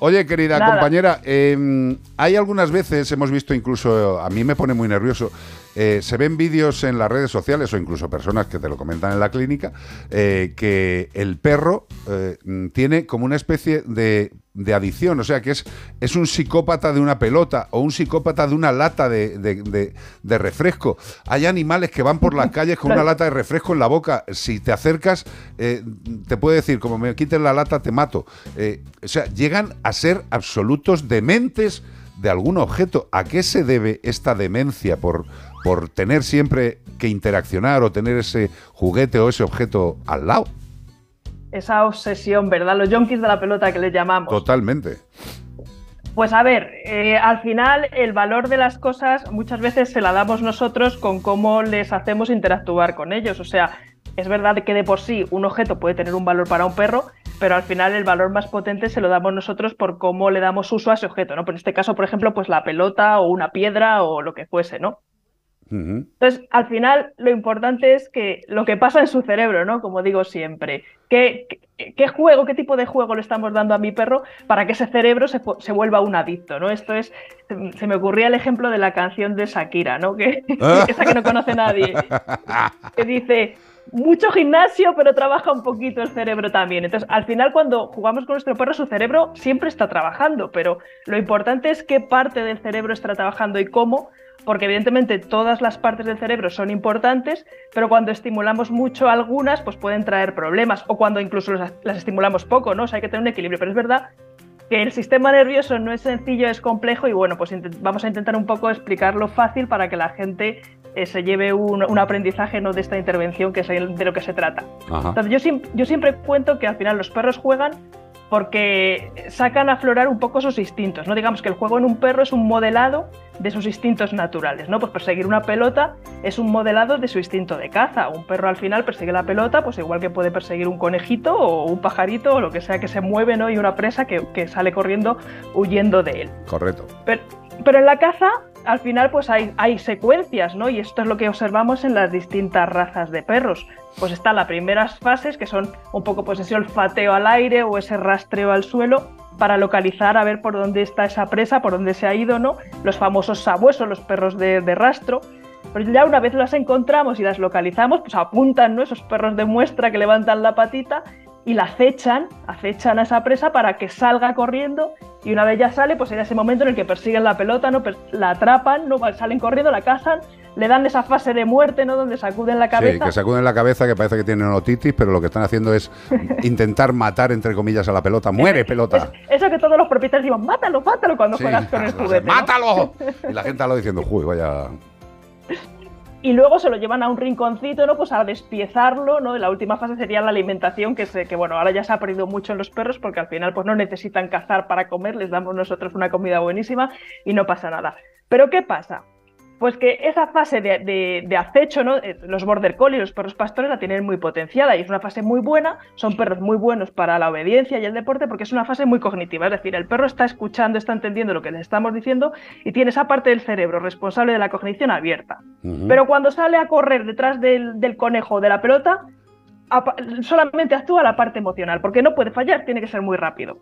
Oye, querida Nada. compañera, eh, hay algunas veces, hemos visto incluso, a mí me pone muy nervioso, eh, se ven vídeos en las redes sociales o incluso personas que te lo comentan en la clínica, eh, que el perro eh, tiene como una especie de, de adicción, o sea, que es, es un psicópata de una pelota o un psicópata de una lata de, de- refresco. Hay animales que van por las *laughs* calles con una lata de refresco en la boca. Si te acercas, te puede decir, como me quiten la lata, te mato. O sea, llegan a ser absolutos dementes de algún objeto. ¿A qué se debe esta demencia por, por tener siempre que interaccionar o tener ese juguete o ese objeto al lado? Esa obsesión, ¿verdad? Los yonkis de la pelota que les llamamos. Totalmente. Pues a ver, eh, al final el valor de las cosas muchas veces se la damos nosotros con cómo les hacemos interactuar con ellos. O sea, es verdad que de por sí un objeto puede tener un valor para un perro, pero al final el valor más potente se lo damos nosotros por cómo le damos uso a ese objeto, ¿no? En este caso, por ejemplo, pues la pelota o una piedra o lo que fuese, ¿no? Entonces, al final, lo importante es que lo que pasa en su cerebro, ¿no? Como digo siempre, ¿qué, qué, qué juego, qué tipo de juego le estamos dando a mi perro para que ese cerebro se, vuelva un adicto, ¿no? Esto es, se me ocurría el ejemplo de la canción de Shakira, ¿no? Que, *laughs* esa que no conoce nadie, *laughs* que dice, mucho gimnasio, pero trabaja un poquito el cerebro también. Entonces, al final, cuando jugamos con nuestro perro, su cerebro siempre está trabajando, pero lo importante es qué parte del cerebro está trabajando y cómo, porque evidentemente todas las partes del cerebro son importantes, pero cuando estimulamos mucho algunas, pues pueden traer problemas, o cuando incluso las, estimulamos poco, ¿no? O sea, hay que tener un equilibrio, pero es verdad que el sistema nervioso no es sencillo, es complejo y bueno, pues vamos a intentar un poco explicarlo fácil para que la gente eh, se lleve un, un aprendizaje ¿no? de esta intervención que es de lo que se trata. Ajá. Entonces, yo, yo siempre cuento que al final los perros juegan porque sacan a aflorar un poco sus instintos, ¿no? Digamos que el juego en un perro es un modelado de sus instintos naturales, ¿no? Pues perseguir una pelota es un modelado de su instinto de caza. Un perro al final persigue la pelota, pues igual que puede perseguir un conejito o un pajarito o lo que sea que se mueve, ¿no? Y una presa que, que sale corriendo huyendo de él. Correcto. Pero, pero en la caza, al final, pues hay, hay secuencias, ¿no? Y esto es lo que observamos en las distintas razas de perros. Pues están las primeras fases, que son un poco pues ese olfateo al aire o ese rastreo al suelo, para localizar a ver por dónde está esa presa, por dónde se ha ido, ¿no? Los famosos sabuesos, los perros de, rastro. Pero ya una vez las encontramos y las localizamos, pues apuntan, ¿no? Esos perros de muestra que levantan la patita y la acechan, acechan a esa presa para que salga corriendo y una vez ya sale, pues era ese momento en el que persiguen la pelota, ¿no? La atrapan, ¿no? salen corriendo, la cazan, le dan esa fase de muerte, ¿no? Donde sacuden la Sí, cabeza. que sacuden la cabeza, que parece que tienen otitis, pero lo que están haciendo es *laughs* intentar matar, entre comillas, a la pelota. ¡Muere, pelota! Eso que todos los propietarios digan, mátalo, mátalo cuando Sí, juegas con el *laughs* juguete. ¿no? ¡Mátalo! *laughs* Y la gente lo diciendo, uy, vaya. Y luego se lo llevan a un rinconcito, ¿no? Pues a despiezarlo, ¿no? La última fase sería la alimentación, que, se, que bueno, ahora ya se ha perdido mucho en los perros porque al final pues no necesitan cazar para comer, les damos nosotros una comida buenísima y no pasa nada. Pero ¿qué pasa? Pues que esa fase de, de- de acecho, ¿no? Eh, los border collie, los perros pastores la tienen muy potenciada y es una fase muy buena, son perros muy buenos para la obediencia y el deporte porque es una fase muy cognitiva, es decir, el perro está escuchando, está entendiendo lo que le estamos diciendo y tiene esa parte del cerebro responsable de la cognición abierta. Pero cuando sale a correr detrás del, del conejo o de la pelota, solamente actúa la parte emocional, porque no puede fallar, tiene que ser muy rápido.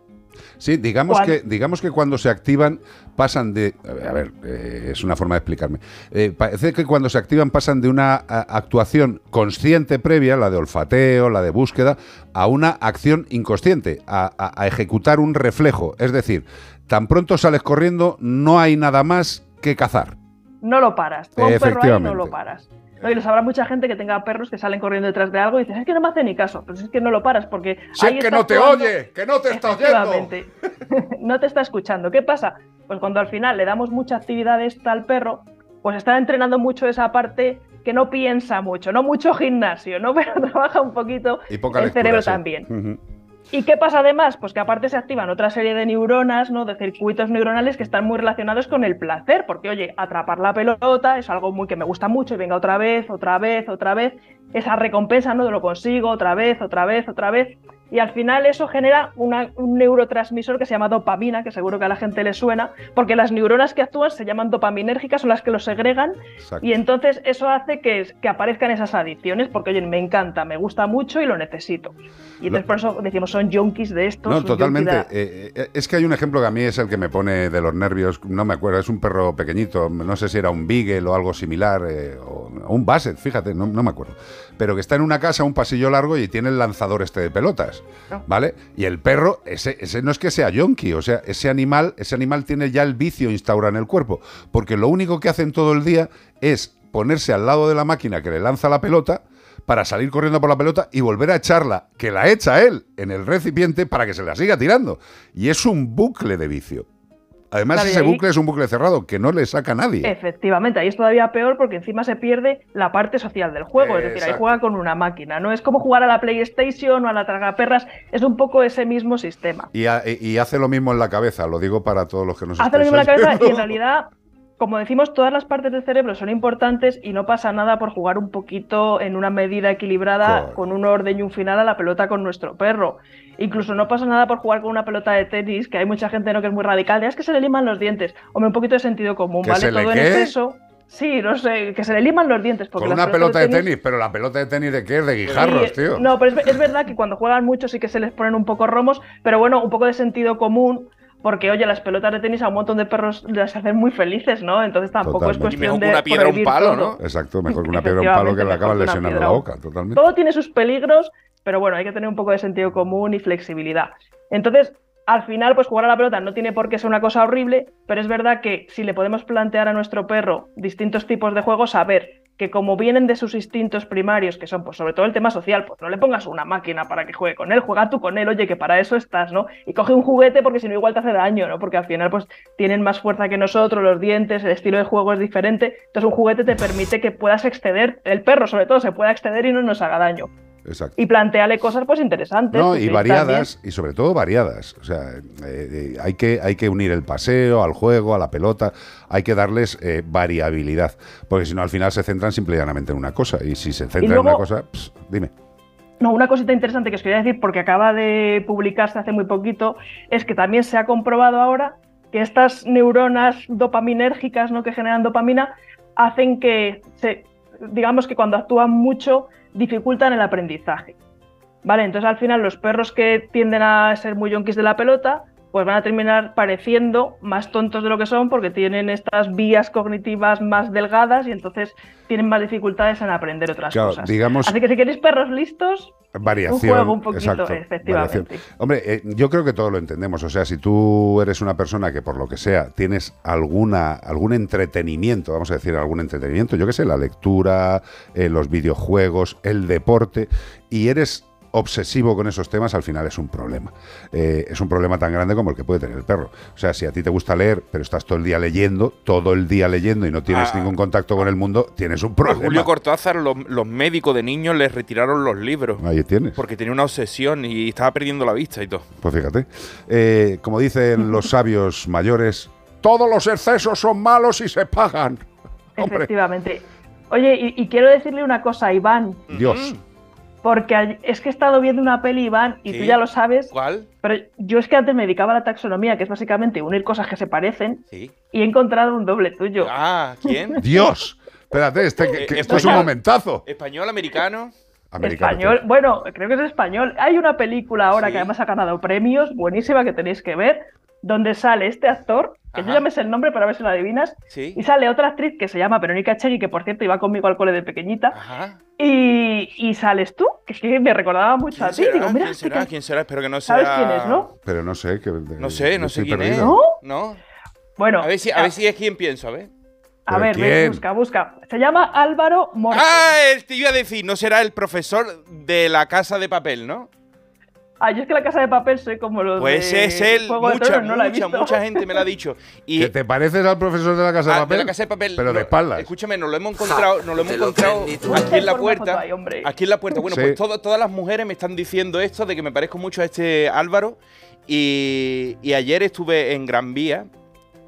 Sí, digamos ¿Cuál? que, digamos que cuando se activan pasan de... A ver, eh, es una forma de explicarme. Eh, parece que cuando se activan pasan de una a- actuación consciente previa, la de olfateo, la de búsqueda, a una acción inconsciente, a, a- a ejecutar un reflejo. Es decir, tan pronto sales corriendo, no hay nada más que cazar. No lo paras. Tú a un perro ahí no lo paras. ¿No? Y les habrá mucha gente que tenga perros que salen corriendo detrás de algo y dices, es que no me hace ni caso. Pues es que no lo paras porque. Si ahí es que no te oye, que no te está oyendo. *laughs* No te está escuchando. ¿Qué pasa? Pues cuando al final le damos mucha actividad esta al perro, pues está entrenando mucho esa parte que no piensa mucho, no mucho gimnasio, ¿no? *laughs* Pero trabaja un poquito Y poca el lectura, cerebro sí. también. Ujú. ¿Y qué pasa además? Pues que aparte se activan otra serie de neuronas, ¿no? De circuitos neuronales que están muy relacionados con el placer, porque oye, atrapar la pelota es algo muy que me gusta mucho y venga otra vez, otra vez, otra vez, esa recompensa, ¿no? Lo consigo, otra vez, otra vez, otra vez. Y al final eso genera una- un neurotransmisor que se llama dopamina, que seguro que a la gente le suena, porque las neuronas que actúan se llaman dopaminérgicas, son las que lo segregan, Exacto. y entonces eso hace que, que aparezcan esas adicciones, porque oye, me encanta, me gusta mucho y lo necesito. Y entonces por eso decimos, son junkies de estos. No, totalmente. Eh, eh, es que hay un ejemplo que a mí es el que me pone de los nervios. No me acuerdo, es un perro pequeñito. No sé si era un Beagle o algo similar. eh, o, o un Basset, fíjate, no, no me acuerdo. Pero que está en una casa, un pasillo largo y tiene el lanzador este de pelotas. ¿Vale? Y el perro, ese, ese no es que sea yonki. O sea, ese animal, ese animal tiene ya el vicio instaurado en el cuerpo. Porque lo único que hacen todo el día es ponerse al lado de la máquina que le lanza la pelota para salir corriendo por la pelota y volver a echarla, que la echa él en el recipiente para que se la siga tirando. Y es un bucle de vicio. Además, Claro, ese ahí- bucle es un bucle cerrado que no le saca a nadie. Efectivamente, ahí es todavía peor porque encima se pierde la parte social del juego, es decir, ahí juega con una máquina, no es como jugar a la PlayStation o a la tragaperras, es un poco ese mismo sistema. Y, ha- y hace lo mismo en la cabeza, lo digo para todos los que nos Hace lo mismo en la cabeza y en realidad, como decimos, todas las partes del cerebro son importantes y no pasa nada por jugar un poquito en una medida equilibrada con un orden y un final a la pelota con nuestro perro. Incluso no pasa nada por jugar con una pelota de tenis, que hay mucha gente ¿no? que es muy radical, de, "Ah, es que se le liman los dientes. Hombre, un poquito de sentido común, ¿Que ¿vale? se le Todo en qué? exceso. Sí, no sé, que se le liman los dientes. Porque Con una pelota de tenis, pero la pelota de tenis de qué es, de guijarros, Sí, tío. No, pero es, es verdad que cuando juegan mucho sí que se les ponen un poco romos, pero bueno, un poco de sentido común, porque oye, las pelotas de tenis a un montón de perros las hacen muy felices, ¿no? Entonces tampoco es cuestión Y mejor de que una piedra o un palo, todo. ¿no? Exacto, mejor que una piedra o un palo que le acaban mejor lesionando la boca, totalmente. Todo tiene sus peligros, pero bueno, hay que tener un poco de sentido común y flexibilidad. Entonces, al final, pues jugar a la pelota no tiene por qué ser una cosa horrible, pero es verdad que si le podemos plantear a nuestro perro distintos tipos de juegos, saber que como vienen de sus instintos primarios, que son pues sobre todo el tema social, pues no le pongas una máquina para que juegue con él, juega tú con él, oye, que para eso estás, ¿no? Y coge un juguete porque si no igual te hace daño, ¿no? Porque al final pues tienen más fuerza que nosotros, los dientes, el estilo de juego es diferente, entonces un juguete te permite que puedas exceder, el perro sobre todo se pueda exceder y no nos haga daño. Exacto. Y planteale cosas pues interesantes. No, pues, y variadas, y sobre todo variadas. O sea, eh, eh, hay, que, hay que unir el paseo al juego, a la pelota, hay que darles eh, variabilidad, porque si no al final se centran simple y llanamente en una cosa, y si se centran en una cosa, dime. No, una cosita interesante que os quería decir, porque acaba de publicarse hace muy poquito, es que también se ha comprobado ahora que estas neuronas dopaminérgicas ¿no? que generan dopamina hacen que, se, digamos que cuando actúan mucho, dificultan el aprendizaje. ¿Vale? Entonces al final los perros que tienden a ser muy yonkis de la pelota, pues van a terminar pareciendo más tontos de lo que son porque tienen estas vías cognitivas más delgadas y entonces tienen más dificultades en aprender otras Claro, cosas. digamos- Así que si queréis perros listos, Variación. Un juego un poquito, exacto, efectivamente. variación. Hombre, eh, yo creo que todos lo entendemos. O sea, si tú eres una persona que por lo que sea tienes alguna algún entretenimiento, vamos a decir algún entretenimiento, yo qué sé, la lectura, eh, los videojuegos, el deporte, y eres obsesivo con esos temas, al final es un problema. Eh, es un problema tan grande como el que puede tener el perro. O sea, si a ti te gusta leer, pero estás todo el día leyendo, todo el día leyendo y no tienes Ah. ningún contacto con el mundo, tienes un A problema. Julio Cortázar, los, los médicos de niños les retiraron los libros. Ahí tienes. Porque tenía una obsesión y estaba perdiendo la vista y todo. Pues fíjate. Eh, como dicen *laughs* los sabios mayores, todos los excesos son malos y se pagan. *laughs* Hombre, Efectivamente. Oye, y, y quiero decirle una cosa a Iván, Dios. Porque es que he estado viendo una peli, Iván, y tú ya lo sabes, ¿Cuál? pero yo es que antes me dedicaba a la taxonomía, que es básicamente unir cosas que se parecen, Sí. y he encontrado un doble tuyo. Ah, ¿quién? *laughs* Dios. Espérate, este, que- que Eh, esto es un momentazo. ¿Español, americano? Americano, Español, bueno, creo que es español. Hay una película ahora Sí. que además ha ganado premios, buenísima, que tenéis que ver, donde sale este actor, que Ajá. yo ya me sé el nombre para ver si lo adivinas, Sí. y sale otra actriz que se llama Verónica Chegui, que por cierto iba conmigo al cole de pequeñita, Ajá. y, y sales tú, que es que me recordaba mucho a ¿Quién ti. será? Digo, mira, ¿Quién será? que- ¿Quién será? Espero que no sea... ¿Sabes quién es, no? Pero no sé. Que, No sé, no sé quién es. perdido. ¿No? No. Bueno, A ver si, a ver si es quién pienso, a ver. a ¿Pero ver, ve, quién? busca, busca. Se llama Álvaro Morte. Ah, el- te iba a decir, no será el profesor de la casa de papel, ¿no? Ah, yo es que la casa de papel soy como los Pues de es él, Juego de mucha, Tronos, no la he mucha, visto. mucha gente me lo ha dicho. *laughs* Y ¿Que te pareces al profesor de la casa de Ah, papel? de la casa de papel. Pero de espaldas. Escúchame, nos lo hemos encontrado, nos lo hemos encontrado aquí en la puerta. ahí, hombre. Aquí en la puerta. Bueno, Sí. pues todo- todas las mujeres me están diciendo esto de que me parezco mucho a este Álvaro. Y, y ayer estuve en Gran Vía.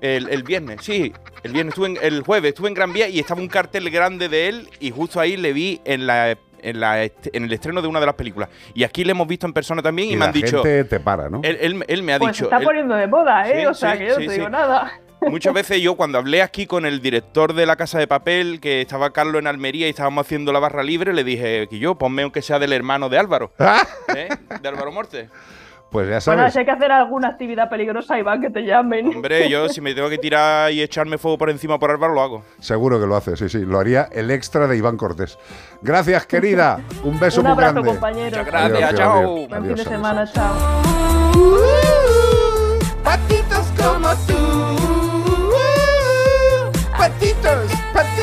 El, el viernes, sí, el viernes estuve en, el jueves estuve en Gran Vía y estaba un cartel grande de él y justo ahí le vi en la en, la en el estreno de una de las películas. Y aquí le hemos visto en persona también y, Y me la han dicho. gente te para, ¿no? Él, él- él me ha Pues se dicho. está él- poniendo de moda, ¿eh? Sí, o sea, sí, que yo sí, no te sí. digo nada. Muchas veces yo cuando hablé aquí con el director de la Casa de Papel, que estaba Carlos en Almería y estábamos haciendo la barra libre, le dije que yo, ponme aunque sea del hermano de Álvaro. *laughs* ¿eh? De Álvaro Morte. Pues ya Bueno, sabes. si hay que hacer alguna actividad peligrosa, Iván, que te llamen. Hombre, yo si me tengo que tirar y echarme fuego por encima por Álvaro, lo hago. Seguro que lo hace, sí, sí. Lo haría el extra de Iván Cortés. Gracias, querida. Un beso Un muy abrazo, grande. compañeros. Muchas gracias, Adiós, chao. adiós, Buen fin adiós, de adiós. semana, chao. Patitos como tú. Patitos, patitos.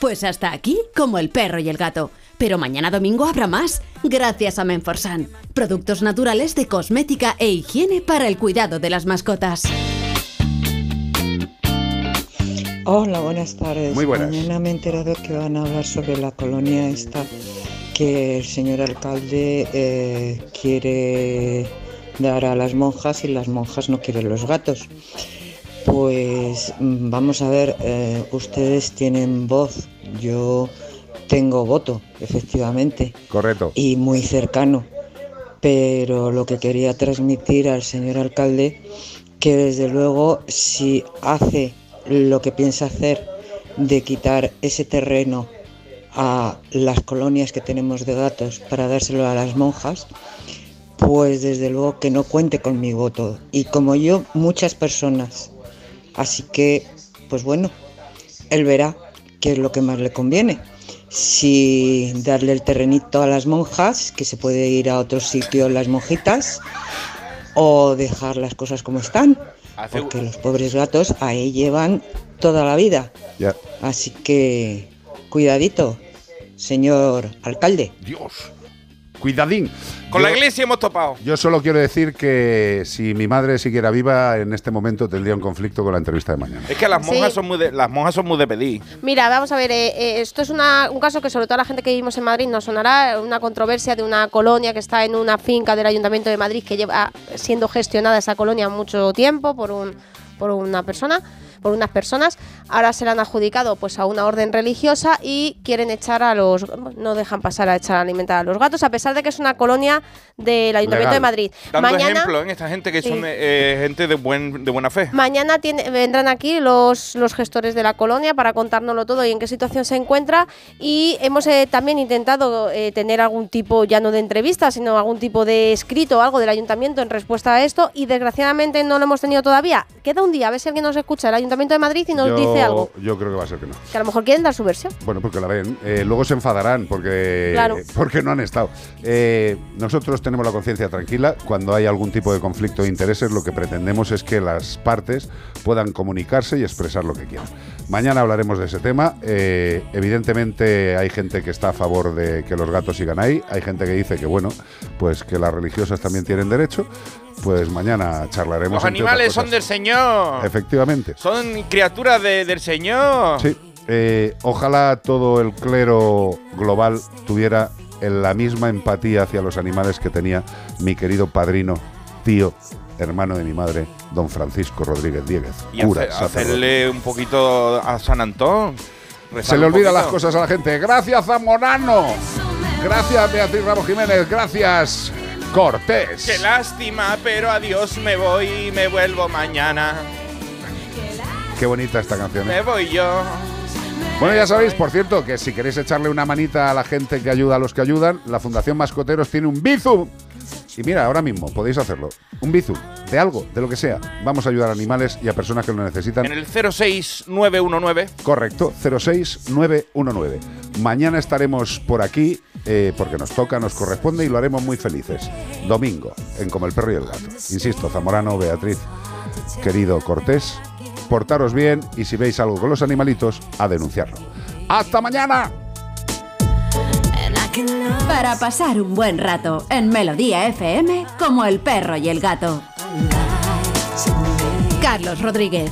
Pues hasta aquí, como el perro y el gato. Pero mañana domingo habrá más, gracias a Menforsan. Productos naturales de cosmética e higiene para el cuidado de las mascotas. Hola, buenas tardes. Muy buenas. Mañana me he enterado que van a hablar sobre la colonia esta que el señor alcalde eh, quiere dar a las monjas y las monjas no quieren los gatos. Pues mm, vamos a ver, eh, ustedes tienen voz, yo tengo voto, efectivamente, Correcto. y muy cercano. Pero lo que quería transmitir al señor alcalde, que desde luego si hace lo que piensa hacer de quitar ese terreno a las colonias que tenemos de gatos para dárselo a las monjas, pues desde luego que no cuente con mi voto. Y como yo, muchas personas. Así que, pues bueno, él verá qué es lo que más le conviene. Si darle el terrenito a las monjas, que se puede ir a otro sitio las monjitas, o dejar las cosas como están. Porque los pobres gatos ahí llevan toda la vida. Ya. Así que, cuidadito, señor alcalde. Dios. Cuidadín. Con la Yo- iglesia hemos topado. Yo solo quiero decir que si mi madre siguiera viva, en este momento tendría un conflicto con la entrevista de mañana. Es que las Sí. monjas son muy de, las monjas son muy de pedir. Mira, vamos a ver, eh, eh, esto es una- un caso que sobre todo a la gente que vivimos en Madrid nos sonará, una controversia de una colonia que está en una finca del Ayuntamiento de Madrid que lleva siendo gestionada esa colonia mucho tiempo por, un, por una persona por unas personas, ahora se la han adjudicado pues a una orden religiosa y quieren echar a los no dejan pasar a echar a alimentar a los gatos a pesar de que es una colonia del Ayuntamiento Legal. de Madrid. Dando Mañana ejemplo en esta gente que Sí. son eh, gente de buen de buena fe. Mañana tiene- vendrán aquí los, los gestores de la colonia para contárnoslo todo y en qué situación se encuentra. Y hemos eh, también intentado eh, tener algún tipo, ya no de entrevista, sino algún tipo de escrito o algo del ayuntamiento en respuesta a esto. Y desgraciadamente no lo hemos tenido todavía. Queda un día, a ver si alguien nos escucha el ayuntamiento Ayuntamiento de Madrid y nos yo, dice algo. Yo creo que va a ser que no. Que a lo mejor quieren dar su versión. Bueno, porque la ven. Eh, luego se enfadarán porque, Claro. porque no han estado. Eh, nosotros tenemos la conciencia tranquila. Cuando hay algún tipo de conflicto de intereses, lo que pretendemos es que las partes puedan comunicarse y expresar lo que quieran. Mañana hablaremos de ese tema. Eh, evidentemente hay gente que está a favor de que los gatos sigan ahí. Hay gente que dice que, bueno, pues que las religiosas también tienen derecho. Pues mañana charlaremos. Los animales son del Señor. Efectivamente. Son criaturas de- del Señor. Sí, eh, ojalá todo el clero global tuviera en la misma empatía hacia los animales que tenía mi querido padrino, tío, hermano de mi madre, don Francisco Rodríguez Dieguez, Y cura, hace- hacerle un poquito a San Antón. Se le poquito. las cosas a la gente. Gracias, Zamorano. Gracias, Beatriz Ramos Jiménez. Gracias, Cortés. Qué lástima, pero adiós me voy y me vuelvo mañana. Qué bonita esta canción. ¿eh? Me voy yo. Bueno, ya sabéis, por cierto, que si queréis echarle una manita a la gente que ayuda a los que ayudan, la Fundación Mascoteros tiene un Bizum. Y mira, ahora mismo podéis hacerlo. Un Bizum, de algo, de lo que sea. Vamos a ayudar a animales y a personas que lo necesitan. En el 06919. Correcto, 06919. Mañana estaremos por aquí eh, porque nos toca, nos corresponde y lo haremos muy felices. Domingo, en Como el Perro y el Gato. Insisto, Zamorano, Beatriz, querido Cortés, portaros bien y si veis algo con los animalitos, a denunciarlo. ¡Hasta mañana! Para pasar un buen rato en Melodía FM como el perro y el gato. Carlos Rodríguez.